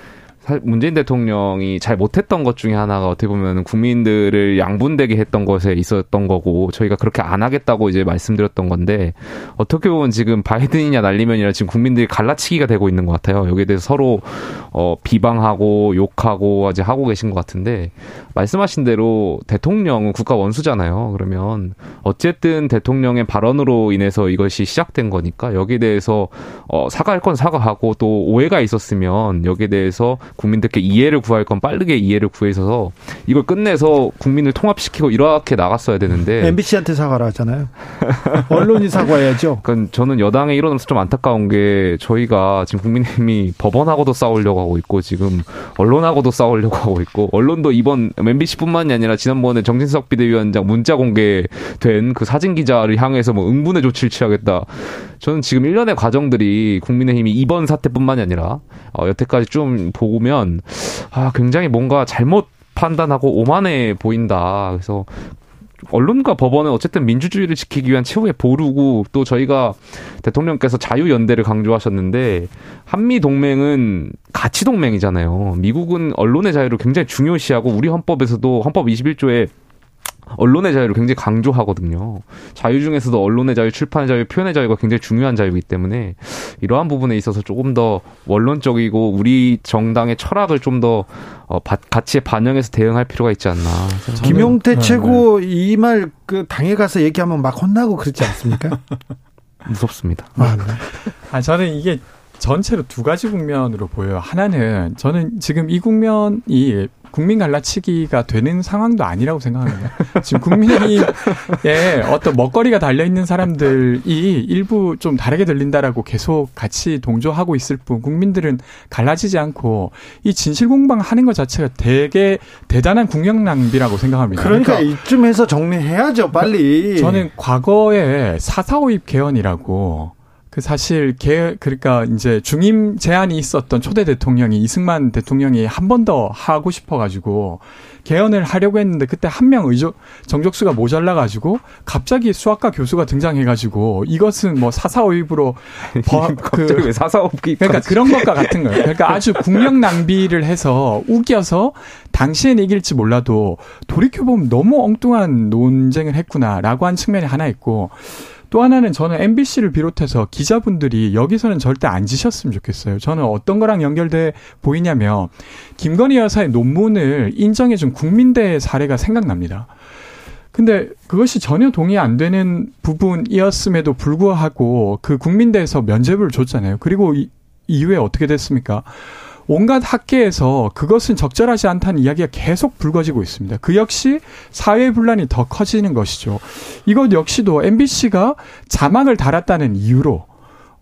문재인 대통령이 잘 못했던 것 중에 하나가 어떻게 보면 국민들을 양분되게 했던 것에 있었던 거고 저희가 그렇게 안 하겠다고 이제 말씀드렸던 건데 어떻게 보면 지금 바이든이냐 날리면이냐 지금 국민들이 갈라치기가 되고 있는 것 같아요. 여기에 대해서 서로 어, 비방하고 욕하고 이제 하고 계신 것 같은데 말씀하신 대로 대통령은 국가 원수잖아요. 그러면 어쨌든 대통령의 발언으로 인해서 이것이 시작된 거니까 여기에 대해서 어, 사과할 건 사과하고 또 오해가 있었으면 여기에 대해서 국민들께 이해를 구할 건 빠르게 이해를 구해서 이걸 끝내서 국민을 통합시키고 이렇게 나갔어야 되는데 MBC한테 사과를 하잖아요. (laughs) 언론이 사과해야죠. 그러니까 저는 여당의 일어나면서 좀 안타까운 게 저희가 지금 국민의힘이 법원하고도 싸우려고 하고 있고 지금 언론하고도 싸우려고 (laughs) 하고 있고 언론도 이번 MBC뿐만이 아니라 지난번에 정진석 비대위원장 문자 공개된 그 사진 기자를 향해서 뭐 응분의 조치를 취하겠다. 저는 지금 일련의 과정들이 국민의힘이 이번 사태뿐만이 아니라 어, 여태까지 좀 보면 아 굉장히 뭔가 잘못 판단하고 오만해 보인다. 그래서 언론과 법원은 어쨌든 민주주의를 지키기 위한 최후의 보루고 또 저희가 대통령께서 자유연대를 강조하셨는데 한미 동맹은 가치 동맹이잖아요. 미국은 언론의 자유를 굉장히 중요시하고 우리 헌법에서도 헌법 21조에 언론의 자유를 굉장히 강조하거든요. 자유 중에서도 언론의 자유, 출판의 자유, 표현의 자유가 굉장히 중요한 자유이기 때문에 이러한 부분에 있어서 조금 더 원론적이고 우리 정당의 철학을 좀더 어, 가치에 반영해서 대응할 필요가 있지 않나. 김용태 네, 최고 네. 이말 그 당에 가서 얘기하면 막 혼나고 그렇지 않습니까? (laughs) 무섭습니다. 아, 네. 아, 저는 이게 전체로 두 가지 국면으로 보여요. 하나는 저는 지금 이 국면이 국민 갈라치기가 되는 상황도 아니라고 생각합니다. 지금 국민의힘에 어떤 먹거리가 달려 있는 사람들이 일부 좀 다르게 들린다라고 계속 같이 동조하고 있을 뿐 국민들은 갈라지지 않고 이 진실 공방하는 것 자체가 되게 대단한 국력 낭비라고 생각합니다. 그러니까, 그러니까 이쯤에서 정리해야죠, 빨리. 저는 과거에 사사오입 개헌이라고 그 사실 개 그러니까 이제 중임 제안이 있었던 초대 대통령이 이승만 대통령이 한 번 더 하고 싶어 가지고 개헌을 하려고 했는데 그때 한 명 의적 정적수가 모자라 가지고 갑자기 수학과 교수가 등장해 가지고 이것은 뭐 사사오입으로 (laughs) 그 사사오입 그러니까 그런 것과 같은 거예요. 그러니까 아주 국력 낭비를 해서 우겨서 당시엔 이길지 몰라도 돌이켜 보면 너무 엉뚱한 논쟁을 했구나라고 한 측면이 하나 있고 또 하나는 저는 MBC를 비롯해서 기자분들이 여기서는 절대 안 지셨으면 좋겠어요. 저는 어떤 거랑 연결돼 보이냐면 김건희 여사의 논문을 인정해준 국민대 사례가 생각납니다. 근데 그것이 전혀 동의 안 되는 부분이었음에도 불구하고 그 국민대에서 면죄부를 줬잖아요. 그리고 이, 이후에 어떻게 됐습니까? 온갖 학계에서 그것은 적절하지 않다는 이야기가 계속 불거지고 있습니다. 그 역시 사회 분란이 더 커지는 것이죠. 이것 역시도 MBC가 자막을 달았다는 이유로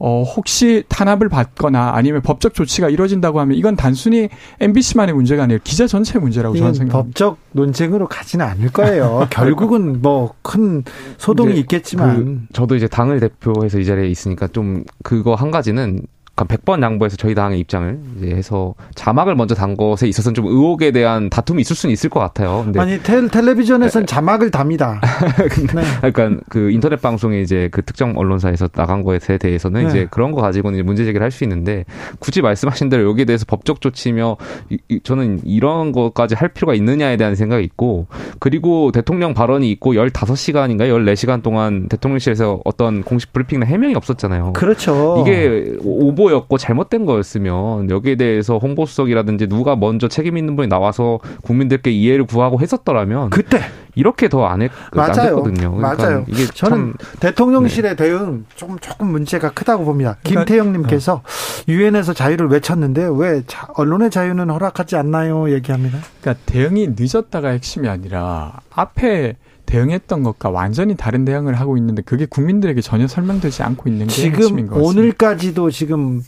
어, 혹시 탄압을 받거나 아니면 법적 조치가 이루어진다고 하면 이건 단순히 MBC만의 문제가 아니라 기자 전체의 문제라고 저는 생각합니다. 법적 논쟁으로 가지는 않을 거예요. (laughs) 결국은 뭐 큰 소동이 있겠지만. 그 저도 이제 당을 대표해서 이 자리에 있으니까 좀 그거 한 가지는 그러니까 100번 양보해서 저희 당의 입장을 이제 해서 자막을 먼저 단 것에 있어서는 좀 의혹에 대한 다툼이 있을 수는 있을 것 같아요. 근데 아니 텔, 텔레비전에서는 자막을 답니다. (laughs) 네. 그러니까 그 인터넷 방송에 이제 그 특정 언론사에서 나간 거에 대해서는 네. 이제 그런 거 가지고는 이제 문제 제기를 할 수 있는데 굳이 말씀하신 대로 여기에 대해서 법적 조치며 이, 이, 저는 이런 것까지 할 필요가 있느냐에 대한 생각이 있고 그리고 대통령 발언이 있고 15시간인가 14시간 동안 대통령실에서 어떤 공식 브리핑이나 해명이 없었잖아요. 그렇죠. 이게 오보 오보였고 잘못된 거였으면 여기에 대해서 홍보수석이라든지 누가 먼저 책임 있는 분이 나와서 국민들께 이해를 구하고 했었더라면 그때 이렇게 더 안 했거든요. 그러니까 맞아요. 이게 저는 대통령실의 네. 대응 조금 조금 문제가 크다고 봅니다. 그러니까 김태형님께서 유엔에서 자유를 외쳤는데 왜 언론의 자유는 허락하지 않나요? 얘기합니다. 그러니까 대응이 늦었다가 핵심이 아니라 앞에 대응했던 것과 완전히 다른 대응을 하고 있는데 그게 국민들에게 전혀 설명되지 않고 있는 게 지금 오늘까지도 지금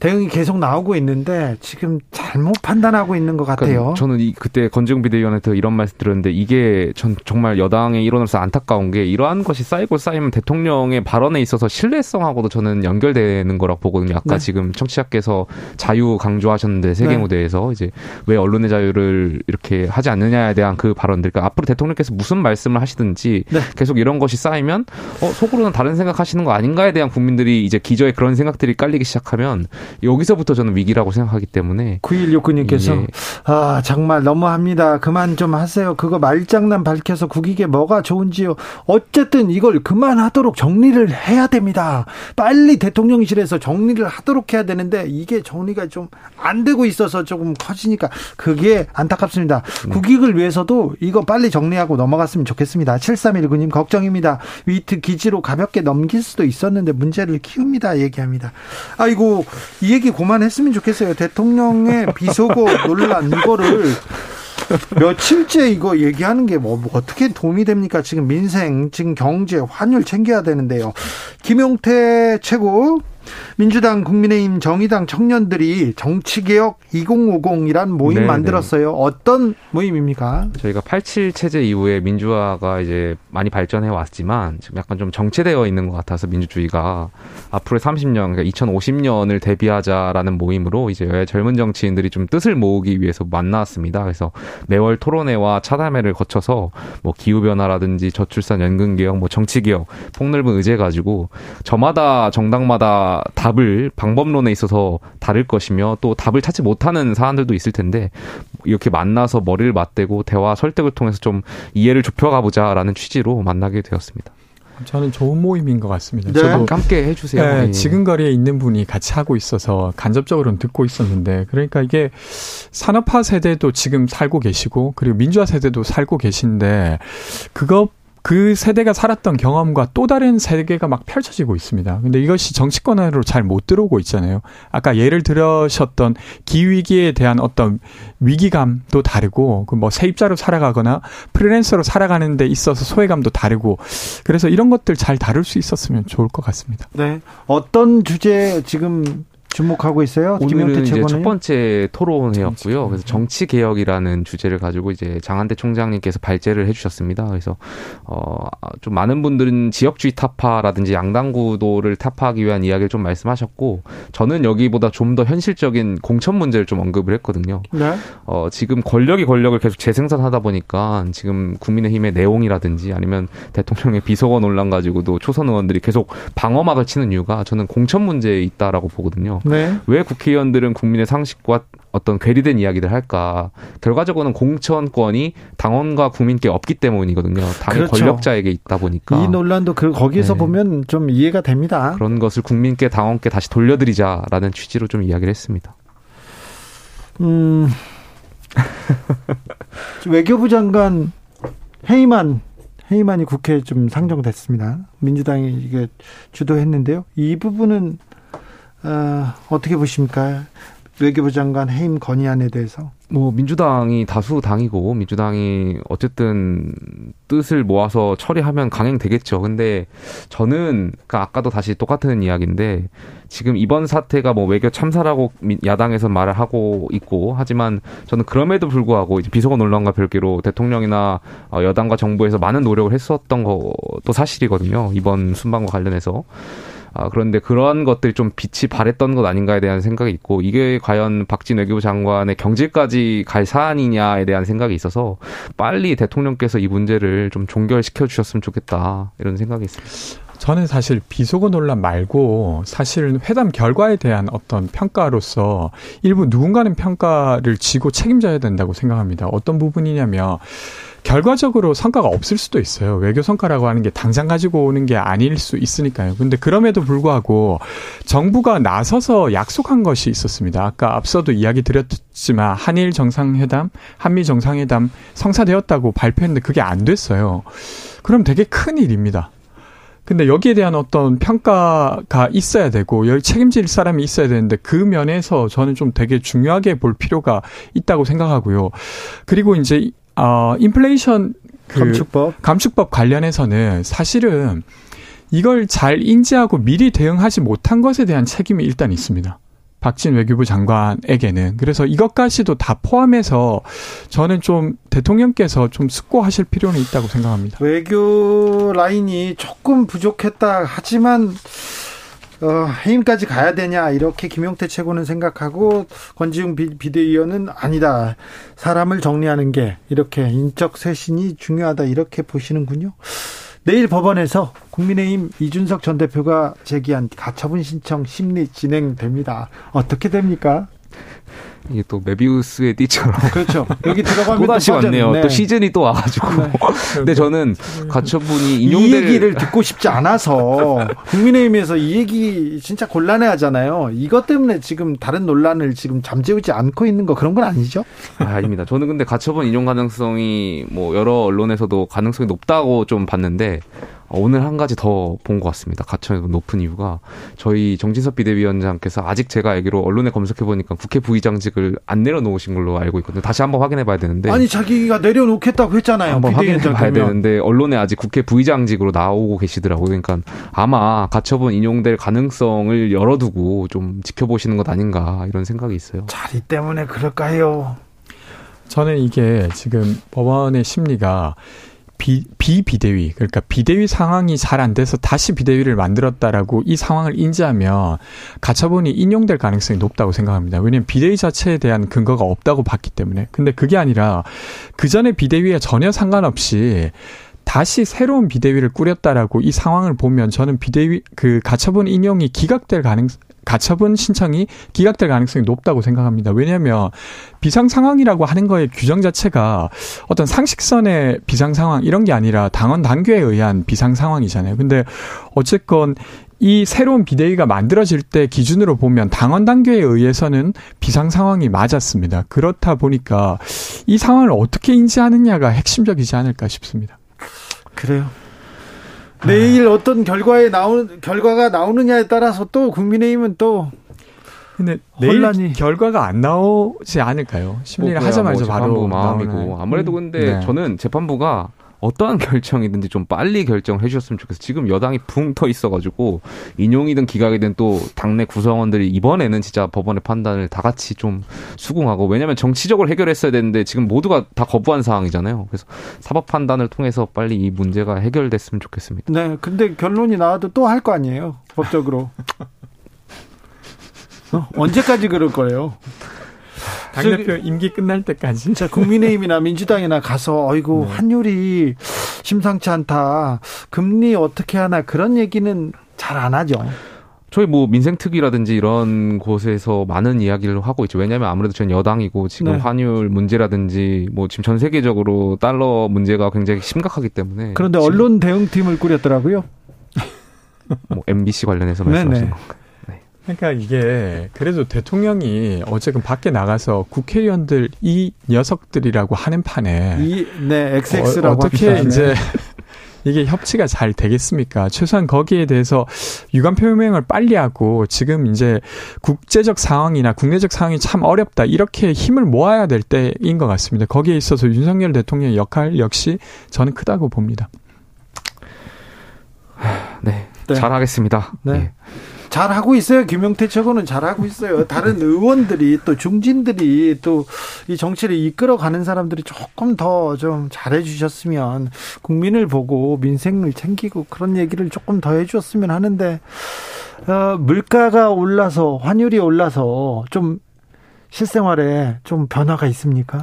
대응이 계속 나오고 있는데 지금 잘못 판단하고 있는 것 같아요. 그러니까 저는 이 그때 건재웅 비대위원한테 이런 말씀 드렸는데 이게 전 정말 여당의 일원으로서 안타까운 게 이러한 것이 쌓이고 쌓이면 대통령의 발언에 있어서 신뢰성하고도 저는 연결되는 거라고 보거든요. 아까 네. 지금 청취자께서 자유 강조하셨는데 세계 네. 무대에서 이제 왜 언론의 자유를 이렇게 하지 않느냐에 대한 그 발언들. 그러니까 앞으로 대통령께서 무슨 말씀을 하시든지 네. 계속 이런 것이 쌓이면 어 속으로는 다른 생각하시는 거 아닌가에 대한 국민들이 이제 기저에 그런 생각들이 깔리기 시작하면 여기서부터 저는 위기라고 생각하기 때문에 9169님께서 예. 아 정말 너무합니다. 그만 좀 하세요. 그거 말장난 밝혀서 국익에 뭐가 좋은지요. 어쨌든 이걸 그만하도록 정리를 해야 됩니다. 빨리 대통령실에서 정리를 하도록 해야 되는데 이게 정리가 좀 안 되고 있어서 조금 커지니까 그게 안타깝습니다. 네. 국익을 위해서도 이거 빨리 정리하고 넘어갔으면 좋겠습니다. 7319님 걱정입니다. 위트 기지로 가볍게 넘길 수도 있었는데 문제를 키웁니다. 얘기합니다. 아이고 이 얘기 그만했으면 좋겠어요. 대통령의 비속어 (laughs) 논란 이거를 며칠째 이거 얘기하는 게 뭐 어떻게 도움이 됩니까? 지금 민생, 지금 경제, 환율 챙겨야 되는데요. 김용태 최고 민주당, 국민의힘, 정의당 청년들이 정치개혁 2050이란 모임 네, 만들었어요. 어떤 모임입니까? 저희가 87 체제 이후에 민주화가 이제 많이 발전해 왔지만 지금 약간 좀 정체되어 있는 것 같아서 민주주의가 앞으로 30년, 그러니까 2050년을 대비하자라는 모임으로 이제 여야 젊은 정치인들이 좀 뜻을 모으기 위해서 만나왔습니다. 그래서 매월 토론회와 차담회를 거쳐서 뭐 기후 변화라든지 저출산 연금 개혁, 뭐 정치 개혁, 폭넓은 의제 가지고 저마다 정당마다 답을 방법론에 있어서 다를 것이며 또 답을 찾지 못하는 사안들도 있을 텐데 이렇게 만나서 머리를 맞대고 대화 설득을 통해서 좀 이해를 좁혀가 보자라는 취지로 만나게 되었습니다. 저는 좋은 모임인 것 같습니다. 네. 저도 함께 해주세요. 네, 예. 지근거리에 있는 분이 같이 하고 있어서 간접적으로는 듣고 있었는데 그러니까 이게 산업화 세대도 지금 살고 계시고 그리고 민주화 세대도 살고 계신데 그거 그 세대가 살았던 경험과 또 다른 세계가 막 펼쳐지고 있습니다. 근데 이것이 정치권 안으로 잘 못 들어오고 있잖아요. 아까 예를 들으셨던 기위기에 대한 어떤 위기감도 다르고 그 뭐 세입자로 살아가거나 프리랜서로 살아가는 데 있어서 소외감도 다르고 그래서 이런 것들 잘 다룰 수 있었으면 좋을 것 같습니다. 네. 어떤 주제 지금 주목하고 있어요? 오늘은 이제 첫 번째 토론회였고요. 정치. 그래서 정치 개혁이라는 주제를 가지고 이제 장한대 총장님께서 발제를 해주셨습니다. 그래서 어좀 많은 분들은 지역주의 타파라든지 양당 구도를 타파하기 위한 이야기를 좀 말씀하셨고 저는 여기보다 좀 더 현실적인 공천 문제를 좀 언급을 했거든요. 네. 어, 지금 권력이 권력을 계속 재생산하다 보니까 지금 국민의힘의 내용이라든지 아니면 대통령의 비서관 논란 가지고도 초선 의원들이 계속 방어막을 치는 이유가 저는 공천 문제에 있다라고 보거든요. 네. 왜 국회의원들은 국민의 상식과 어떤 괴리된 이야기를 할까? 결과적으로는 공천권이 당원과 국민께 없기 때문이거든요. 당의 그렇죠. 권력자에게 있다 보니까 이 논란도 그 거기서 네. 보면 좀 이해가 됩니다. 그런 것을 국민께 당원께 다시 돌려드리자라는 취지로 좀 이야기를 했습니다. 음. (laughs) 외교부 장관 해이만 해이만이 국회에 좀 상정됐습니다. 민주당이 이게 주도했는데요. 이 부분은 어, 어떻게 보십니까? 외교부 장관 해임 건의안에 대해서. 뭐 민주당이 다수 당이고 민주당이 어쨌든 뜻을 모아서 처리하면 강행되겠죠. 근데 저는 그러니까 아까도 다시 똑같은 이야기인데 지금 이번 사태가 뭐 외교 참사라고 미- 야당에서 말을 하고 있고 하지만 저는 그럼에도 불구하고 이제 비서관 논란과 별개로 대통령이나 어, 여당과 정부에서 많은 노력을 했었던 것도 사실이거든요. 이번 순방과 관련해서. 아, 그런데 그런 것들이 좀 빛이 발했던 것 아닌가에 대한 생각이 있고 이게 과연 박진 외교부 장관의 경질까지 갈 사안이냐에 대한 생각이 있어서 빨리 대통령께서 이 문제를 좀 종결시켜 주셨으면 좋겠다 이런 생각이 있습니다. 저는 사실 비속어 논란 말고 사실은 회담 결과에 대한 어떤 평가로서 일부 누군가는 평가를 지고 책임져야 된다고 생각합니다. 어떤 부분이냐면 결과적으로 성과가 없을 수도 있어요. 외교 성과라고 하는 게 당장 가지고 오는 게 아닐 수 있으니까요. 근데 그럼에도 불구하고 정부가 나서서 약속한 것이 있었습니다. 아까 앞서도 이야기 드렸지만 한일 정상회담, 한미 정상회담 성사되었다고 발표했는데 그게 안 됐어요. 그럼 되게 큰 일입니다. 근데 여기에 대한 어떤 평가가 있어야 되고 여기 책임질 사람이 있어야 되는데 그 면에서 저는 좀 되게 중요하게 볼 필요가 있다고 생각하고요. 그리고 이제 어 인플레이션 그 감축법. 감축법 관련해서는 사실은 이걸 잘 인지하고 미리 대응하지 못한 것에 대한 책임이 일단 있습니다. 박진 외교부 장관에게는. 그래서 이것까지도 다 포함해서 저는 좀 대통령께서 좀 숙고하실 필요는 있다고 생각합니다. 외교 라인이 조금 부족했다 하지만 어, 해임까지 가야 되냐 이렇게 김용태 최고는 생각하고 권지웅 비, 비대위원은 아니다 사람을 정리하는 게 이렇게 인적 쇄신이 중요하다 이렇게 보시는군요. 내일 법원에서 국민의힘 이준석 전 대표가 제기한 가처분 신청 심리 진행됩니다. 어떻게 됩니까? 이게 또 메비우스의 띠처럼 (laughs) 그렇죠. 여기 들어가면 또 다시 왔네요. 네. 또 시즌이 또 와가지고. 근데 저는 가처분이 이 인용될 얘기를 듣고 싶지 않아서 (laughs) 국민의힘에서 이 얘기 진짜 곤란해하잖아요. 이것 때문에 지금 다른 논란을 지금 잠재우지 않고 있는 거 그런 건 아니죠? 아, 아닙니다. 저는 근데 가처분 인용 가능성이 뭐 여러 언론에서도 가능성이 높다고 좀 봤는데 오늘 한 가지 더 본 것 같습니다. 가처가 높은 이유가 저희 정진석 비대위원장께서 아직 제가 알기로 언론에 검색해 보니까 국회 부의장직을 안 내려놓으신 걸로 알고 있거든요. 다시 한번 확인해 봐야 되는데 아니 자기가 내려놓겠다고 했잖아요. 한번 확인해 봐야. 되는데 언론에 아직 국회 부의장직으로 나오고 계시더라고요. 그러니까 아마 가처분 인용될 가능성을 열어두고 좀 지켜보시는 것 아닌가 이런 생각이 있어요. 자리 때문에 그럴까요? 저는 이게 지금 법원의 심리가 비, 비비대위, 그러니까 비대위 상황이 잘 안 돼서 다시 비대위를 만들었다라고 이 상황을 인지하면 가처분이 인용될 가능성이 높다고 생각합니다. 왜냐하면 비대위 자체에 대한 근거가 없다고 봤기 때문에. 근데 그게 아니라 그 전에 비대위에 전혀 상관없이 다시 새로운 비대위를 꾸렸다라고 이 상황을 보면 저는 비대위 그 가처분 인용이 기각될 가능 가처분 신청이 기각될 가능성이 높다고 생각합니다. 왜냐하면 비상 상황이라고 하는 거의 규정 자체가 어떤 상식선의 비상 상황 이런 게 아니라 당원 당규에 의한 비상 상황이잖아요. 근데 어쨌건 이 새로운 비대위가 만들어질 때 기준으로 보면 당원 단계에 의해서는 비상 상황이 맞았습니다. 그렇다 보니까 이 상황을 어떻게 인지하느냐가 핵심적이지 않을까 싶습니다. 그래요. 내일 어떤 결과에 나오는 결과가 나오느냐에 따라서 또 국민의힘은 또 근데 내일 혼란이 결과가 안 나오지 않을까요? 심리를 그거야 하자마자 뭐 바로 재판부 마음이고? 아무래도 음, 근데 네. 저는 재판부가 어떠한 (laughs) 결정이든지 좀 빨리 결정을 해주셨으면 좋겠어요. 지금 여당이 붕 떠 있어가지고 인용이든 기각이든 또 당내 구성원들이 이번에는 진짜 법원의 판단을 다 같이 좀 수긍하고 왜냐하면 정치적으로 해결했어야 되는데 지금 모두가 다 거부한 상황이잖아요. 그래서 사법 판단을 통해서 빨리 이 문제가 해결됐으면 좋겠습니다. 네, 근데 결론이 나와도 또 할 거 아니에요. 법적으로. (laughs) 어? 언제까지 그럴 거예요? 당대표 임기 끝날 때까지. 자, 국민의힘이나 민주당이나 가서 어이구 네. 환율이 심상치 않다. 금리 어떻게 하나 그런 얘기는 잘 안 하죠. 저희 뭐 민생특위라든지 이런 곳에서 많은 이야기를 하고 있죠. 왜냐하면 아무래도 전 여당이고 지금 네. 환율 문제라든지 뭐 지금 전 세계적으로 달러 문제가 굉장히 심각하기 때문에 그런데 언론 대응팀을 꾸렸더라고요. 뭐 MBC 관련해서. 말씀하신 거. 그러니까 이게 그래도 대통령이 어쨌든 밖에 나가서 국회의원들 이 녀석들이라고 하는 판에 이, 네, XX라고 어, 떻게 합시다. 이제 (laughs) 이게 협치가 잘 되겠습니까? 최소한 거기에 대해서 유감 표명을 빨리 하고 지금 이제 국제적 상황이나 국내적 상황이 참 어렵다 이렇게 힘을 모아야 될 때인 것 같습니다. 거기에 있어서 윤석열 대통령의 역할 역시 저는 크다고 봅니다. 네. 네. 잘하겠습니다. 네. 예. 잘 하고 있어요. 김용태 최고는 잘 하고 있어요. 다른 의원들이 또 중진들이 또 이 정치를 이끌어가는 사람들이 조금 더 좀 잘해 주셨으면 국민을 보고 민생을 챙기고 그런 얘기를 조금 더 해주었으면 하는데 어, 물가가 올라서 환율이 올라서 좀 실생활에 좀 변화가 있습니까?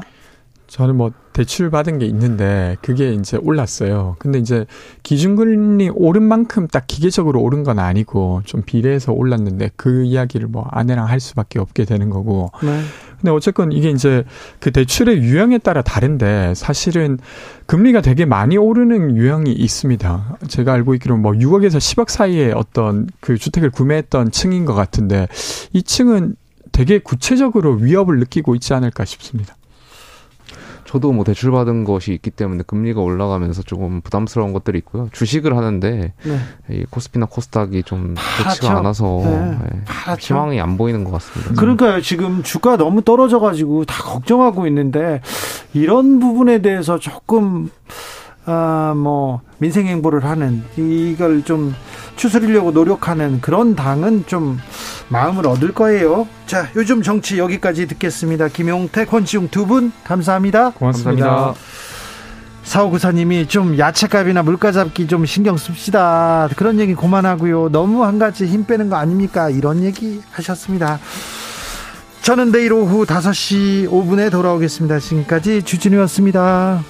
저는 뭐 대출 받은 게 있는데 그게 이제 올랐어요. 근데 이제 기준금리 오른 만큼 딱 기계적으로 오른 건 아니고 좀 비례해서 올랐는데 그 이야기를 뭐 아내랑 할 수밖에 없게 되는 거고. 네. 근데 어쨌건 이게 이제 그 대출의 유형에 따라 다른데 사실은 금리가 되게 많이 오르는 유형이 있습니다. 제가 알고 있기로는 뭐 6억에서 10억 사이에 어떤 그 주택을 구매했던 층인 것 같은데 이 층은 되게 구체적으로 위협을 느끼고 있지 않을까 싶습니다. 저도 뭐 대출 받은 것이 있기 때문에 금리가 올라가면서 조금 부담스러운 것들이 있고요. 주식을 하는데 네. 이 코스피나 코스닥이 좀 파랗죠. 좋지가 않아서 네. 예, 파랗죠. 희망이 안 보이는 것 같습니다. 그러니까요. 지금 주가 너무 떨어져 가지고 다 걱정하고 있는데 이런 부분에 대해서 조금 아뭐 민생 행보를 하는 이걸 좀 추스리려고 노력하는 그런 당은 좀 마음을 얻을 거예요. 자, 요즘 정치 여기까지 듣겠습니다. 김용태, 권지웅 두 분 감사합니다. 감사합니다. 사오구사님이 좀 야채값이나 물가 잡기 좀 신경 씁시다. 그런 얘기 그만하고요. 너무 한 가지 힘 빼는 거 아닙니까? 이런 얘기 하셨습니다. 저는 내일 오후 5시 5분에 돌아오겠습니다. 지금까지 주진우였습니다.